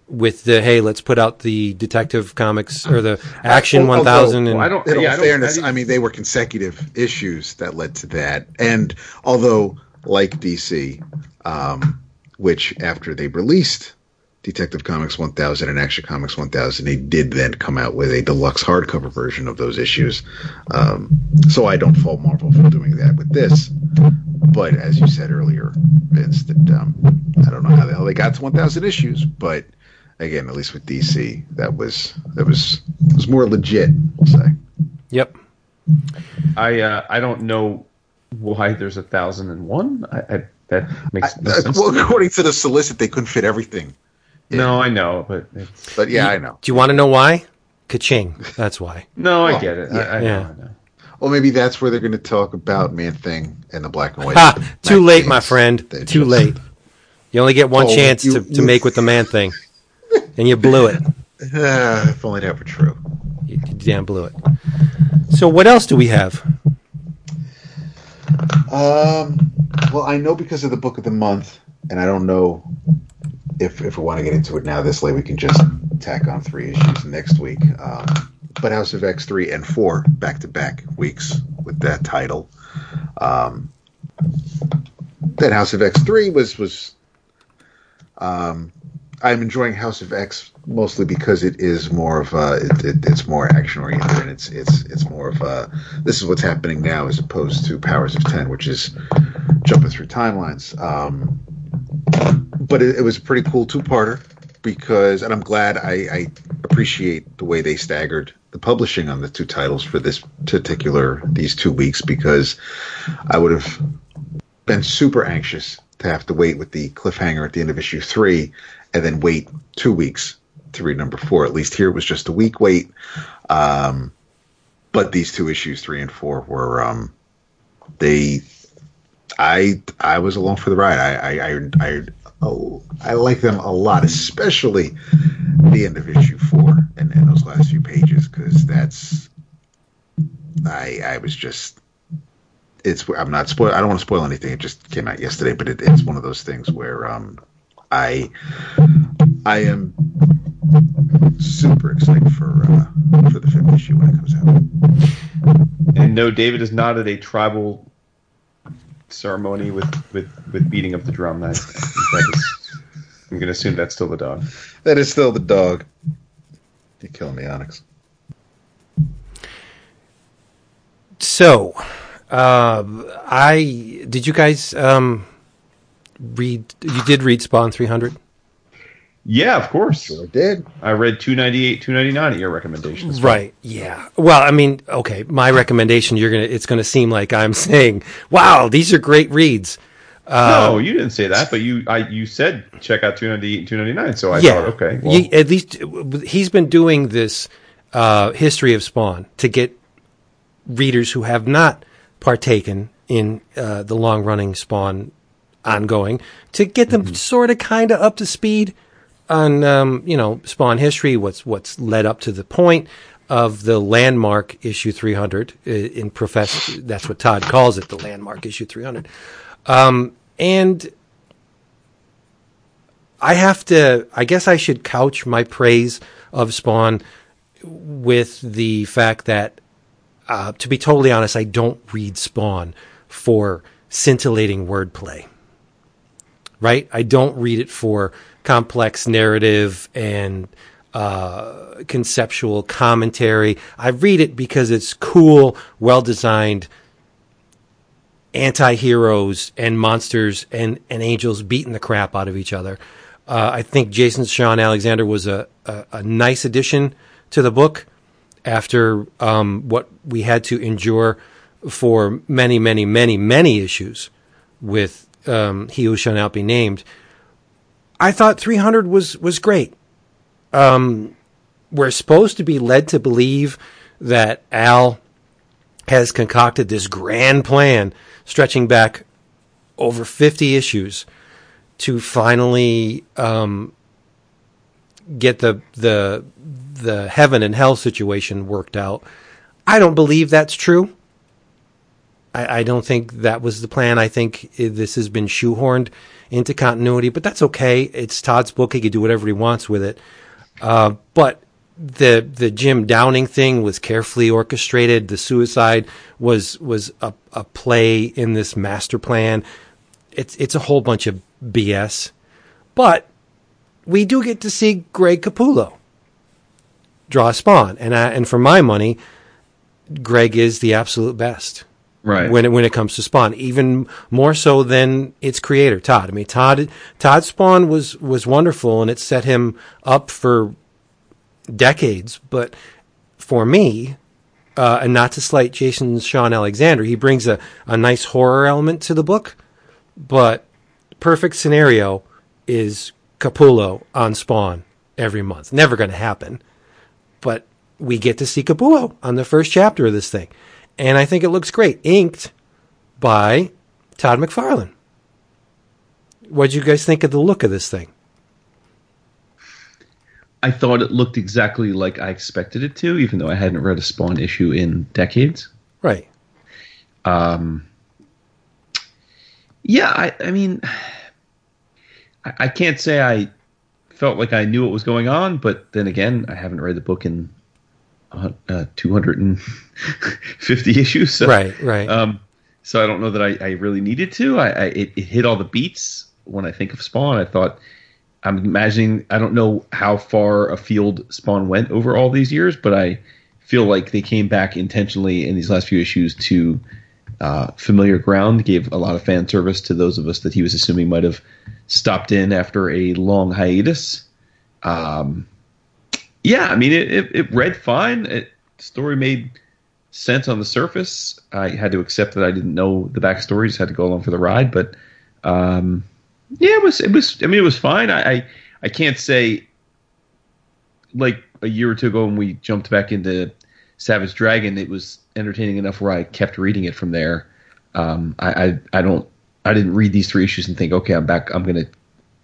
with the hey, let's put out the Detective Comics or the Action Although- One Thousand, and Well, I don't. In yeah, I all don't- fairness, I I, mean, they were consecutive issues that led to that. And although, like DC, um, which after they released Detective Comics 1000 and Action Comics 1000, they did then come out with a deluxe hardcover version of those issues. Um, so I don't fault Marvel for doing that with this. But as you said earlier, Vince, that um, I don't know how the hell they got to 1000 issues, but again, at least with DC, that was that was was more legit. We'll say. yep. I uh, I don't know why there's a thousand and one. I, I, that makes no Uh, sense. well, to me. according to the solicit, they couldn't fit everything. No, I know, but it's, But yeah, I know. Do you want to know why? Ka-ching. That's why. no, I Well, get it. yeah. I, I Yeah. know. I know. Well, maybe that's where they're going to talk about Man Thing and the black and white. Ha! Too late, my friend. Too just- late. You only get one Oh, chance you- to, to you- make with the man thing, and you blew it. Uh, if only that were true. You, you damn blew it. So what else do we have? Um, well, I know because of the book of the month, and I don't know if if we want to get into it now this late. We can just tack on three issues next week. Um, but House of X three and four back to back weeks with that title. Um, then House of X three was was. Um, I'm enjoying House of X mostly because it is more of a it, it, it's more action oriented and it's it's it's more of a this is what's happening now as opposed to Powers of Ten, which is jumping through timelines. Um, but it, it was a pretty cool two parter because, and I'm glad I, I appreciate the way they staggered the publishing on the two titles for this particular these two weeks because I would have been super anxious to have to wait with the cliffhanger at the end of issue three and then wait two weeks to read number four. At least here it was just a week wait. Um, but these two issues, three and four, were um, they. I I was along for the ride. I I I, I, oh, I like them a lot, especially the end of issue four and, and those last few pages because that's. I I was just. It's I'm not spoil. I don't want to spoil anything. It just came out yesterday, but it, it's one of those things where um, I I am super excited for uh, for the fifth issue when it comes out. And no, David is not at a tribal ceremony with with, with beating of the drum. That, that is, I'm going to assume that's still the dog. That is still the dog. You're killing me, Onyx. So, uh, I did you guys um, read? You did read Spawn 300. Yeah, of course. Sure did. I read 298, 299 at your recommendations. Right. Yeah. Well, I mean, okay, my recommendation you're going to it's going to seem like I'm saying, "Wow, these are great reads." no, you didn't say that, but you I you said check out 298 299, so I yeah. thought, okay. well- Ye- at least he's been doing this uh, history of Spawn to get readers who have not partaken in uh, the long running Spawn ongoing to get them sort of kind of up to speed on um, you know Spawn history, what's what's led up to the point of the landmark issue 300 uh, in professor that's what Todd calls it the landmark issue 300 um, and I have to I guess I should couch my praise of Spawn with the fact that uh, to be totally honest I don't read Spawn for scintillating wordplay right? I don't read it for complex narrative and uh, conceptual commentary. I read it because it's cool, well designed anti heroes and monsters and, and angels beating the crap out of each other. Uh, I think Jason Shawn Alexander was a, a, a nice addition to the book after um, what we had to endure for many, many, many, many issues with um, He Who Shall Not Be Named. I thought 300 was was great. Um, we're supposed to be led to believe that Al has concocted this grand plan stretching back over 50 issues to finally um, get the the the heaven and hell situation worked out. I don't believe that's true. I, I don't think that was the plan. I think this has been shoehorned into continuity, but that's okay. It's Todd's book; he can do whatever he wants with it. Uh, but the the Jim Downing thing was carefully orchestrated. The suicide was was a, a play in this master plan. It's it's a whole bunch of BS, but we do get to see Greg Capullo draw Spawn, and I, and for my money, Greg is the absolute best right. when it, when it comes to Spawn, even more so than its creator, Todd. I mean, Todd Todd Spawn was was wonderful, and it set him up for decades. But for me, uh, and not to slight Jason Shawn Alexander, he brings a, a nice horror element to the book. But perfect scenario is Capullo on Spawn every month. Never going to happen, but we get to see Capullo on the first chapter of this thing, and I think it looks great. Inked by Todd McFarlane. What would you guys think of the look of this thing? I thought it looked exactly like I expected it to, even though I hadn't read a Spawn issue in decades. Right. Um, Yeah, I, I mean, I, I can't say I felt like I knew what was going on, but then again, I haven't read the book in uh, uh, 250 issues. So, Right, right. Um, so I don't know that I, I really needed to. I, I it, it hit all the beats when I think of Spawn. I thought I'm imagining. I don't know how far afield Spawn went over all these years, but I feel like they came back intentionally in these last few issues to uh, familiar ground. Gave a lot of fan service to those of us that he was assuming might have stopped in after a long hiatus. Um, yeah, I mean, it, it, it read fine. It, story made sense on the surface. I had to accept that I didn't know the backstory; just had to go along for the ride. But um, yeah, it was it was. I mean, it was fine. I I, I can't say like a year or two ago when we jumped back into Savage Dragon, it was entertaining enough where I kept reading it from there. Um, I, I I don't I didn't read these three issues and think, okay, I'm back. I'm gonna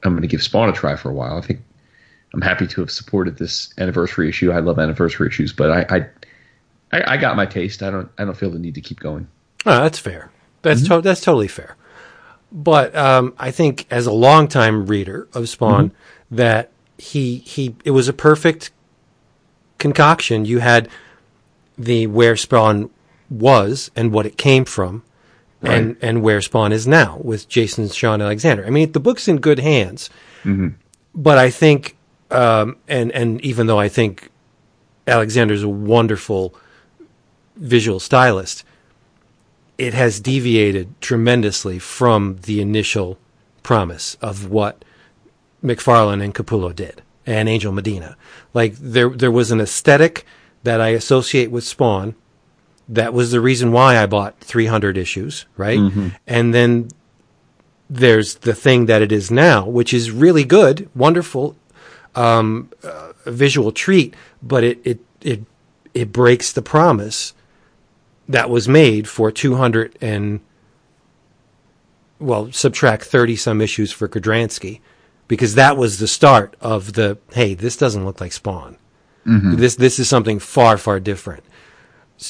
I'm gonna give Spawn a try for a while. I think I'm happy to have supported this anniversary issue. I love anniversary issues, but I I, I, I got my taste. I don't I don't feel the need to keep going. Oh, that's fair. That's to- that's totally fair. But um, I think as a longtime reader of Spawn, that he he it was a perfect concoction. You had the where Spawn was and what it came from, and and where Spawn is now with Jason Shawn Alexander. I mean, the book's in good hands. But I think, um, and and even though I think Alexander's a wonderful visual stylist, it has deviated tremendously from the initial promise of what McFarlane and Capullo did and Angel Medina. Like there there was an aesthetic that I associate with Spawn. That was the reason why I bought 300 issues, right? And then there's the thing that it is now, which is really good, wonderful, um, uh, visual treat, but it, it, it, it breaks the promise that was made for 200 and, well, subtract 30 some issues for Kudranski, because that was the start of the, hey, this doesn't look like Spawn. Mm-hmm. This, this is something far, far different.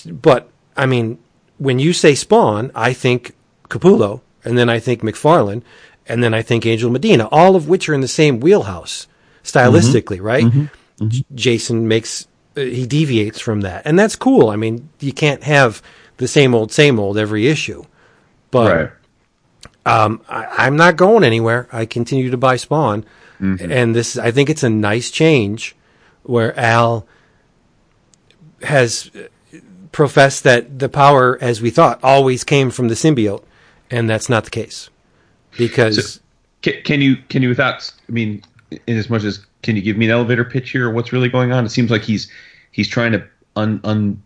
But, I mean, when you say Spawn, I think Capullo, and then I think McFarlane, and then I think Angel Medina, all of which are in the same wheelhouse mm-hmm. stylistically, right? Mm-hmm. J- Jason makes, he deviates from that. And that's cool. I mean, you can't have the same old, same old every issue. But um, I, I'm not going anywhere. I continue to buy Spawn, and this I think it's a nice change where Al has professed that the power, as we thought, always came from the symbiote, and that's not the case because So, can, can you can you without I mean in as much as can you give me an elevator pitch here? What's really going on? It seems like he's he's trying to un, un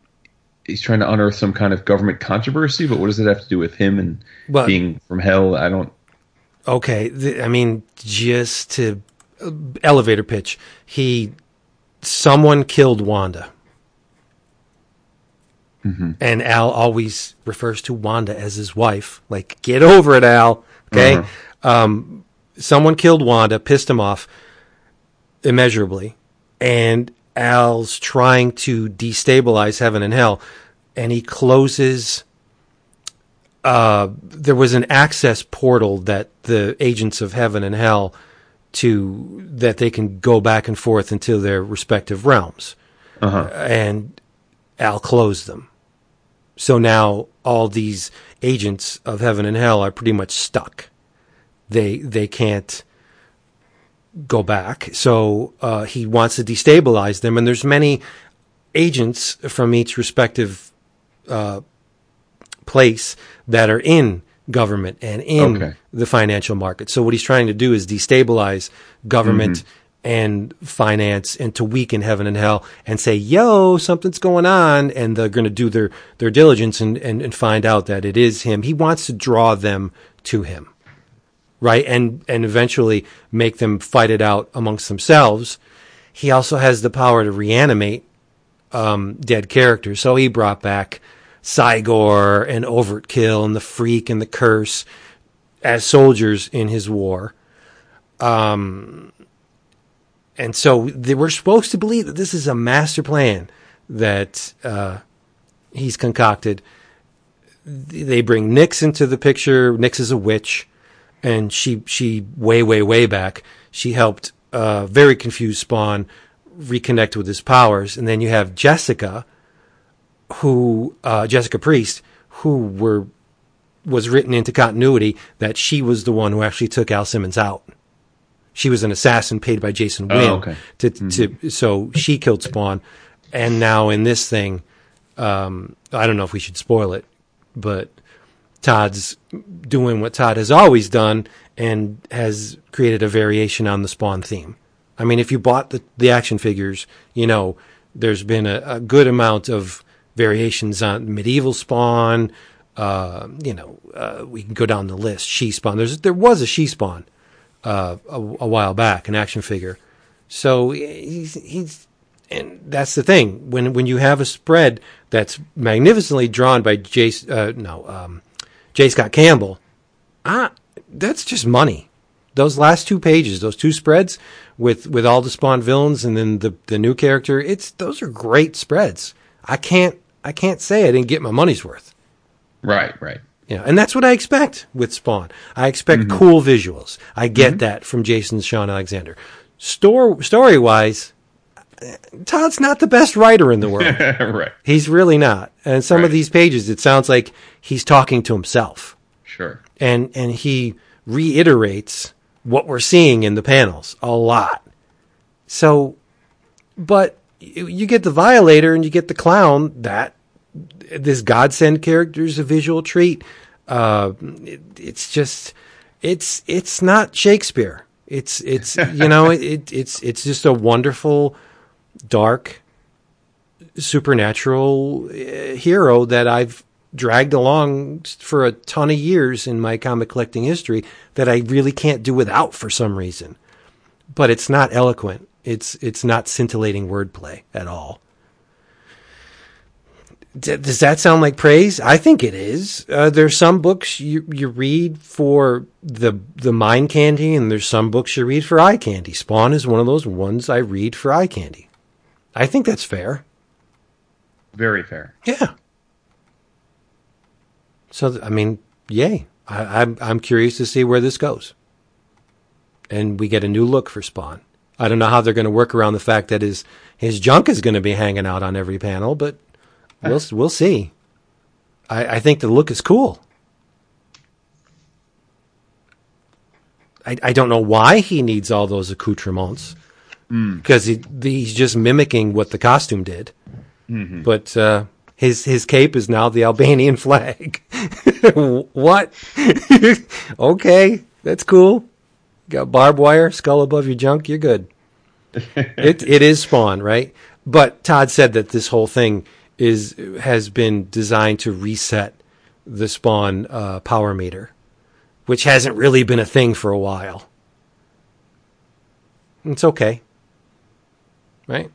he's trying to unearth some kind of government controversy. But what does it have to do with him and Well- being from hell? I don't. okay, I mean, just to uh, elevator pitch, he someone killed Wanda. And Al always refers to Wanda as his wife. Like, get over it, Al. Okay. Um, someone killed Wanda, pissed him off immeasurably. And Al's trying to destabilize heaven and hell. And he closes uh, there was an access portal that the agents of heaven and hell to that they can go back and forth into their respective realms, and Al closed them. So now all these agents of heaven and hell are pretty much stuck. They they can't go back. So uh, he wants to destabilize them, and there's many agents from each respective place that are in government and in Okay. the financial market. So what he's trying to do is destabilize government and finance and to weaken heaven and hell and say, yo, something's going on. And they're going to do their, their diligence and, and, and find out that it is him. He wants to draw them to him. Right. And, and eventually make them fight it out amongst themselves. He also has the power to reanimate um, dead characters. So he brought back Cygor and Overkill and the Freak and the Curse as soldiers in his war. Um, and so they were supposed to believe that this is a master plan that uh, he's concocted. They bring Nyx into the picture. Nyx is a witch. And she she way way way back she helped uh, very confused Spawn reconnect with his powers, and then you have Jessica, who uh, Jessica Priest, who were was written into continuity that she was the one who actually took Al Simmons out. She was an assassin paid by Jason Wynn Oh, okay. to to so she killed Spawn, and now in this thing, um, I don't know if we should spoil it, but Todd's doing what Todd has always done and has created a variation on the Spawn theme. I mean, if you bought the, the action figures, you know, there's been a, a good amount of variations on medieval Spawn. Uh, you know, uh, we can go down the list. She Spawn. There's there was a She Spawn uh, a, a while back, an action figure. So he's he's and that's the thing when when you have a spread that's magnificently drawn by Jace uh, no um, J. Scott Campbell, ah, that's just money. Those last two pages, those two spreads with with all the Spawn villains and then the the new character, it's those are great spreads. I can't I can't say I didn't get my money's worth. Right, right. Know, and that's what I expect with Spawn. I expect cool visuals. I get that from Jason Shawn Alexander. Store story wise, Todd's not the best writer in the world. right. He's really not. And some of these pages, it sounds like he's talking to himself, Sure. and and he reiterates what we're seeing in the panels a lot. So, but you you get the Violator and you get the Clown. That this godsend character is a visual treat. Uh, it, it's just, it's it's not Shakespeare. It's it's you know it, it's it's just a wonderful, dark, supernatural uh, hero that I've dragged along for a ton of years in my comic collecting history that I really can't do without for some reason. But it's not eloquent. It's it's not scintillating wordplay at all. D- does that sound like praise? I think it is. Uh, there's some books you you read for the the mind candy, and there's some books you read for eye candy. Spawn is one of those ones I read for eye candy. I think that's fair. Very fair. Yeah. So th- I mean, yay! I, I'm I'm curious to see where this goes. And we get a new look for Spawn. I don't know how they're going to work around the fact that his his junk is going to be hanging out on every panel, but we'll we'll see. I, I think the look is cool. I, I don't know why he needs all those accoutrements because he, he's just mimicking what the costume did but uh, his his cape is now the Albanian flag. what? okay, that's cool. Got barbed wire, skull above your junk. You're good. it it is Spawn, right? But Todd said that this whole thing is has been designed to reset the Spawn uh, power meter, which hasn't really been a thing for a while. It's okay, right?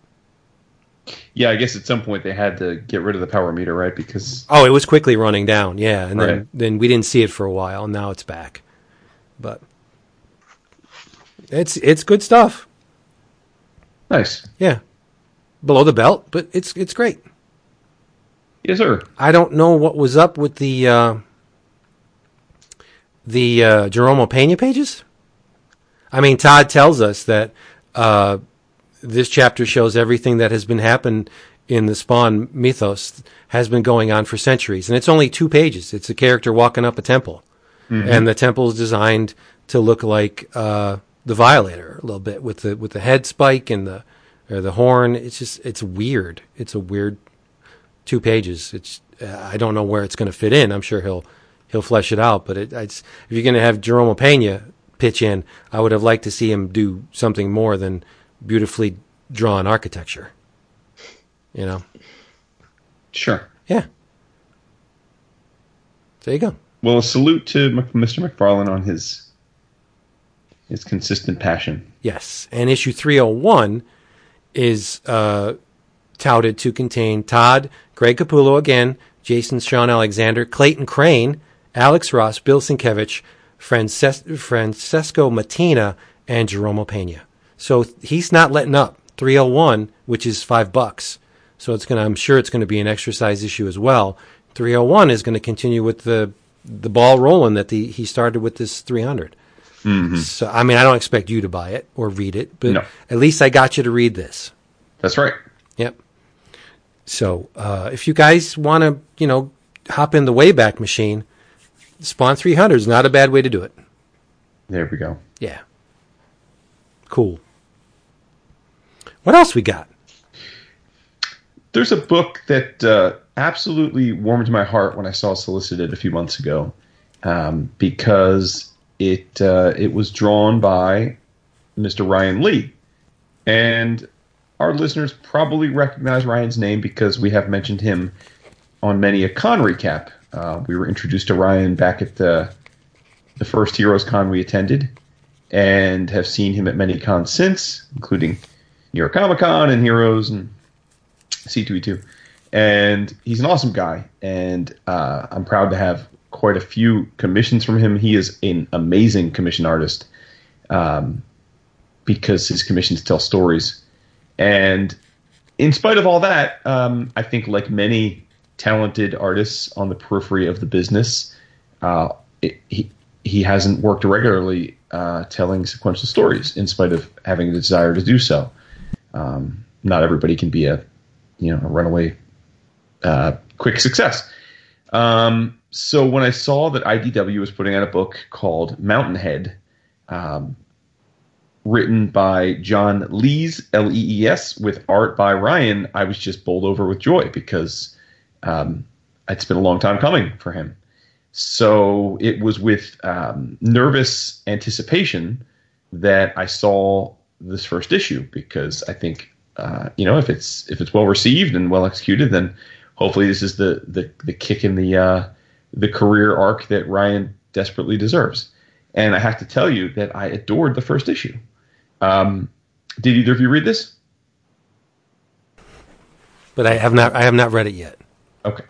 Yeah, I guess at some point they had to get rid of the power meter, right? Because Oh, it was quickly running down, yeah, and then Right. then we didn't see it for a while, and now it's back. But it's it's good stuff, nice. yeah. Below the belt, but it's it's great. Yes, sir. I don't know what was up with the uh, the uh, Jerome Pena pages. I mean, Todd tells us that uh, this chapter shows everything that has been happened in the Spawn mythos has been going on for centuries, and it's only two pages. It's a character walking up a temple, and the temple is designed to look like uh, the Violator a little bit with the with the head spike and the or the horn. It's just it's weird. It's a weird two pages. It's uh, I don't know where it's going to fit in. I'm sure he'll he'll flesh it out. But it, it's, if you're going to have Jerome Pena pitch in, I would have liked to see him do something more than beautifully drawn architecture. You know, Sure. yeah. There you go. Well, a salute to Mr. McFarlane on his his consistent passion. Yes, and issue 301 is uh, touted to contain Todd, Greg Capullo again, Jason Shawn Alexander, Clayton Crain, Alex Ross, Bill Sienkiewicz, Frances- Francesco Mattina, and Jerome Pena. So he's not letting up. 301, which is five bucks. So it's gonna. I'm sure it's going to be an exercise issue as well. 301 is going to continue with the the ball rolling that the he started with this 300. So I mean, I don't expect you to buy it or read it, but No. at least I got you to read this. That's right. Yep. So uh, if you guys want to, you know, hop in the Wayback Machine, Spawn 300 is not a bad way to do it. There we go. Yeah. Cool. What else we got? There's a book that uh, absolutely warmed my heart when I saw solicited a few months ago, um, because it uh, it was drawn by Mr. Ryan Lee, and our listeners probably recognize Ryan's name because we have mentioned him on many a con recap. Uh, we were introduced to Ryan back at the the first Heroes Con we attended, and have seen him at many cons since, including New York Comic Con and Heroes and C2E2. And he's an awesome guy, and uh, I'm proud to have quite a few commissions from him. He is an amazing commission artist um, because his commissions tell stories. And in spite of all that, um, I think, like many talented artists on the periphery of the business, uh, it, he, he hasn't worked regularly uh, telling sequential stories, in spite of having the desire to do so. Um, not everybody can be a you know a runaway uh, quick success. Um, so when I saw that IDW was putting out a book called Mountainhead, um, written by John Lees L E E S with art by Ryan, I was just bowled over with joy because um, it's been a long time coming for him. So it was with um, nervous anticipation that I saw this first issue because I think uh, you know if it's if it's well received and well executed, then hopefully this is the the, the kick in the uh, the career arc that Ryan desperately deserves. And I have to tell you that I adored the first issue. Um, did either of you read this? But I have not I have not read it yet. Okay.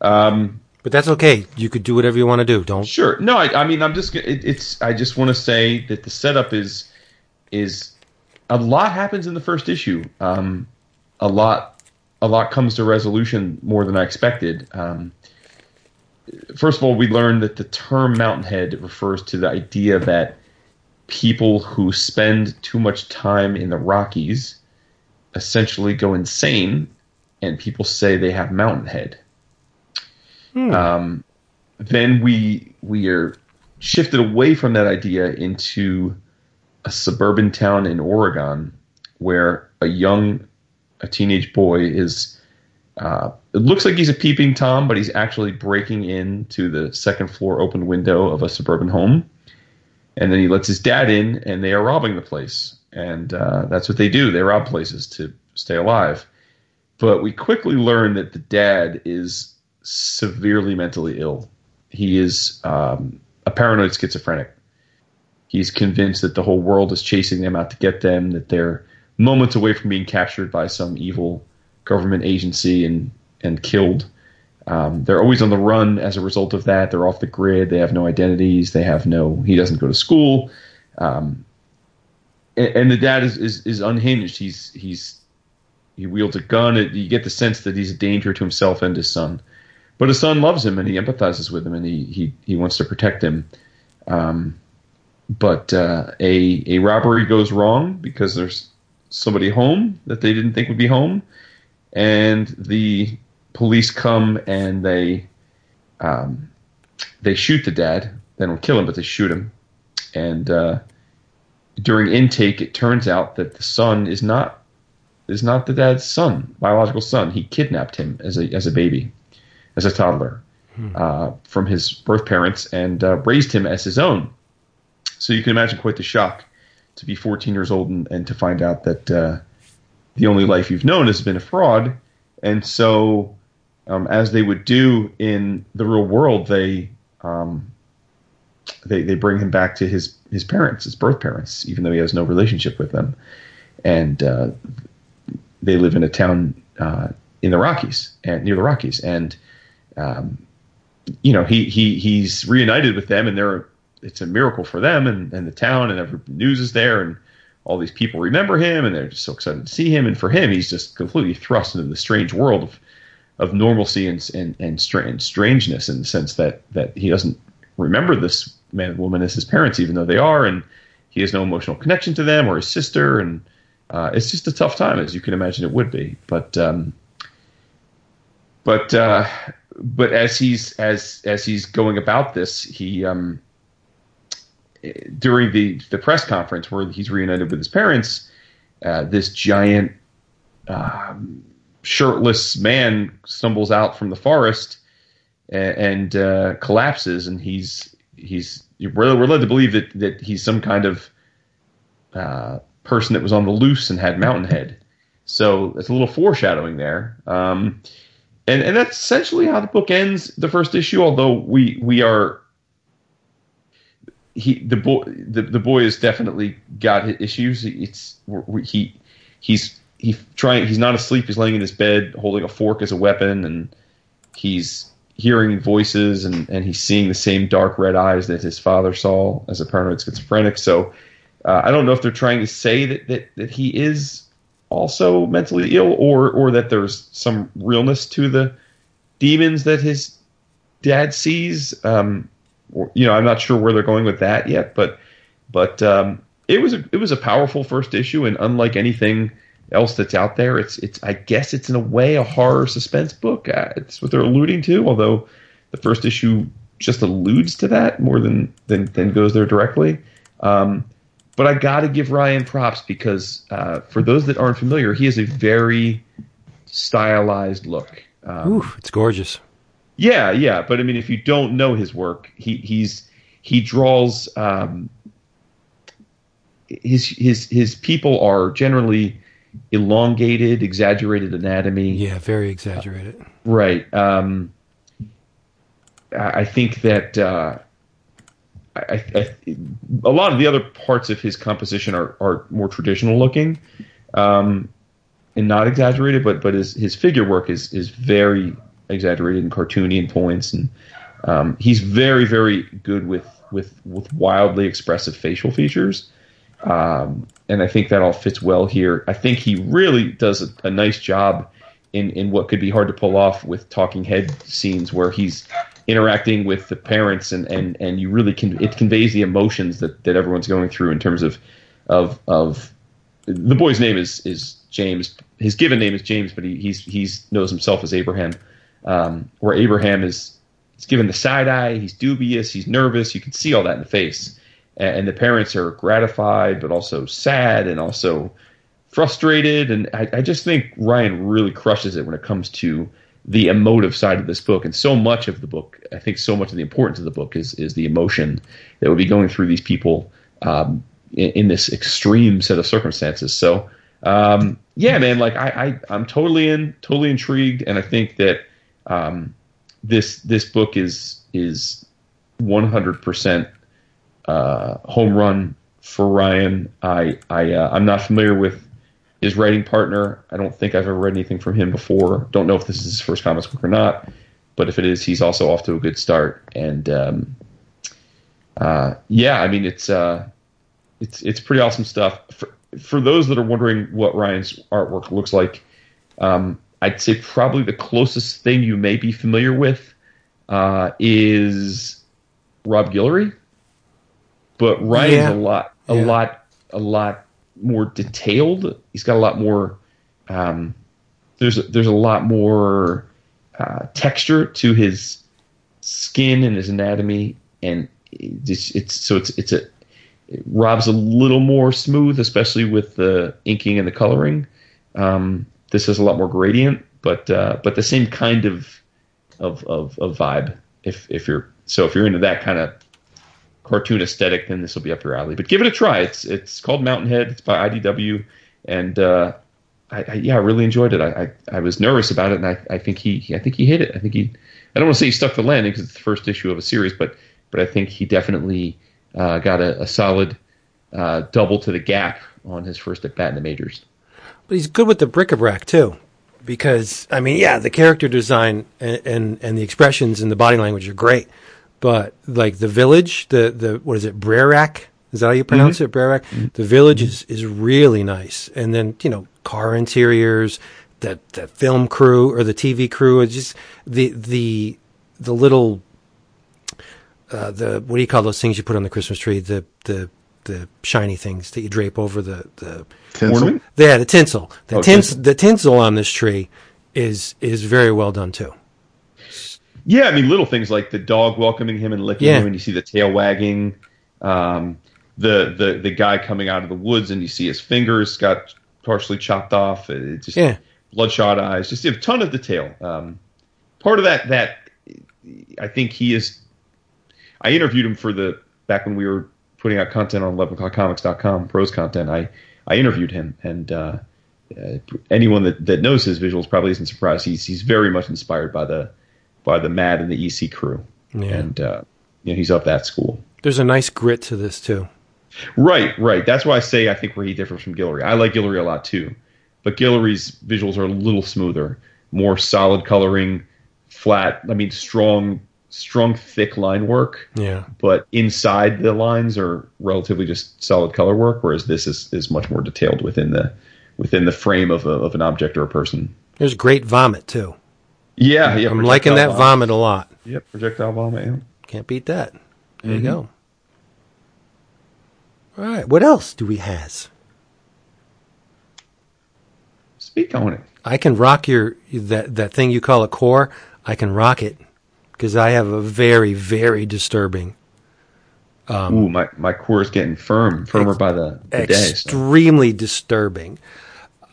Um, But that's okay. You could do whatever you want to do. Don't Sure. No, I, I mean, I'm just. It, it's. I just want to say that the setup is is a lot happens in the first issue. Um, a lot, a lot comes to resolution more than I expected. Um, first of all, we learned that the term Mountainhead refers to the idea that people who spend too much time in the Rockies essentially go insane, and people say they have Mountainhead. Um, then we we are shifted away from that idea into a suburban town in Oregon where a young a teenage boy is uh, it looks like he's a peeping tom but he's actually breaking into the second floor open window of a suburban home and then he lets his dad in and they are robbing the place and uh, that's what they do they rob places to stay alive but we quickly learn that the dad is severely mentally ill. He is um, a paranoid schizophrenic. He's convinced that the whole world is chasing them out to get them, that they're moments away from being captured by some evil government agency and, and killed. Um, they're always on the run as a result of that. They're off the grid. They have no identities. They have no. He doesn't go to school. Um, and, and the dad is, is, is unhinged. He's he's he wields a gun. You get the sense that he's a danger to himself and his son. But his son loves him and he empathizes with him and he he, he wants to protect him. Um, but uh, a a robbery goes wrong because there's somebody home that they didn't think would be home, and the police come and they um, they shoot the dad. They don't kill him, but they shoot him. And uh, during intake, it turns out that the son is not is not the dad's son, biological son. He kidnapped him as a as a baby, as a toddler, uh, from his birth parents and uh, raised him as his own. So you can imagine quite the shock to be 14 years old and, and to find out that uh, the only life you've known has been a fraud. And so, um, as they would do in the real world, they um, they they bring him back to his his parents, his birth parents, even though he has no relationship with them, and uh, they live in a town uh, in the Rockies and near the Rockies, and um, you know he he he's reunited with them, and they're it's a miracle for them and, and the town, and every news is there, and all these people remember him, and they're just so excited to see him, and for him, he's just completely thrust into the strange world of of normalcy and and and, and strangeness in the sense that that he doesn't remember this man and woman as his parents, even though they are, and he has no emotional connection to them or his sister, and uh, it's just a tough time, as you can imagine it would be. But um, but uh, but as he's as as he's going about this, he um, during the the press conference where he's reunited with his parents, uh, this giant um, shirtless man stumbles out from the forest and, and uh, collapses, and he's he's we're, we're led to believe that that he's some kind of uh, person that was on the loose and had mountain head. So it's a little foreshadowing there. Um, and and that's essentially how the book ends the first issue. Although we we are he the boy the, the boy has definitely got issues. It's he he's he trying he's not asleep. He's laying in his bed holding a fork as a weapon, and he's hearing voices and, and he's seeing the same dark red eyes that his father saw as a paranoid schizophrenic. So uh, I don't know if they're trying to say that, that that he is also mentally ill or or that there's some realness to the demons that his dad sees. Um, you know, I'm not sure where they're going with that yet, but but um, it was a it was a powerful first issue, and unlike anything else that's out there, it's it's I guess it's in a way a horror suspense book. Uh, it's what they're alluding to, although the first issue just alludes to that more than than, than goes there directly. Um, but I got to give Ryan props because uh, for those that aren't familiar, he has a very stylized look. Um, Ooh, it's gorgeous. Yeah, yeah, but I mean, if you don't know his work, he he's he draws um, his his his people are generally elongated, exaggerated anatomy. Yeah, very exaggerated. Uh, right. Um, I think that uh, I, I, a lot of the other parts of his composition are, are more traditional looking um, and not exaggerated, but but his, his figure work is is very exaggerated and cartoony in points, and um, he's very very good with with with wildly expressive facial features. Um, and I think that all fits well here. I think he really does a, a nice job in in what could be hard to pull off with talking head scenes where he's interacting with the parents and and and you really can it conveys the emotions that that everyone's going through in terms of of of the boy's name is is James. His given name is James, but he he's he's knows himself as Abraham. Um, where Abraham is he's given the side eye. He's dubious. He's nervous. You can see all that in the face, and, and the parents are gratified, but also sad and also frustrated. And I, I just think Ryan really crushes it when it comes to the emotive side of this book. And so much of the book, I think, so much of the importance of the book is is the emotion that would be going through these people um, in, in, this extreme set of circumstances. So, um, yeah, man, like I, I, am totally in, totally intrigued, and I think that um, this this book is is 100 percent uh, home run for Ryan. I I uh, I'm not familiar with his writing partner. I don't think I've ever read anything from him before. Don't know if this is his first comics book or not, but if it is, he's also off to a good start. And um, uh, yeah, I mean it's uh, it's it's pretty awesome stuff. For, for those that are wondering what Ryan's artwork looks like, um, I'd say probably the closest thing you may be familiar with uh, is Rob Guillory, but Ryan's yeah. a lot, a yeah. lot, a lot more detailed. He's got a lot more. Um, there's a, there's a lot more uh, texture to his skin and his anatomy, and it's, it's so it's it's a it Rob's a little more smooth, especially with the inking and the coloring. Um, this has a lot more gradient, but uh, but the same kind of of, of of vibe. If if you're so if you're into that kind of cartoon aesthetic, then this will be up your alley. But give it a try. It's it's called Mountainhead. It's by IDW, and uh, I, I, yeah, I really enjoyed it. I, I, I was nervous about it, and I, I think he I think he hit it. I think he I don't want to say he stuck the landing because it's the first issue of a series, but but I think he definitely uh, got a, a solid uh, double to the gap on his first at bat in the majors. But he's good with the bric-a-brac too, because I mean, yeah, the character design and, and, and the expressions and the body language are great but like the village, the the what is it, Brerac? Is that how you pronounce mm-hmm. it, Brerac? Mm-hmm. The village is is really nice, and then you know car interiors, the the film crew or the TV crew, it's just the the the little uh, the what do you call those things you put on the Christmas tree? The the the shiny things that you drape over the the Tinsel? Ornament? yeah the tinsel. The Oh, tins tinsel. the tinsel on this tree is is very well done too. Yeah, I mean little things like the dog welcoming him and licking Yeah. him, and you see the tail wagging. Um, the the the guy coming out of the woods, and you see his fingers got partially chopped off. It just Yeah. bloodshot eyes. Just a ton of detail. Um, part of that that I think he is. I interviewed him for the back when we were putting out content on 11o'clockcomics.com, prose content. I I interviewed him, and uh, uh, anyone that, that knows his visuals probably isn't surprised. He's he's very much inspired by the by the Mad and the EC crew, Yeah. and uh, you know he's of that school. There's a nice grit to this too. Right, right. That's why I say I think where he differs from Guillory. I like Guillory a lot too, but Guillory's visuals are a little smoother, more solid coloring, flat. I mean, strong, strong, thick line work. Yeah. But inside the lines are relatively just solid color work, whereas this is, is much more detailed within the within the frame of, a, of an object or a person. There's great vomit too. Yeah, yeah. I'm liking that projectile vomit a lot. Yep, projectile vomit. Yeah. Can't beat that. There Mm-hmm. you go. All right. What else do we has? Speak on it. I can rock your that that thing you call a core. I can rock it because I have a very very disturbing, Ooh, my my core is getting firm, firmer by the, the day. so- extremely disturbing.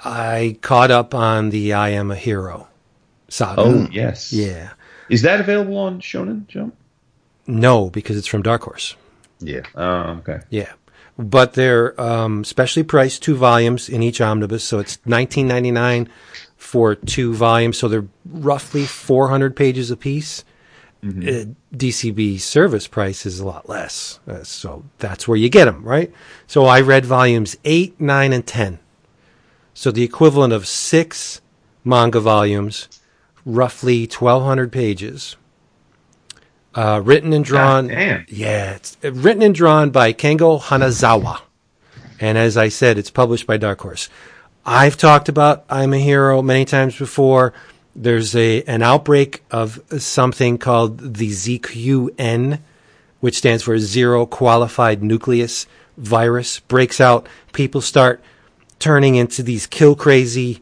I caught up on the I Am a Hero saga. Oh yes. yeah. Is that available on Shonen Jump? No, because it's from Dark Horse. Yeah. Oh, okay. Yeah. But they're um, specially priced two volumes in each omnibus, so it's nineteen ninety nine for two volumes. So they're roughly four hundred pages apiece. Uh, DCB service price is a lot less, uh, so that's where you get them, right? So I read volumes eight, nine, and ten. So the equivalent of six manga volumes, roughly twelve hundred pages. Uh, written and drawn. damn. Yeah, it's uh, written and drawn by Kengo Hanazawa. And as I said, it's published by Dark Horse. I've talked about I'm a Hero many times before. There's a an outbreak of something called the ZQN, which stands for Zero Qualified Nucleus Virus, breaks out. People start turning into these kill crazy.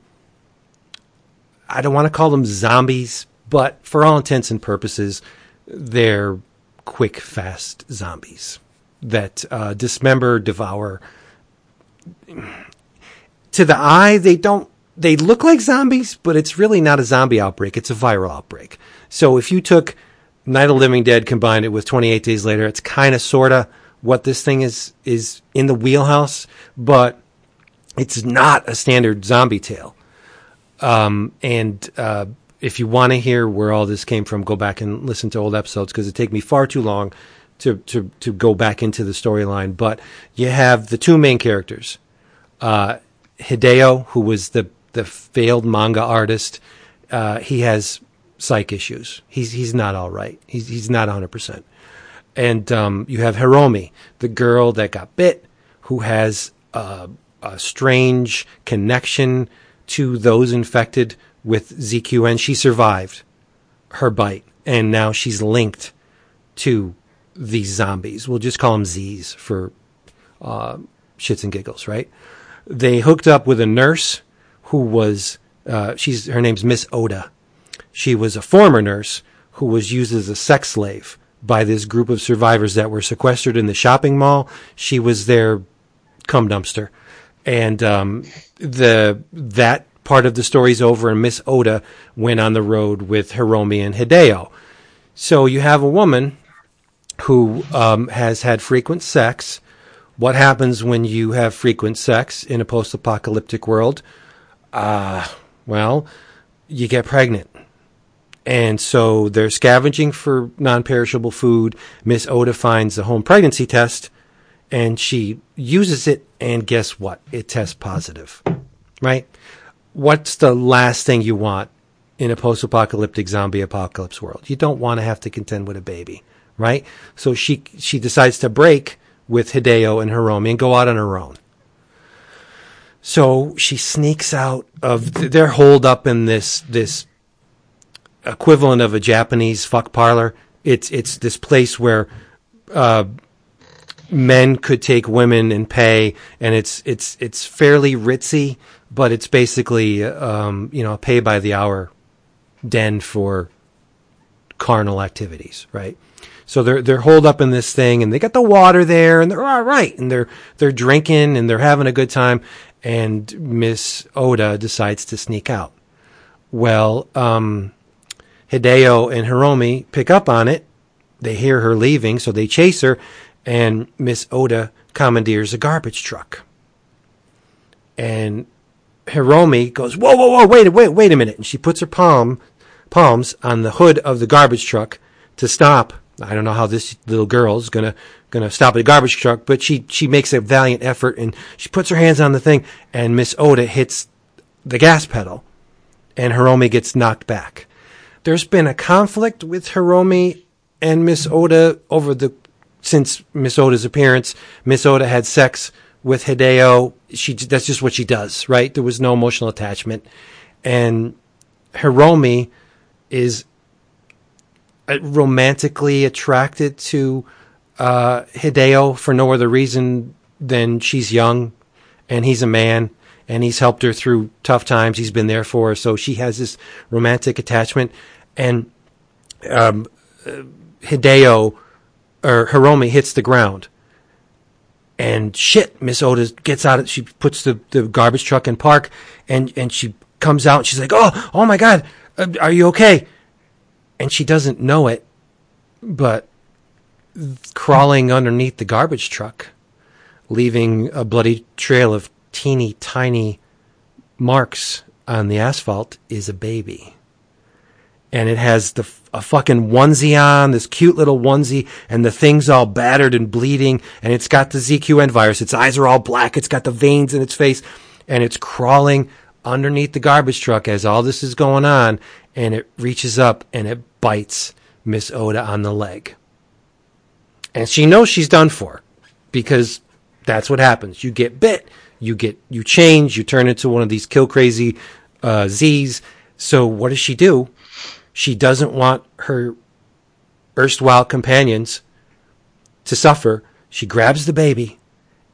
I don't want to call them zombies, but for all intents and purposes, they're quick, fast zombies that uh, dismember, devour. To the eye, they don't. They look like zombies, but it's really not a zombie outbreak. It's a viral outbreak. So if you took Night of the Living Dead, combined it with 28 Days Later, it's kind of, sort of what this thing is is in the wheelhouse, but it's not a standard zombie tale. Um, and uh, if you want to hear where all this came from, go back and listen to old episodes because it take me far too long to to to go back into the storyline. But you have the two main characters, uh, Hideo, who was the the failed manga artist. Uh, he has psych issues. He's he's not all right. He's he's not hundred percent. And um, you have Hiromi, the girl that got bit, who has uh, a strange connection to those infected with ZQN. She survived her bite, and now she's linked to these zombies. We'll just call them Z's for uh, shits and giggles, right? They hooked up with a nurse who was uh, she's her name's Miss Oda. She was a former nurse who was used as a sex slave by this group of survivors that were sequestered in the shopping mall. She was their cum dumpster, and um, the that part of the story's over. And Miss Oda went on the road with Hiromi and Hideo. So you have a woman who um, has had frequent sex. What happens when you have frequent sex in a post-apocalyptic world? Uh, well, you get pregnant. And so they're scavenging for non-perishable food. Miss Oda finds a home pregnancy test and she uses it and guess what? It tests positive. Right? What's the last thing you want in a post-apocalyptic zombie apocalypse world? You don't want to have to contend with a baby, right? So she she decides to break with Hideo and Hiromi and go out on her own. So she sneaks out of. They're holed up in this this equivalent of a Japanese fuck parlor. It's it's this place where uh, men could take women and pay, and it's it's it's fairly ritzy, but it's basically um, you know a pay by the hour den for carnal activities, right? So they're they're holed up in this thing, and they got the water there, and they're all right, and they're they're drinking and they're having a good time, and Miss Oda decides to sneak out. Well, um, Hideo and Hiromi pick up on it. They hear her leaving, so they chase her, and Miss Oda commandeers a garbage truck. And Hiromi goes, "Whoa, whoa, whoa! Wait, wait, wait a minute!" And she puts her palm palms on the hood of the garbage truck to stop. I don't know how this little girl is gonna gonna stop at a garbage truck, but she she makes a valiant effort and she puts her hands on the thing, and Miss Oda hits the gas pedal, and Hiromi gets knocked back. There's been a conflict with Hiromi and Miss Oda over the since Miss Oda's appearance. Miss Oda had sex with Hideo. She that's just what she does, right? There was no emotional attachment, and Hiromi is uh, romantically attracted to uh, Hideo for no other reason than she's young and he's a man and he's helped her through tough times. He's been there for her, so she has this romantic attachment. And um, uh, Hideo or Hiromi hits the ground, and shit, Miss Oda gets out. Of, she puts the, the garbage truck in park, and and she comes out. and She's like, "Oh, oh my god, uh, are you okay?" And she doesn't know it, but crawling underneath the garbage truck, leaving a bloody trail of teeny tiny marks on the asphalt, is a baby. And it has the a fucking onesie on, this cute little onesie, and the thing's all battered and bleeding, and it's got the ZQN virus. Its eyes are all black. It's got the veins in its face, and it's crawling underneath the garbage truck as all this is going on, and it reaches up and it bites Miss Oda on the leg. And she knows she's done for because that's what happens. You get bit, you get you change, you turn into one of these kill crazy uh, Z's. So what does she do? She doesn't want her erstwhile companions to suffer. She grabs the baby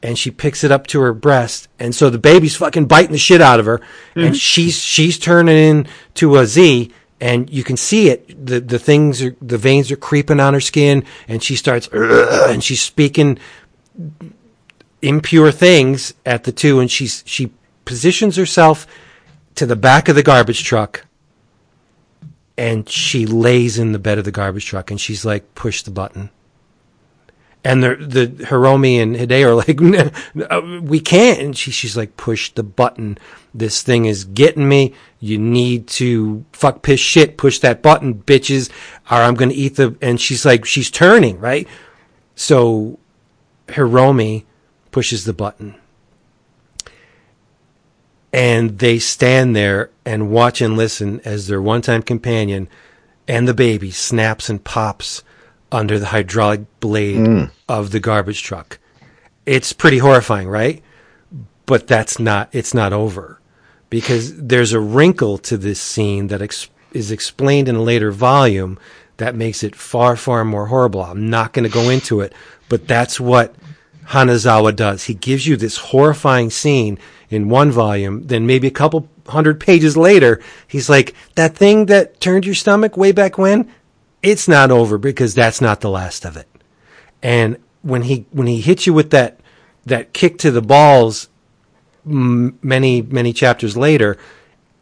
and she picks it up to her breast, and so the baby's fucking biting the shit out of her, mm-hmm. and she's she's turning into a Z, and you can see it. the The things are the veins are creeping on her skin, and she starts and she's speaking impure things at the two, and she's she positions herself to the back of the garbage truck, and she lays in the bed of the garbage truck, and she's like, push the button and the the Hiromi and Hideo are like, we can't. And she, she's like, push the button. This thing is getting me. You need to fuck piss shit. Push that button, bitches, or I'm gonna eat the. And she's like, she's turning right. So Hiromi pushes the button, and they stand there and watch and listen as their one-time companion and the baby snaps and pops under the hydraulic blade mm. of the garbage truck. It's pretty horrifying, right? But that's not, it's not over because there's a wrinkle to this scene that ex- is explained in a later volume that makes it far, far more horrible. I'm not going to go into it, but that's what Hanazawa does. He gives you this horrifying scene in one volume, then maybe a couple hundred pages later, he's like, that thing that turned your stomach way back when, it's not over because that's not the last of it. And when he when he hits you with that that kick to the balls many many chapters later,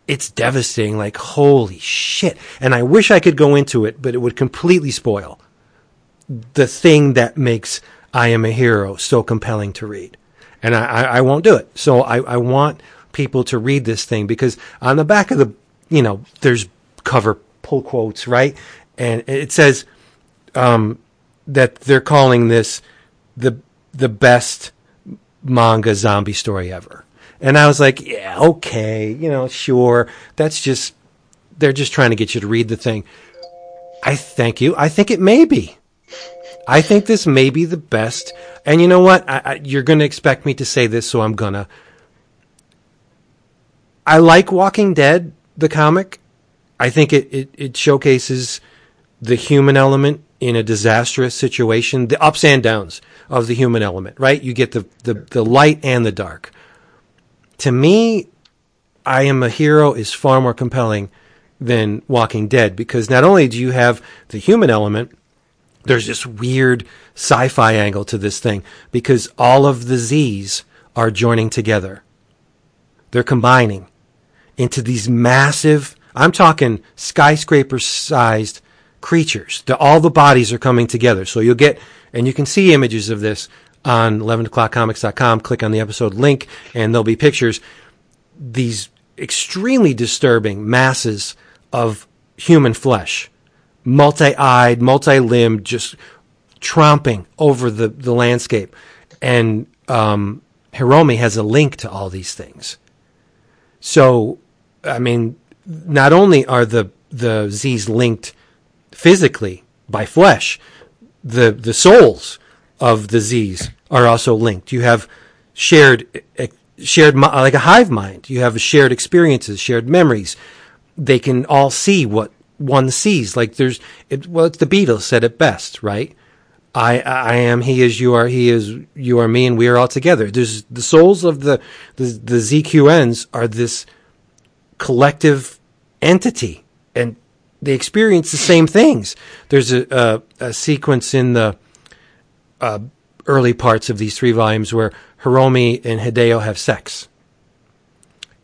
it's devastating like holy shit. And I wish I could go into it, but it would completely spoil the thing that makes I am a hero so compelling to read. And I, I, I won't do it. So I, I want people to read this thing because on the back of the you know, there's cover pull quotes, right? and it says um, that they're calling this the the best manga zombie story ever. And I was like, yeah, okay, you know, sure. That's just they're just trying to get you to read the thing. I thank you. I think it may be. I think this may be the best. And you know what? I, I, you're going to expect me to say this, so I'm gonna. I like Walking Dead, the comic. I think it, it, it showcases the human element in a disastrous situation, the ups and downs of the human element, right? You get the, the, the light and the dark. To me, I am a hero is far more compelling than Walking Dead because not only do you have the human element, there's this weird sci-fi angle to this thing because all of the Z's are joining together. They're combining into these massive, I'm talking skyscraper sized creatures. The, all the bodies are coming together. So you'll get, and you can see images of this on 11o'clockcomics.com. Click on the episode link and there'll be pictures. These extremely disturbing masses of human flesh, multi-eyed, multi-limbed, just tromping over the, the landscape. And um, Hiromi has a link to all these things. So, I mean, not only are the the Z's linked physically by flesh, the the souls of the Z's are also linked. You have shared shared like a hive mind. You have shared experiences, shared memories. They can all see what one sees. Like there's, it, well, it's the Beatles said it best, right? I, I am, he is, you are, he is, you are me, and we are all together. There's the souls of the, the, the ZQNs are this collective entity, and they experience the same things. There's a, a, a sequence in the uh, early parts of these three volumes where Hiromi and Hideo have sex.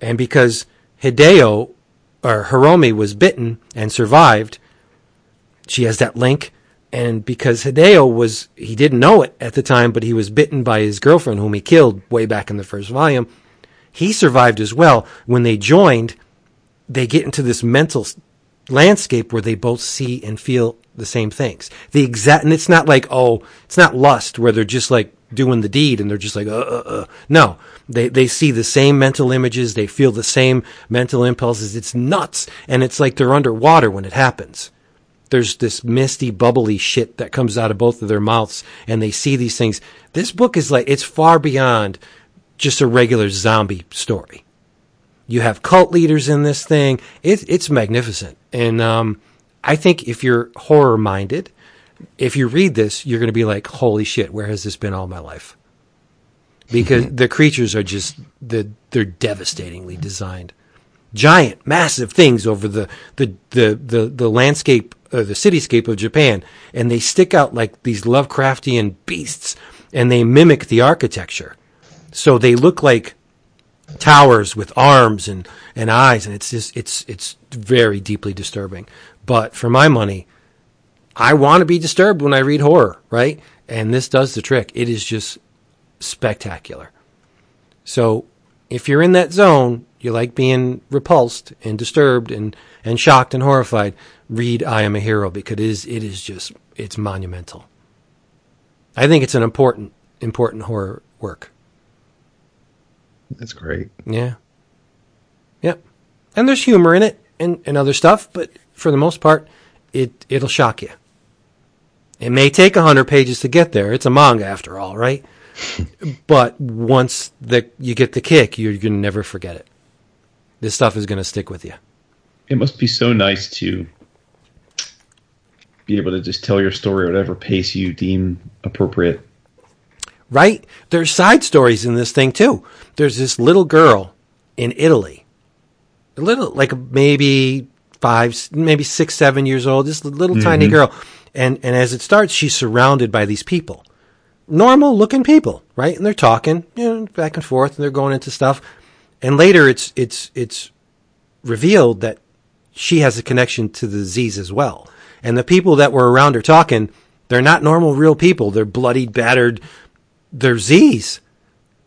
And because Hideo or Hiromi was bitten and survived, she has that link. And because Hideo was, he didn't know it at the time, but he was bitten by his girlfriend, whom he killed way back in the first volume. He survived as well. When they joined, they get into this mental landscape where they both see and feel the same things. The exact, and it's not like, oh, it's not lust where they're just like doing the deed and they're just like, uh, uh, uh. No, they, they see the same mental images. They feel the same mental impulses. It's nuts. And it's like they're underwater when it happens. There's this misty, bubbly shit that comes out of both of their mouths and they see these things. This book is like, it's far beyond just a regular zombie story. You have cult leaders in this thing. It, it's magnificent. And, um, I think if you're horror minded, if you read this, you're going to be like, holy shit, where has this been all my life? Because the creatures are just, the, they're devastatingly designed. Giant, massive things over the, the, the, the, the landscape, uh, the cityscape of Japan. And they stick out like these Lovecraftian beasts and they mimic the architecture. So they look like towers with arms and, and eyes. And it's just, it's, it's very deeply disturbing. But for my money, I want to be disturbed when I read horror, right? And this does the trick. It is just spectacular. So if you're in that zone, you like being repulsed and disturbed and, and shocked and horrified, read I Am a Hero because it is, it is just, it's monumental. I think it's an important, important horror work. That's great. Yeah. Yep. And there's humor in it and, and other stuff, but for the most part, it, it'll shock you. It may take a hundred pages to get there. It's a manga after all, right? but once the, you get the kick, you're going to never forget it. This stuff is going to stick with you. It must be so nice to be able to just tell your story at whatever pace you deem appropriate. Right? There's side stories in this thing too. There's this little girl in Italy. A little, like maybe five, maybe six, seven years old, this little mm-hmm. tiny girl. And, and as it starts, she's surrounded by these people. Normal looking people, right? And they're talking, you know, back and forth and they're going into stuff. And later it's, it's, it's revealed that she has a connection to the Z's as well. And the people that were around her talking, they're not normal real people. They're bloodied, battered. They're Z's.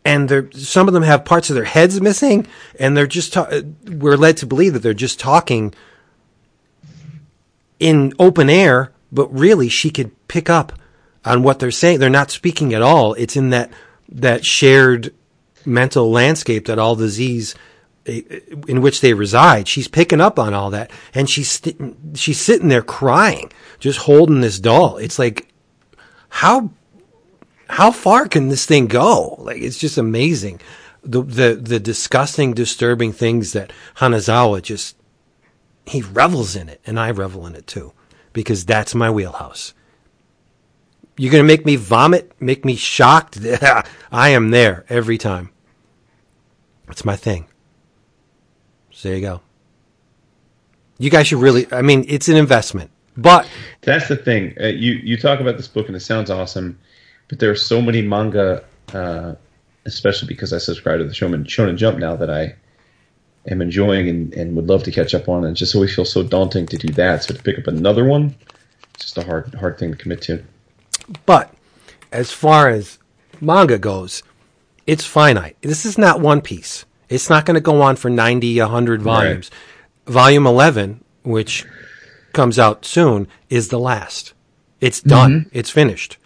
And they're, some of them have parts of their heads missing and they're just, ta- we're led to believe that they're just talking in open air, but really she could pick up on what they're saying. They're not speaking at all. It's in that that shared mental landscape that all the Z's eh, in which they reside. She's picking up on all that, and she's st- she's sitting there crying, just holding this doll. It's like how how far can this thing go? Like it's just amazing. the the the disgusting, disturbing things that Hanazawa just he revels in it, and I revel in it too, because that's my wheelhouse. You're gonna make me vomit, make me shocked. I am there every time. It's my thing. So there you go. You guys should really. I mean, it's an investment, but That's the thing. Uh, you you talk about this book and it sounds awesome, but there are so many manga, uh, especially because I subscribe to the Shonen, Shonen Jump now that I am enjoying and, and would love to catch up on. And it just always feels so daunting to do that. So to pick up another one, it's just a hard hard thing to commit to. But as far as manga goes, it's finite. This is not One Piece. It's not going to go on for 90, 100 volumes. Volume 11, which comes out soon, is the last. It's done. It's finished.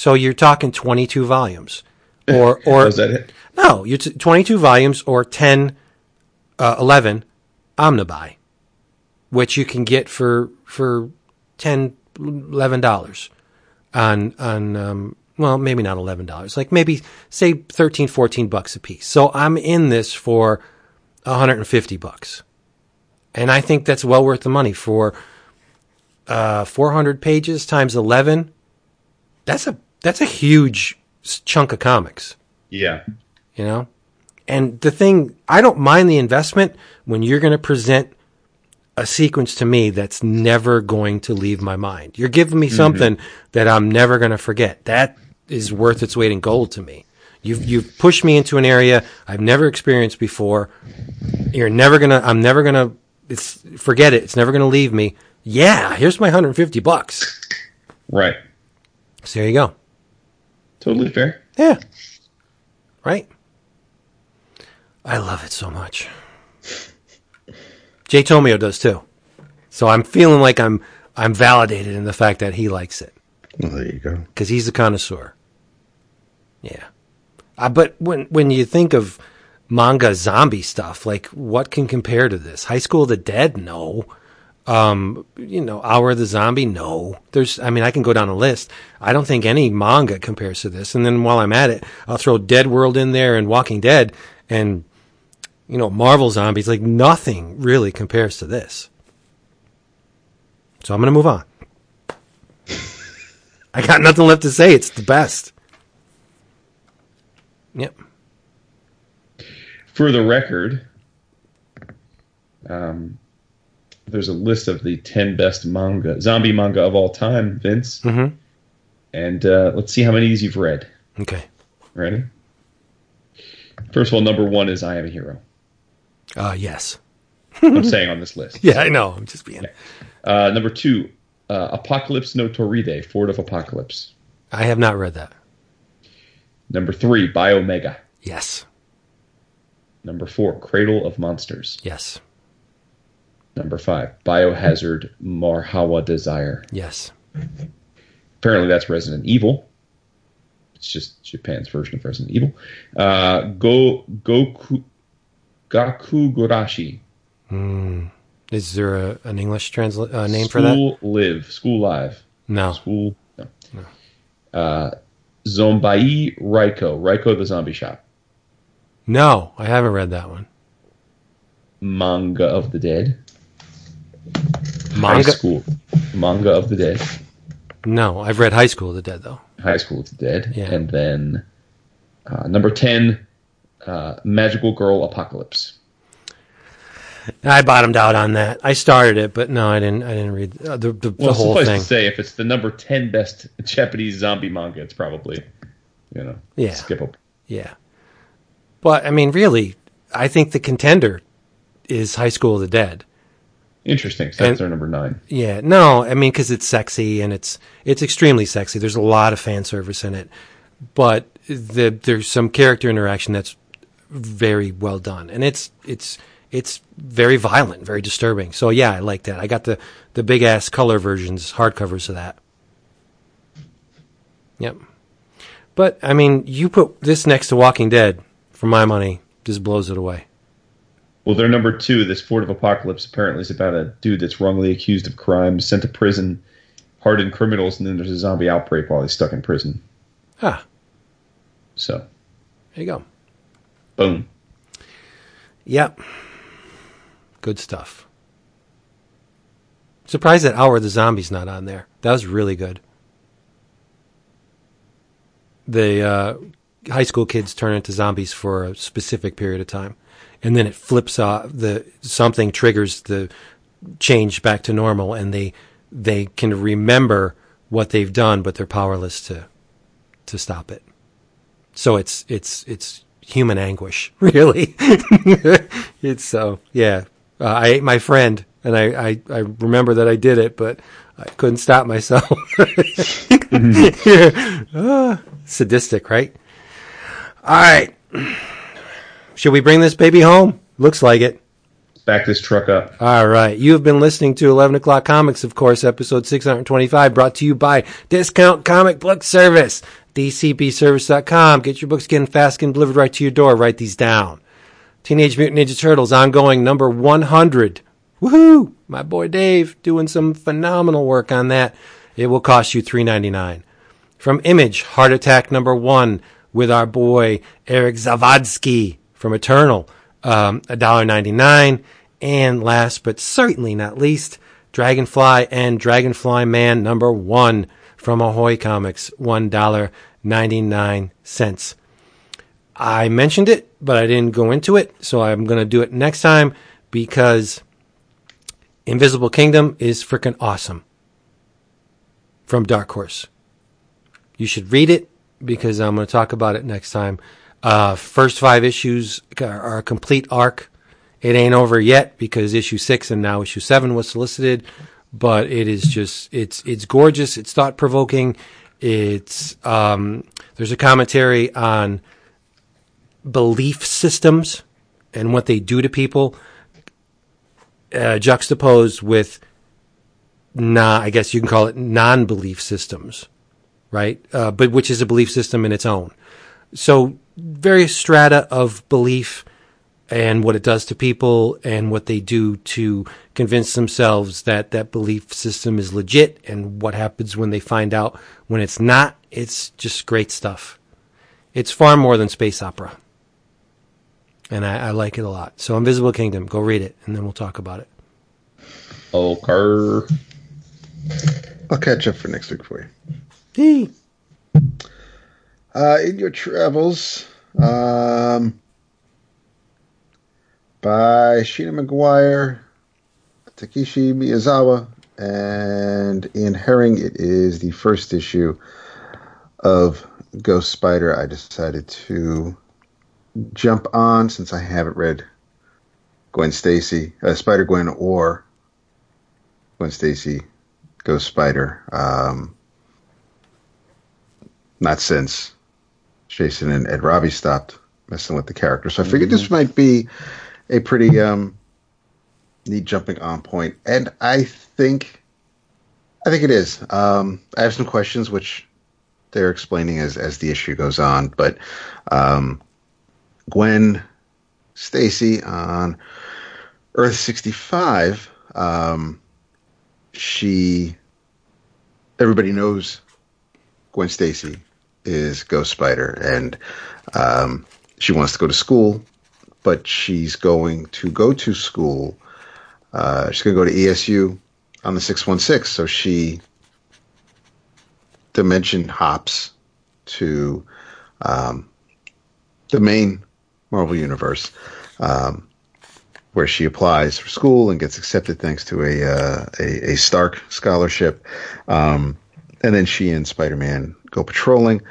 So you're talking 22 volumes. Or, or Was that it? no, you're t- 22 volumes or 10, uh, 11 omnibuy, which you can get for, for 10, 11 dollars on, on, um, well, maybe not $11, like maybe say 13, 14 bucks a piece. So I'm in this for 150 bucks. And I think that's well worth the money for, uh, 400 pages times 11. That's a, that's a huge chunk of comics. Yeah. you know? And the thing i don't mind the investment when you're going to present a sequence to me that's never going to leave my mind. You're giving me mm-hmm. something that i'm never going to forget. That is worth its weight in gold to me. You've you've pushed me into an area i've never experienced before. You're never going to i'm never going to it's forget it. It's never going to leave me. Yeah here's my 150 bucks. Right. so there you go Totally fair. Yeah. Right? I love it so much. Jay Tomio does too. So I'm feeling like I'm I'm validated in the fact that he likes it Well, there you go. because he's a connoisseur. Yeah. Uh, but when when you think of manga zombie stuff, like what can compare to this? High School of the Dead? No. Um, you know, Hour of the Zombie? No. There's, I mean, I can go down a list. I don't think any manga compares to this. And then while I'm at it, I'll throw Dead World in there and Walking Dead and, you know, Marvel Zombies. Like nothing really compares to this. So I'm to move on. I got nothing left to say. It's the best. Yep. For the record, um, there's a list of the 10 best manga, zombie manga of all time, Vince. Mhm. And uh, let's see how many of these you've read. Okay. Ready? First of all, number one is I Am a Hero. Uh, yes. I'm saying on this list. Yeah, I know. I'm just being. Uh, number two, uh, Apocalypse no Toride, Fort of Apocalypse. I have not read that. Number three, Biomega. Yes. Number four, Cradle of Monsters. Yes. Number five, Biohazard Marhawa Desire. Yes. Apparently, that's Resident Evil. It's just Japan's version of Resident Evil. Uh, Go Goku Gaku Gurashi. Is there a, an English transla- uh, name for that? School Live. School Live. No. School. No. Uh, Zombai Raiko. Raiko the Zombie Shop. No, I haven't read that one. Manga of the Dead. High School. Manga of the Dead. No, I've read High School of the Dead though. High School of the Dead. Yeah. And then uh, number 10, uh, Magical Girl Apocalypse. I bottomed out on that. I started it, but no, I didn't. I didn't read uh, the the, the Well, whole suffice thing. to say, if it's the number 10 best Japanese zombie manga, it's probably, you know, Yeah. skippable. Yeah, but I mean, really, I think the contender is High School of the Dead. Interesting. So that's And- their number nine. Yeah, no, I mean because it's sexy and it's it's extremely sexy. There's a lot of fan service in it, but the, there's some character interaction that's very well done, and it's it's it's very violent, very disturbing. So yeah, I like that. I got the the big ass color versions, hardcovers of that. Yep. But I mean, you put this next to Walking Dead, for my money, just blows it away. Well, their number two, this Fort of Apocalypse, apparently is about a dude that's wrongly accused of crimes, sent to prison, hardened criminals, and then there's a zombie outbreak while he's stuck in prison. Ah, So, there you go. Boom. Yep. Good stuff. Surprised that Hour of the Zombie's not on there. That was really good. The uh, high school kids turn into zombies for a specific period of time, and then it flips off. The something triggers the change back to normal, and they they can remember what they've done, but they're powerless to to stop it. So it's it's it's human anguish, really. it's so yeah. Uh, I ate my friend, and I, I I remember that I did it, but I couldn't stop myself. Ah, sadistic, right? All right. Should we bring this baby home? Looks like it. Back this truck up. All right. You have been listening to 11 O'Clock Comics, of course, episode 625, brought to you by Discount Comic Book Service, dcbservice.com. Get your books getting fast and delivered right to your door. Write these down. Teenage Mutant Ninja Turtles, ongoing number 100. Woohoo! My boy Dave doing some phenomenal work on that. It will cost you $3.99. From Image, Heart Attack number one with our boy Eric Zawadzki from Eternal, um, $1.99. And last but certainly not least, Dragonfly and Dragonfly Man number one from Ahoy Comics, $1.99. I mentioned it, but I didn't go into it, so I'm going to do it next time because Invisible Kingdom is freaking awesome from Dark Horse. You should read it because I'm going to talk about it next time. Uh, first five issues are a complete arc. It ain't over yet because issue six and now issue seven was solicited, but it is just it's it's gorgeous. It's thought provoking. It's um, there's a commentary on belief systems and what they do to people, uh, juxtaposed with, nah, I guess you can call it non-belief systems, right? Uh, but which is a belief system in its own. So various strata of belief and what it does to people and what they do to convince themselves that that belief system is legit and what happens when they find out when it's not. It's just great stuff. It's far more than space opera. And I, I like it a lot. So Invisible Kingdom, go read it and then we'll talk about it. Okay. I'll catch up for next week for you. Hey. Uh, in your travels, um, by Seanan McGuire, Takeshi Miyazawa, and Ian Herring. It is the first issue of Ghost Spider. I decided to jump on since I haven't read Gwen Stacy, uh, Spider Gwen, or Gwen Stacy, Ghost Spider. Um, not since Jason and Ed Robbie stopped messing with the character. So I figured this might be a pretty um, neat jumping on point. point, and I think I think it is. Um, I have some questions which they're explaining as as the issue goes on, but um, Gwen Stacy on Earth sixty five, um, she everybody knows Gwen Stacy is Ghost Spider, and um, she wants to go to school, but she's going to go to school. Uh, she's going to go to ESU on the 616, so she dimension hops to um, the main Marvel universe, um, where she applies for school and gets accepted thanks to a uh, a, a, Stark scholarship. Um, and then she and Spider Man go patrolling.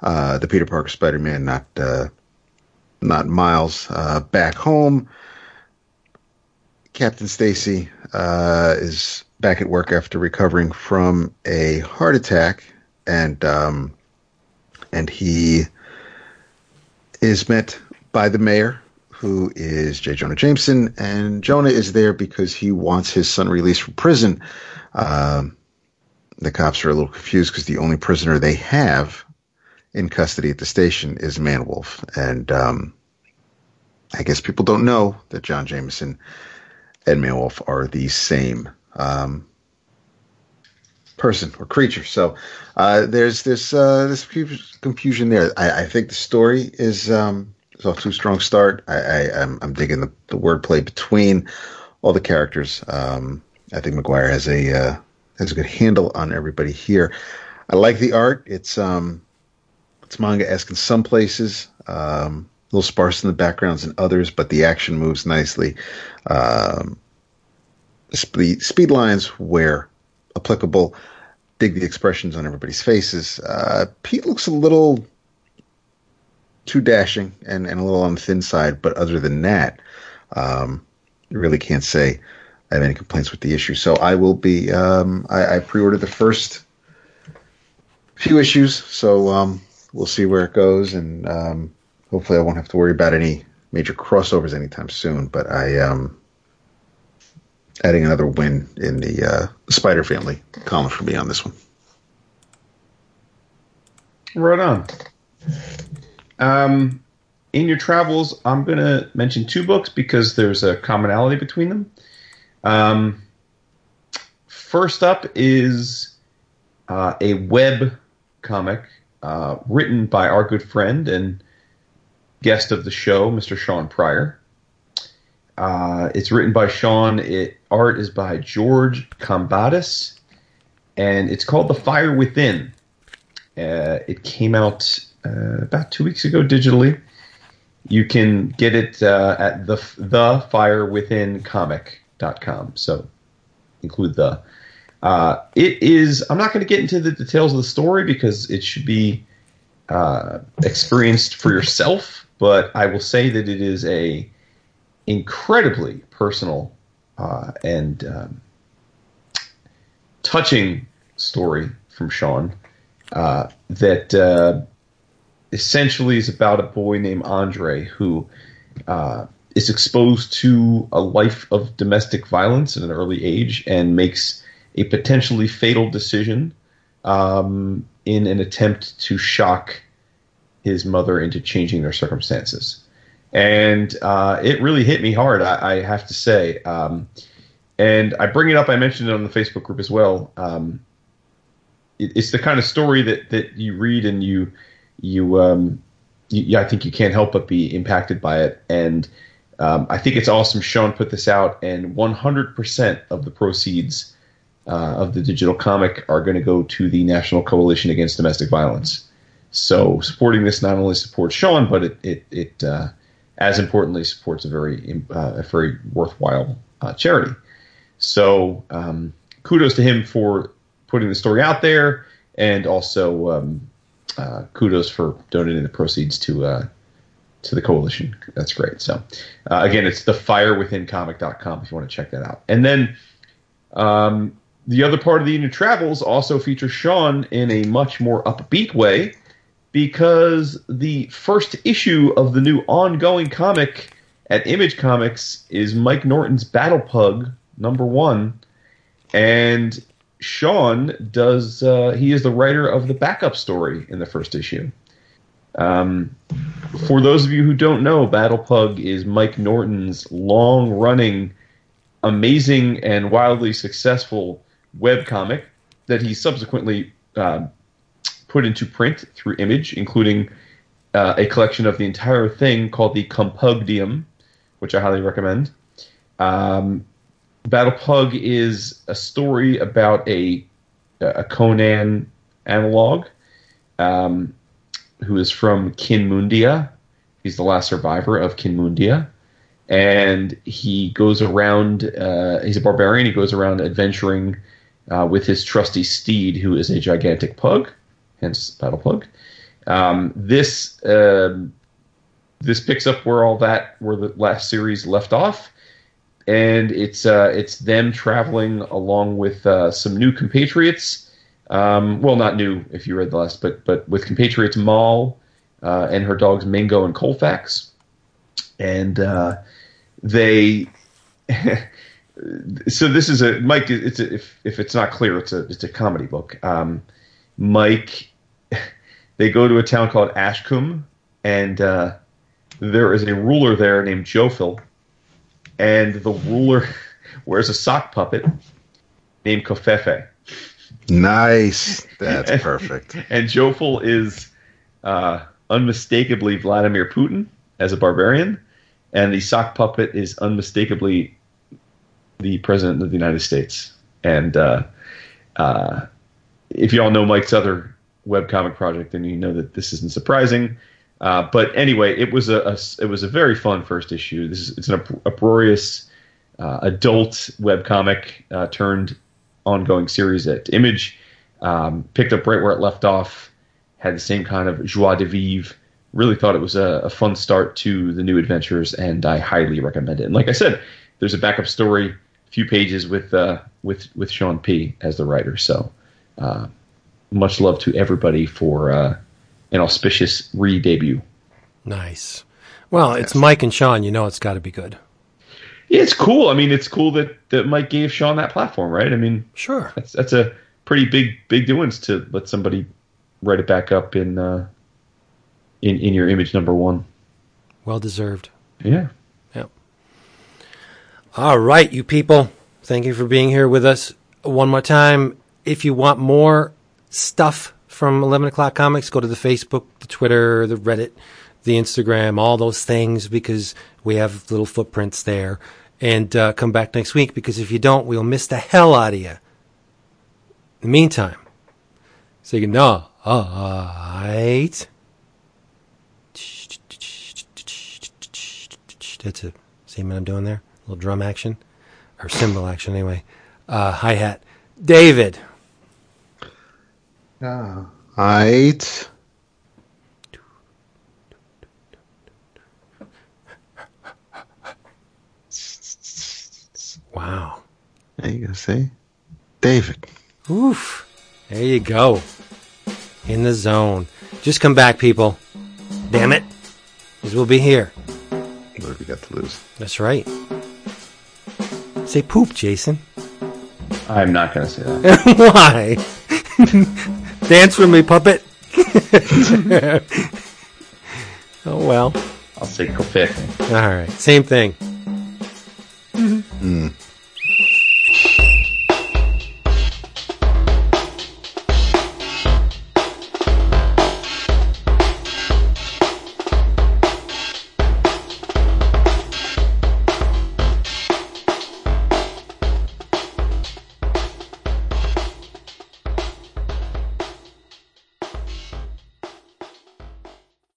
Uh, the Peter Parker Spider Man, not uh, not Miles, uh, back home. Captain Stacy uh, is back at work after recovering from a heart attack, and um, and he is met by the mayor, who is J. Jonah Jameson, and Jonah is there because he wants his son released from prison. Um, the cops are a little confused because the only prisoner they have in custody at the station is Manwolf, and um, I guess people don't know that John Jameson and Manwolf are the same um, person or creature. So uh, there's this uh, this confusion there. I, I, think the story is um, It's off to a strong start. I, I'm digging the, the wordplay between all the characters. Um, I think McGuire has a uh, has a good handle on everybody here. I like the art. It's um it's manga esque in some places. Um, a little sparse in the backgrounds in others, but the action moves nicely. Um, speed, speed lines where applicable. Dig the expressions on everybody's faces. Uh, Pete looks a little too dashing and, and a little on the thin side, but other than that, um, you really can't say I have any complaints with the issue. So I will be. Um, I, I pre-ordered the first few issues, so um, we'll see where it goes, and um, hopefully I won't have to worry about any major crossovers anytime soon. But I um, adding another win in the uh, Spider Family column for me on this one. Right on. Um, in your travels, I'm going to mention two books because there's a commonality between them. Um, first up is uh, a web comic uh, written by our good friend and guest of the show, Mr. Sean Pryor. Uh, it's written by Sean. It art is by George Kambadais, and it's called The Fire Within. Uh, it came out uh, about two weeks ago digitally. You can get it uh, at the the Fire Within Comic.com. So include the. Uh, it is. I'm not going to get into the details of the story because it should be uh, experienced for yourself. But I will say that it is a incredibly personal uh, and um, touching story from Sean uh, that uh, essentially is about a boy named Andre who uh, is exposed to a life of domestic violence at an early age and makes a potentially fatal decision um, in an attempt to shock his mother into changing their circumstances. And uh, it really hit me hard, I, I have to say. Um, and I bring it up. I mentioned it on the Facebook group as well. Um, it, it's the kind of story that that you read and you you, um, you I think you can't help but be impacted by it. And um, I think it's awesome. Sean put this out, and 100% of the proceeds uh, of the digital comic are going to go to the National Coalition Against Domestic Violence. So supporting this not only supports Sean, but it it, it uh, as importantly supports a very uh, a very worthwhile uh, charity. So um, kudos to him for putting the story out there, and also um, uh, kudos for donating the proceeds to uh, to the coalition. That's great. So uh, again, it's the firewithincomic.com if you want to check that out. And then um, the other part of the Union Travels also features Sean in a much more upbeat way because the first issue of the new ongoing comic at Image Comics is Mike Norton's Battle Pug number one, and Sean does. Uh, he is the writer of the backup story in the first issue. Um, for those of you who don't know, Battle Pug is Mike Norton's long-running, amazing and wildly successful web comic that he subsequently uh, put into print through Image, including uh, a collection of the entire thing called the Compugdium, which I highly recommend. Um, Battle Pug is a story about a a Conan analog um, who is from Kinmundia. He's the last survivor of Kinmundia. And he goes around, uh, he's a barbarian. He goes around adventuring uh, with his trusty steed, who is a gigantic pug, hence Battle Pug. Um, this um, this picks up where all that where the last series left off, and it's uh, it's them traveling along with uh, some new compatriots. Um, well, not new if you read the last, but but with compatriots Maul uh, and her dogs Mingo and Colfax, and uh, they. so this is a Mike. It's a, if if it's not clear, it's a it's a comedy book. Um, Mike, they go to a town called Ashcombe, and uh, there is a ruler there named Jofil, and the ruler wears a sock puppet named Kofefe. Nice. That's perfect. and Jofil is uh, unmistakably Vladimir Putin. as a barbarian, and the sock puppet is unmistakably the president of the United States. And uh, uh, if you all know Mike's other webcomic project, then you know that this isn't surprising. Uh, but anyway, it was a, a, it was a very fun first issue. This is it's an uproarious uh, adult webcomic uh, turned ongoing series at Image. Um, picked up right where it left off. Had the same kind of joie de vivre. Really thought it was a, a fun start to the new adventures, and I highly recommend it. And like I said, there's a backup story, a few pages with uh, with with Sean P as the writer. So uh, much love to everybody for uh, an auspicious re-debut. Nice. Well, it's Mike and Sean. You know it's got to be good. Yeah, it's cool. I mean, it's cool that, that Mike gave Sean that platform, right? I mean, Sure. that's that's a pretty big big doings to let somebody write it back up in uh, in in your image number one. Well deserved. Yeah. Yep. All right, you people. Thank you for being here with us one more time. If you want more stuff from 11 o'clock comics, go to the Facebook, the Twitter, the Reddit, the Instagram, all those things because we have little footprints there. And uh, come back next week because if you don't, we'll miss the hell out of you. In the meantime, say good night. That's a see what I'm doing there? A little drum action or cymbal action anyway. Uh, hi hat. David. Right. Wow. There you go. See, David. Oof. There you go. In the zone. Just come back, people. Damn it. Because we'll be here. What have we got to lose? That's right. Say poop, Jason. I'm not going to say that. Why? Dance for me, puppet. oh, well. I'll say Kofik. All right. Same thing. Mm.